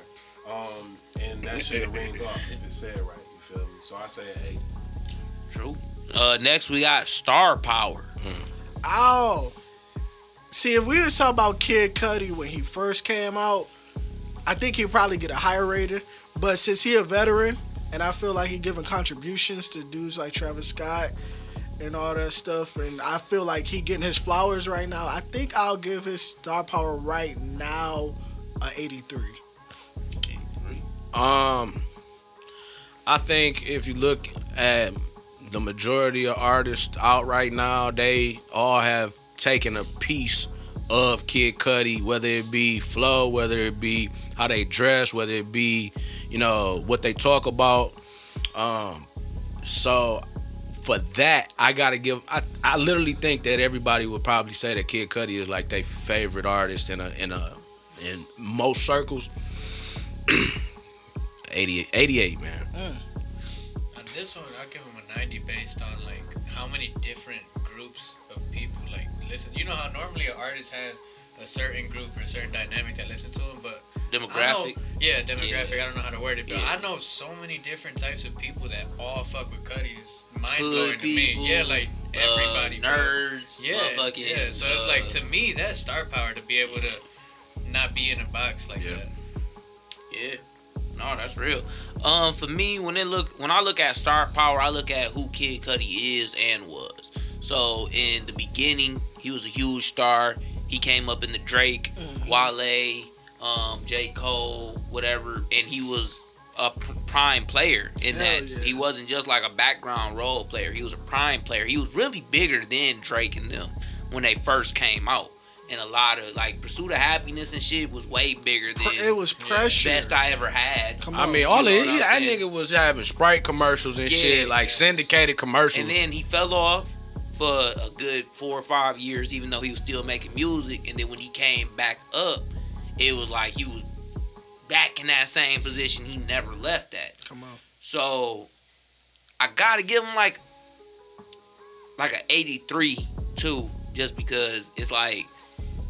um, and that shit ring off if it's said right. You feel me? So I say an 80. True. Uh, next we got Star Power. Oh. See, if we was talking about Kid Cudi when he first came out, I think he'd probably get a higher rating. But since he a veteran, and I feel like he giving contributions to dudes like Travis Scott and all that stuff, and I feel like he getting his flowers right now. I think I'll give his star power right now a 83. Um, I think if you look at the majority of artists out right now, they all have taken a piece of Kid Cudi, whether it be flow, whether it be how they dress, whether it be, you know, what they talk about. Um, so for that, I gotta give. I, I literally think that everybody would probably say that Kid Cudi is like their favorite artist in a in a in most circles. 88, 88 man. Mm. On this one, I'll give him a 90 based on like how many different groups of people like listen. You know how normally an artist has a certain group or a certain dynamic that listen to him, but I know, Demographic. yeah, demographic. Yeah. I don't know how to word it, but Yeah. I know so many different types of people that all fuck with Cudi. It's mind Hood blowing to me. people, Yeah, like everybody, uh, nerds, Yeah, motherfucking, yeah. So it's uh, like to me, that's star power to be able to not be in a box like Yeah. that. Yeah. No, that's real. Um, for me, when it look when I look at star power, I look at who Kid Cudi is and was. So in the beginning, he was a huge star. He came up in the Drake, Wale, um, J. Cole, whatever, and he was a pr- prime player in Hell that yeah. he wasn't just like a background role player. He was a prime player. He was really bigger than Drake and them when they first came out. And a lot of like Pursuit of Happiness and shit was way bigger than It was pressure. best I ever had. Come I on. mean, all You of what that nigga was having Sprite commercials and Yeah, shit, like yes. syndicated commercials. And then he fell off for a good four or five years, even though he was still making music. And then when he came back up, it was like he was back in that same position he never left that. Come on. So I gotta give him like like a 83 too, just because it's like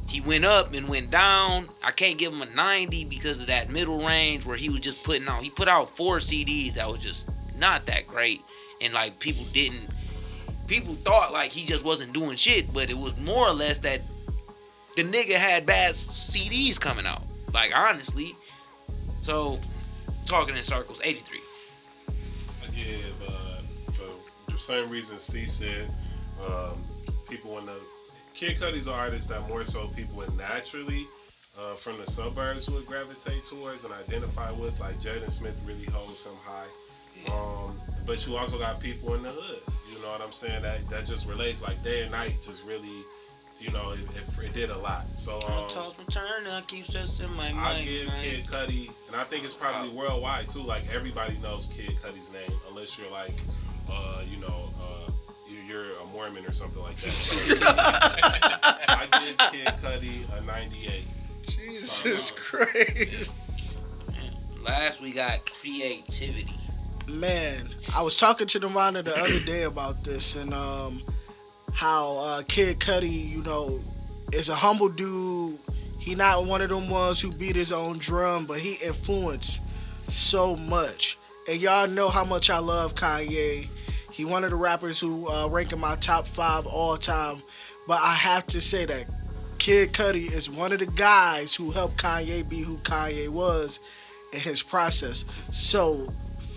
he went up and went down. I can't give him a 90 because of that middle range where he was just putting out. He put out four CDs that was just not that great, and like people didn't. People thought like he just wasn't doing shit, but it was more or less that the nigga had bad CDs coming out. Like honestly, so talking in circles, 83. I give uh, for the same reason C said. Um, people in the Kid Cudi's an artist that more so people would naturally uh, from the suburbs would gravitate towards and identify with. Like Jaden Smith really holds him high. Um, but you also got people in the hood. You know what I'm saying? That that just relates. Like day and night, just really, you know, it, it, it did a lot. So um, toss my turn, I keep stressing my I mind. give Kid Cudi, and I think it's probably worldwide too. Like everybody knows Kid Cudi's name, unless you're like, uh, you know, uh, you- you're a Mormon or something like that. So, I give Kid Cudi a 98. Jesus Christ. Last we got creativity. Man, I was talking to Nirvana the other day about this and um, how uh, Kid Cudi, you know, is a humble dude. He not one of them ones who beat his own drum, but he influenced so much. And y'all know how much I love Kanye. He one of the rappers who uh, rank in my top five all time but I have to say that Kid Cudi is one of the guys who helped Kanye be who Kanye was in his process. So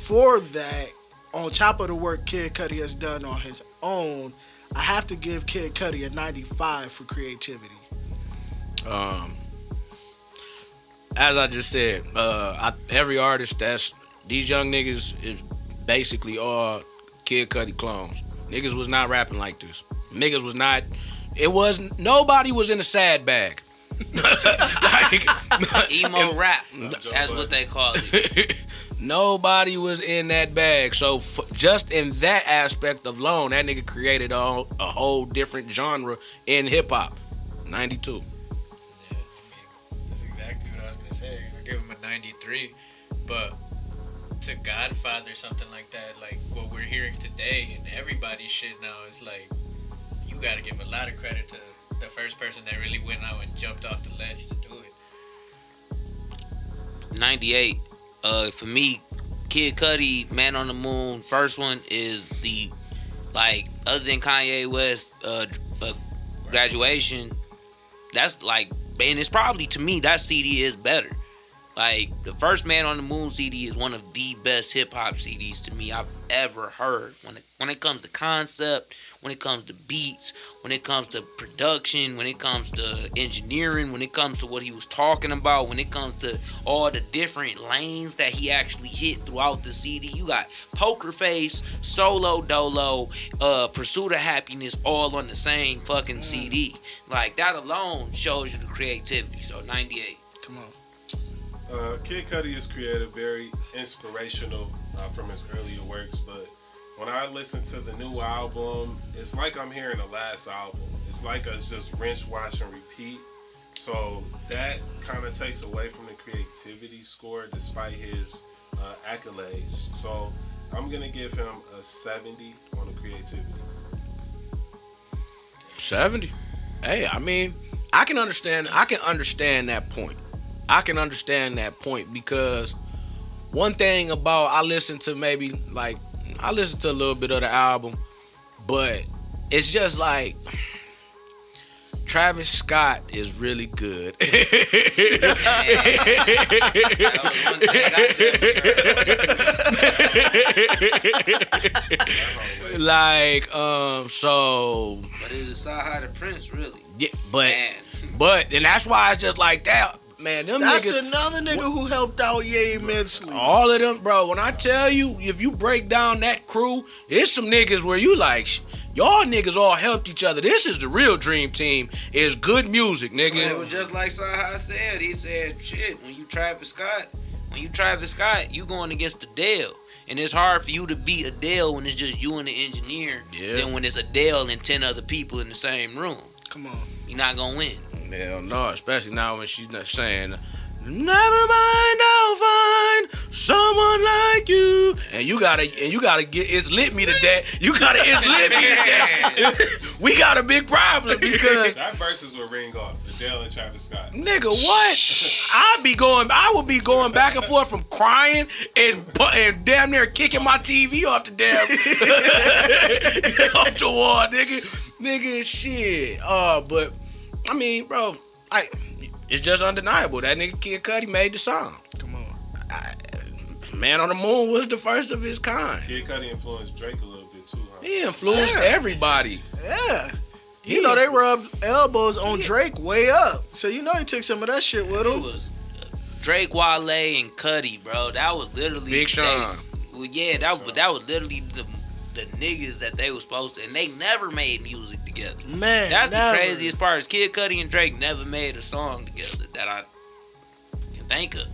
for that, on top of the work Kid Cudi has done on his own, I have to give Kid Cudi a 95 for creativity. Um, as I just said, uh, I, every artist that's these young niggas is basically all Kid Cudi clones. Niggas was not rapping like this. Niggas was not. It was nobody was in a sad bag. like, Emo rap. That's what they call it. Nobody was in that bag. So f- just in that aspect of alone, that nigga created a, whole- a whole different genre in hip hop. 92. Yeah, I mean, that's exactly what I was gonna say. I give him a 93, but to Godfather something like that, like what we're hearing today, and everybody's shit now is like, you gotta give a lot of credit to the first person that really went out and jumped off the ledge to do it. 98. Uh, for me, Kid Cudi, Man on the Moon, first one is the like other than Kanye West, uh, uh graduation. That's like, and it's probably to me that CD is better. Like the first Man on the Moon CD is one of the best hip hop CDs to me I've ever heard. When it when it comes to concept, when it comes to beats, when it comes to production, when it comes to engineering, when it comes to what he was talking about, when it comes to all the different lanes that he actually hit throughout the CD. You got Poker Face, Solo Dolo, uh, Pursuit of Happiness, all on the same fucking CD. Like that alone shows you the creativity. So 98. Come on. Uh, Kid Cudi is creative, very inspirational uh, from his earlier works. But when I listen to the new album, it's like I'm hearing the last album. It's like us just rinse, wash, and repeat. So that kind of takes away from the creativity score, despite his uh, accolades. So I'm gonna give him a 70 on the creativity. 70. Hey, I mean, I can understand I can understand that point. I can understand that point because one thing about I listen to maybe like I listened to a little bit of the album, but it's just like Travis Scott is really good. like um so But is it Saha the Prince really? yeah, but Man. but and that's why it's just like that, man. Them That's niggas, another nigga who helped out Ye immensely. all of them, bro. When I tell you, if you break down that crew, it's some niggas where you like, y'all niggas all helped each other. This is the real dream team. Is good music, nigga. And it was just like Saha said. He said, "Shit, when you Travis Scott, when you Travis Scott, you going against Adele, and it's hard for you to beat Adele when it's just you and the engineer. Yeah. Than when it's Adele and ten other people in the same room. Come on. You're not gonna win. Hell no, especially now when she's not saying. Never mind, I'll find someone like you. And you gotta, and you gotta get it's lit me to death. You gotta it's lit me to death. we got a big problem because That verses will ring off. Adele and Travis Scott. Nigga, what? I'd be going. I would be going back and forth from crying and and damn near kicking my TV off the damn off the wall, nigga. Nigga, shit. Uh, but I mean, bro, I it's just undeniable that nigga Kid Cudi made the song. Come on. I, Man on the Moon was the first of his kind. Kid Cudi influenced Drake a little bit too, huh? He influenced Yeah. everybody. Yeah. He You know they rubbed elbows on Drake way up, so you know he took some of that shit with him. It him. was uh, Drake, Wale, and Cudi, bro. That was literally Big Sean. they- well, yeah, that was that was literally the the niggas that they were supposed to, and they never made music together. Man, That's never. the craziest part. Is Kid Cudi and Drake never made a song together that I can think of.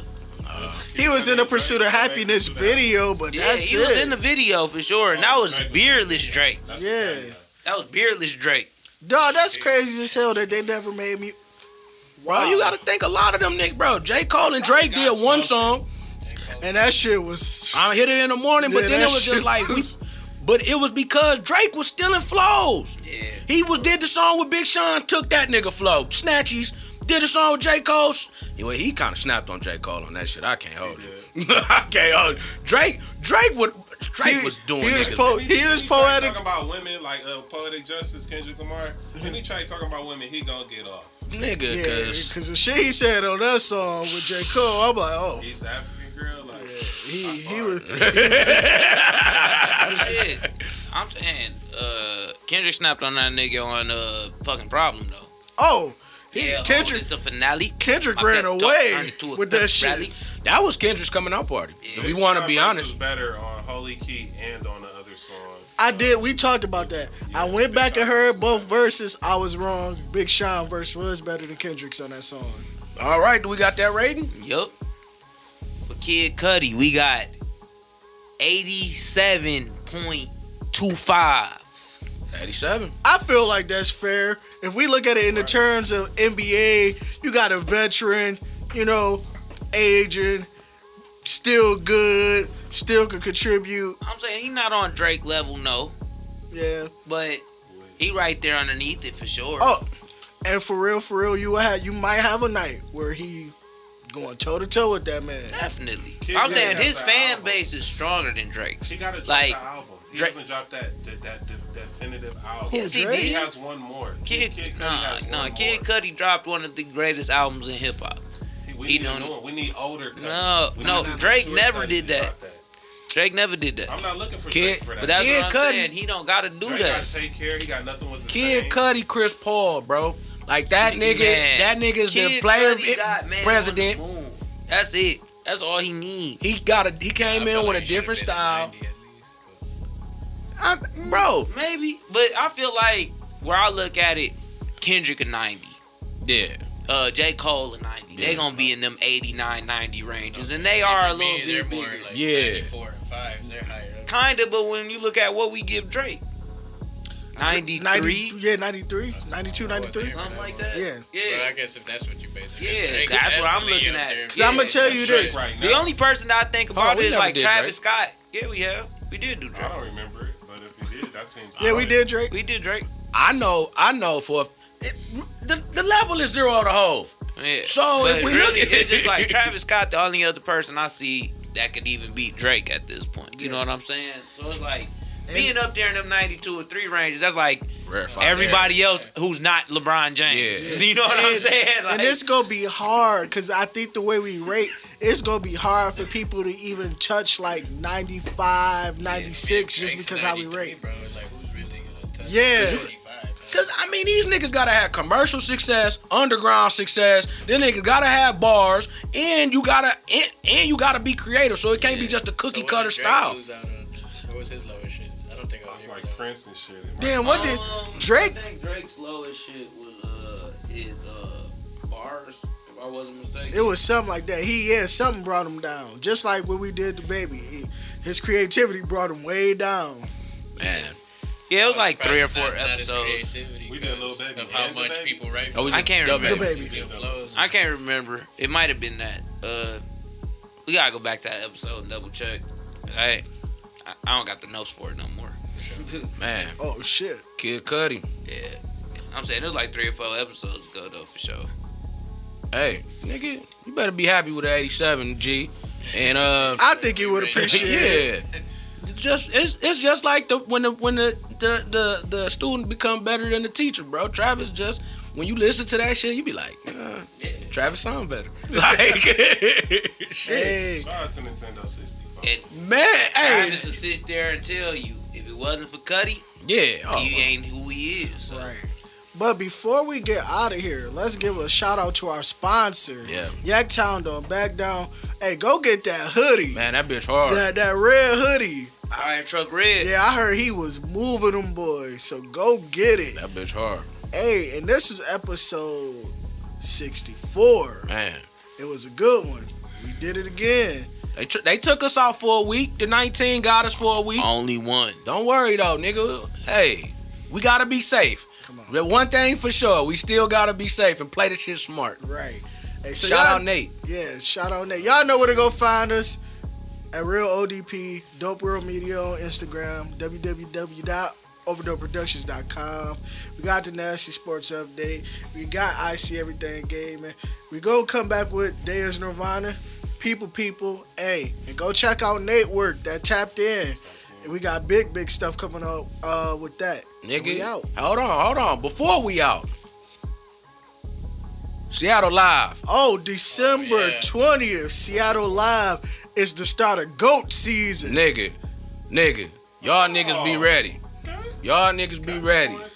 He was in the Pursuit of Happiness video, but Yeah, that's he it. was in the video for sure, and that was Drake was- beardless Drake. That's Yeah. That was beardless Drake. Dog, that's crazy as hell that they never made me. Bro, you gotta think a lot of them niggas, bro. J. Cole and Drake did one song. And that shit was. I hit it in the morning, but then it was just like, we, was- but it was because Drake was stealing flows. Yeah. He was did the song with Big Sean, took that nigga flow, snatchies, did a song with J. Cole. Well, he kind of snapped on J. Cole on that shit. I can't hold you. I can't hold you. Drake, Drake would, Drake He- was doing he was po- He, he is tried poetic. talking about women like uh, poetic justice, Kendrick Lamar. When he tried talking about women, he gonna get off. nigga, Yeah, cause because the shit he said on that song with J. Cole, I'm like, oh, East African girl, like he he was. Shit. I'm saying, uh, Kendrick snapped on that nigga on uh fucking problem though. Oh, he, Yeah, Kendrick. it's a finale. Kendrick My ran away turned into a with pep that shit. rally. that was Kendrick's coming out party. if we Big want to be verse honest, was better on Holy Key and on the other song. I did. We talked about that. I went back and heard both verses. I was wrong. Big Sean verse was better than Kendrick's on that song. all right, do we got that rating? Yup. For Kid Cudi, we got 87.25. 87. I feel like that's fair. If we look at it in the terms of NBA, you got a veteran, you know, aging, still good, still could contribute. I'm saying he's not on Drake level, no. Yeah. But he right there underneath it for sure. Oh, and for real, for real, you will have you might have a night where he going toe to toe with that man. Definitely. Kid I'm saying his fan album. base is stronger than Drake's. He gotta drop Like, album. He Drake- hasn't dropped that that, that de- definitive album. Yes, he Drake? He did. has one more. Kid, Kid Cudi nah, has nah, one Kid more. Cudi dropped one of the greatest albums in hip hop. We he need don't- new one. We need older. Cudi. No, We no, Drake never did to that. Drake never did that. I'm not looking for Kid- Drake for that. But that's Kid what I'm Cudi- saying. He don't gotta do Drake that. gotta take care. He got nothing was the Kid same. Cudi, Chris Paul, bro. Like that nigga, Man, that nigga is the player, Cudi got Man president. the. That's it. That's all he need. He got a, he came I in with like a different style. least, I'm, bro, Maybe, but I feel like where I look at it, Kendrick a 90, yeah. uh, J Cole a 90. They gonna be in them 89, 90 ranges, and they See, are a little they're bit more bigger. like Yeah. 94 and 5s. They're higher up. Kinda, but when you look at what we give Drake, 93, 90, yeah, 93, 92, 93. something like that. Yeah. yeah. But I guess if that's what you base it Yeah, Drake that's what I'm looking up at. there. 'Cause I'ma tell you this. Right The only person I think about we is like Travis Drake. Scott. Yeah, we have. We did do Drake. I don't remember it, but if you did, that seems. Yeah, we did Drake. We did Drake. I know, I know for it, the the level is zero to hove. Yeah. So, but if we really, look at it's just like Travis Scott, the only other person I see that could even beat Drake at this point. You know what I'm saying? So it's like being up there in them 92 or 3 ranges, that's like Rarefied everybody else who's not LeBron James. Yeah. You know what I'm saying? Like, and it's gonna be hard because I think the way we rate, it's gonna be hard for people to even touch like 95, 96 just because how we rate. Bro, like who's really gonna touch Yeah. Cause I mean, these niggas gotta have commercial success, underground success. Then niggas gotta have bars, and you gotta and, and you gotta be creative. So it can't be just a cookie So cutter style. lose out on? What was his lowest Prince and shit. Damn, what did Um, Drake? I think Drake's lowest shit was uh his uh bars, if I wasn't mistaken. It was something like that. He yeah, something brought him down. Just like when we did the baby, he, his creativity brought him way down. Man, yeah, it was like three or four not- not episodes. creativity We did a little baby. Of how much baby. people write Oh, for. I can't dub remember. The baby. Still flows. I can't remember. It might have been that. Uh, we gotta go back to that episode and double check. I, I I don't got the notes for it no more. Man, Oh shit. Kid Cudi. Yeah, I'm saying it was like three or four episodes ago though for sure. Hey, nigga, you better be happy with the 87 G. And uh, I think he would appreciate it. yeah. Just it's it's just like the when the when the, the the the student become better than the teacher, bro. Travis just when you listen to that shit, you be like, uh, Travis sound better. Like shit. Hey, Shout out to Nintendo 64. And Man, hey, Travis will sit there and tell you if it wasn't for Cudi, yeah. Oh, he ain't who he is. So. right. But before we get out of here, let's give a shout out to our sponsor. Yeah. Yaktown don't back down. Hey, go get that hoodie. man, that bitch hard. That that red hoodie. Fire truck red. Yeah, I heard he was moving them boys. So go get it. That bitch hard, Hey, and this was episode 64. man. It was a good one. We did it again. They tr- they took us out for a week. The 19 got us for a week. Only one. Don't worry though, nigga. Hey, we gotta be safe. Come on. The one thing for sure, we still gotta be safe and play the shit smart. Right. Hey, so Shout out Nate. Yeah, shout out Nate. Y'all know where to go find us at Real ODP, Dope World Media on Instagram, overdopeproductions.com. We got the Nasty Sports Update. We got I See Everything Gaming. We gonna come back with Deus Nirvana, People People, hey, and go check out Nate work that tapped in. And we got big, big stuff coming up uh, with that. Nigga, We out. hold on, hold on. Before we out, Seattle Live. Oh, December Oh, yeah. 20th, Seattle Live is the start of GOAT season. Nigga, nigga, y'all niggas be ready. Y'all niggas be ready. One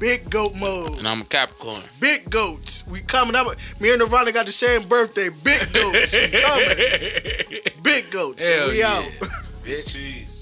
season two. Yeah, I see that. big GOAT mode. And I'm a Capricorn. Big goats. We coming up. Me and Nirvana got the same birthday. Big goats. We coming. Big goats. Hell we yeah. out. Cheese.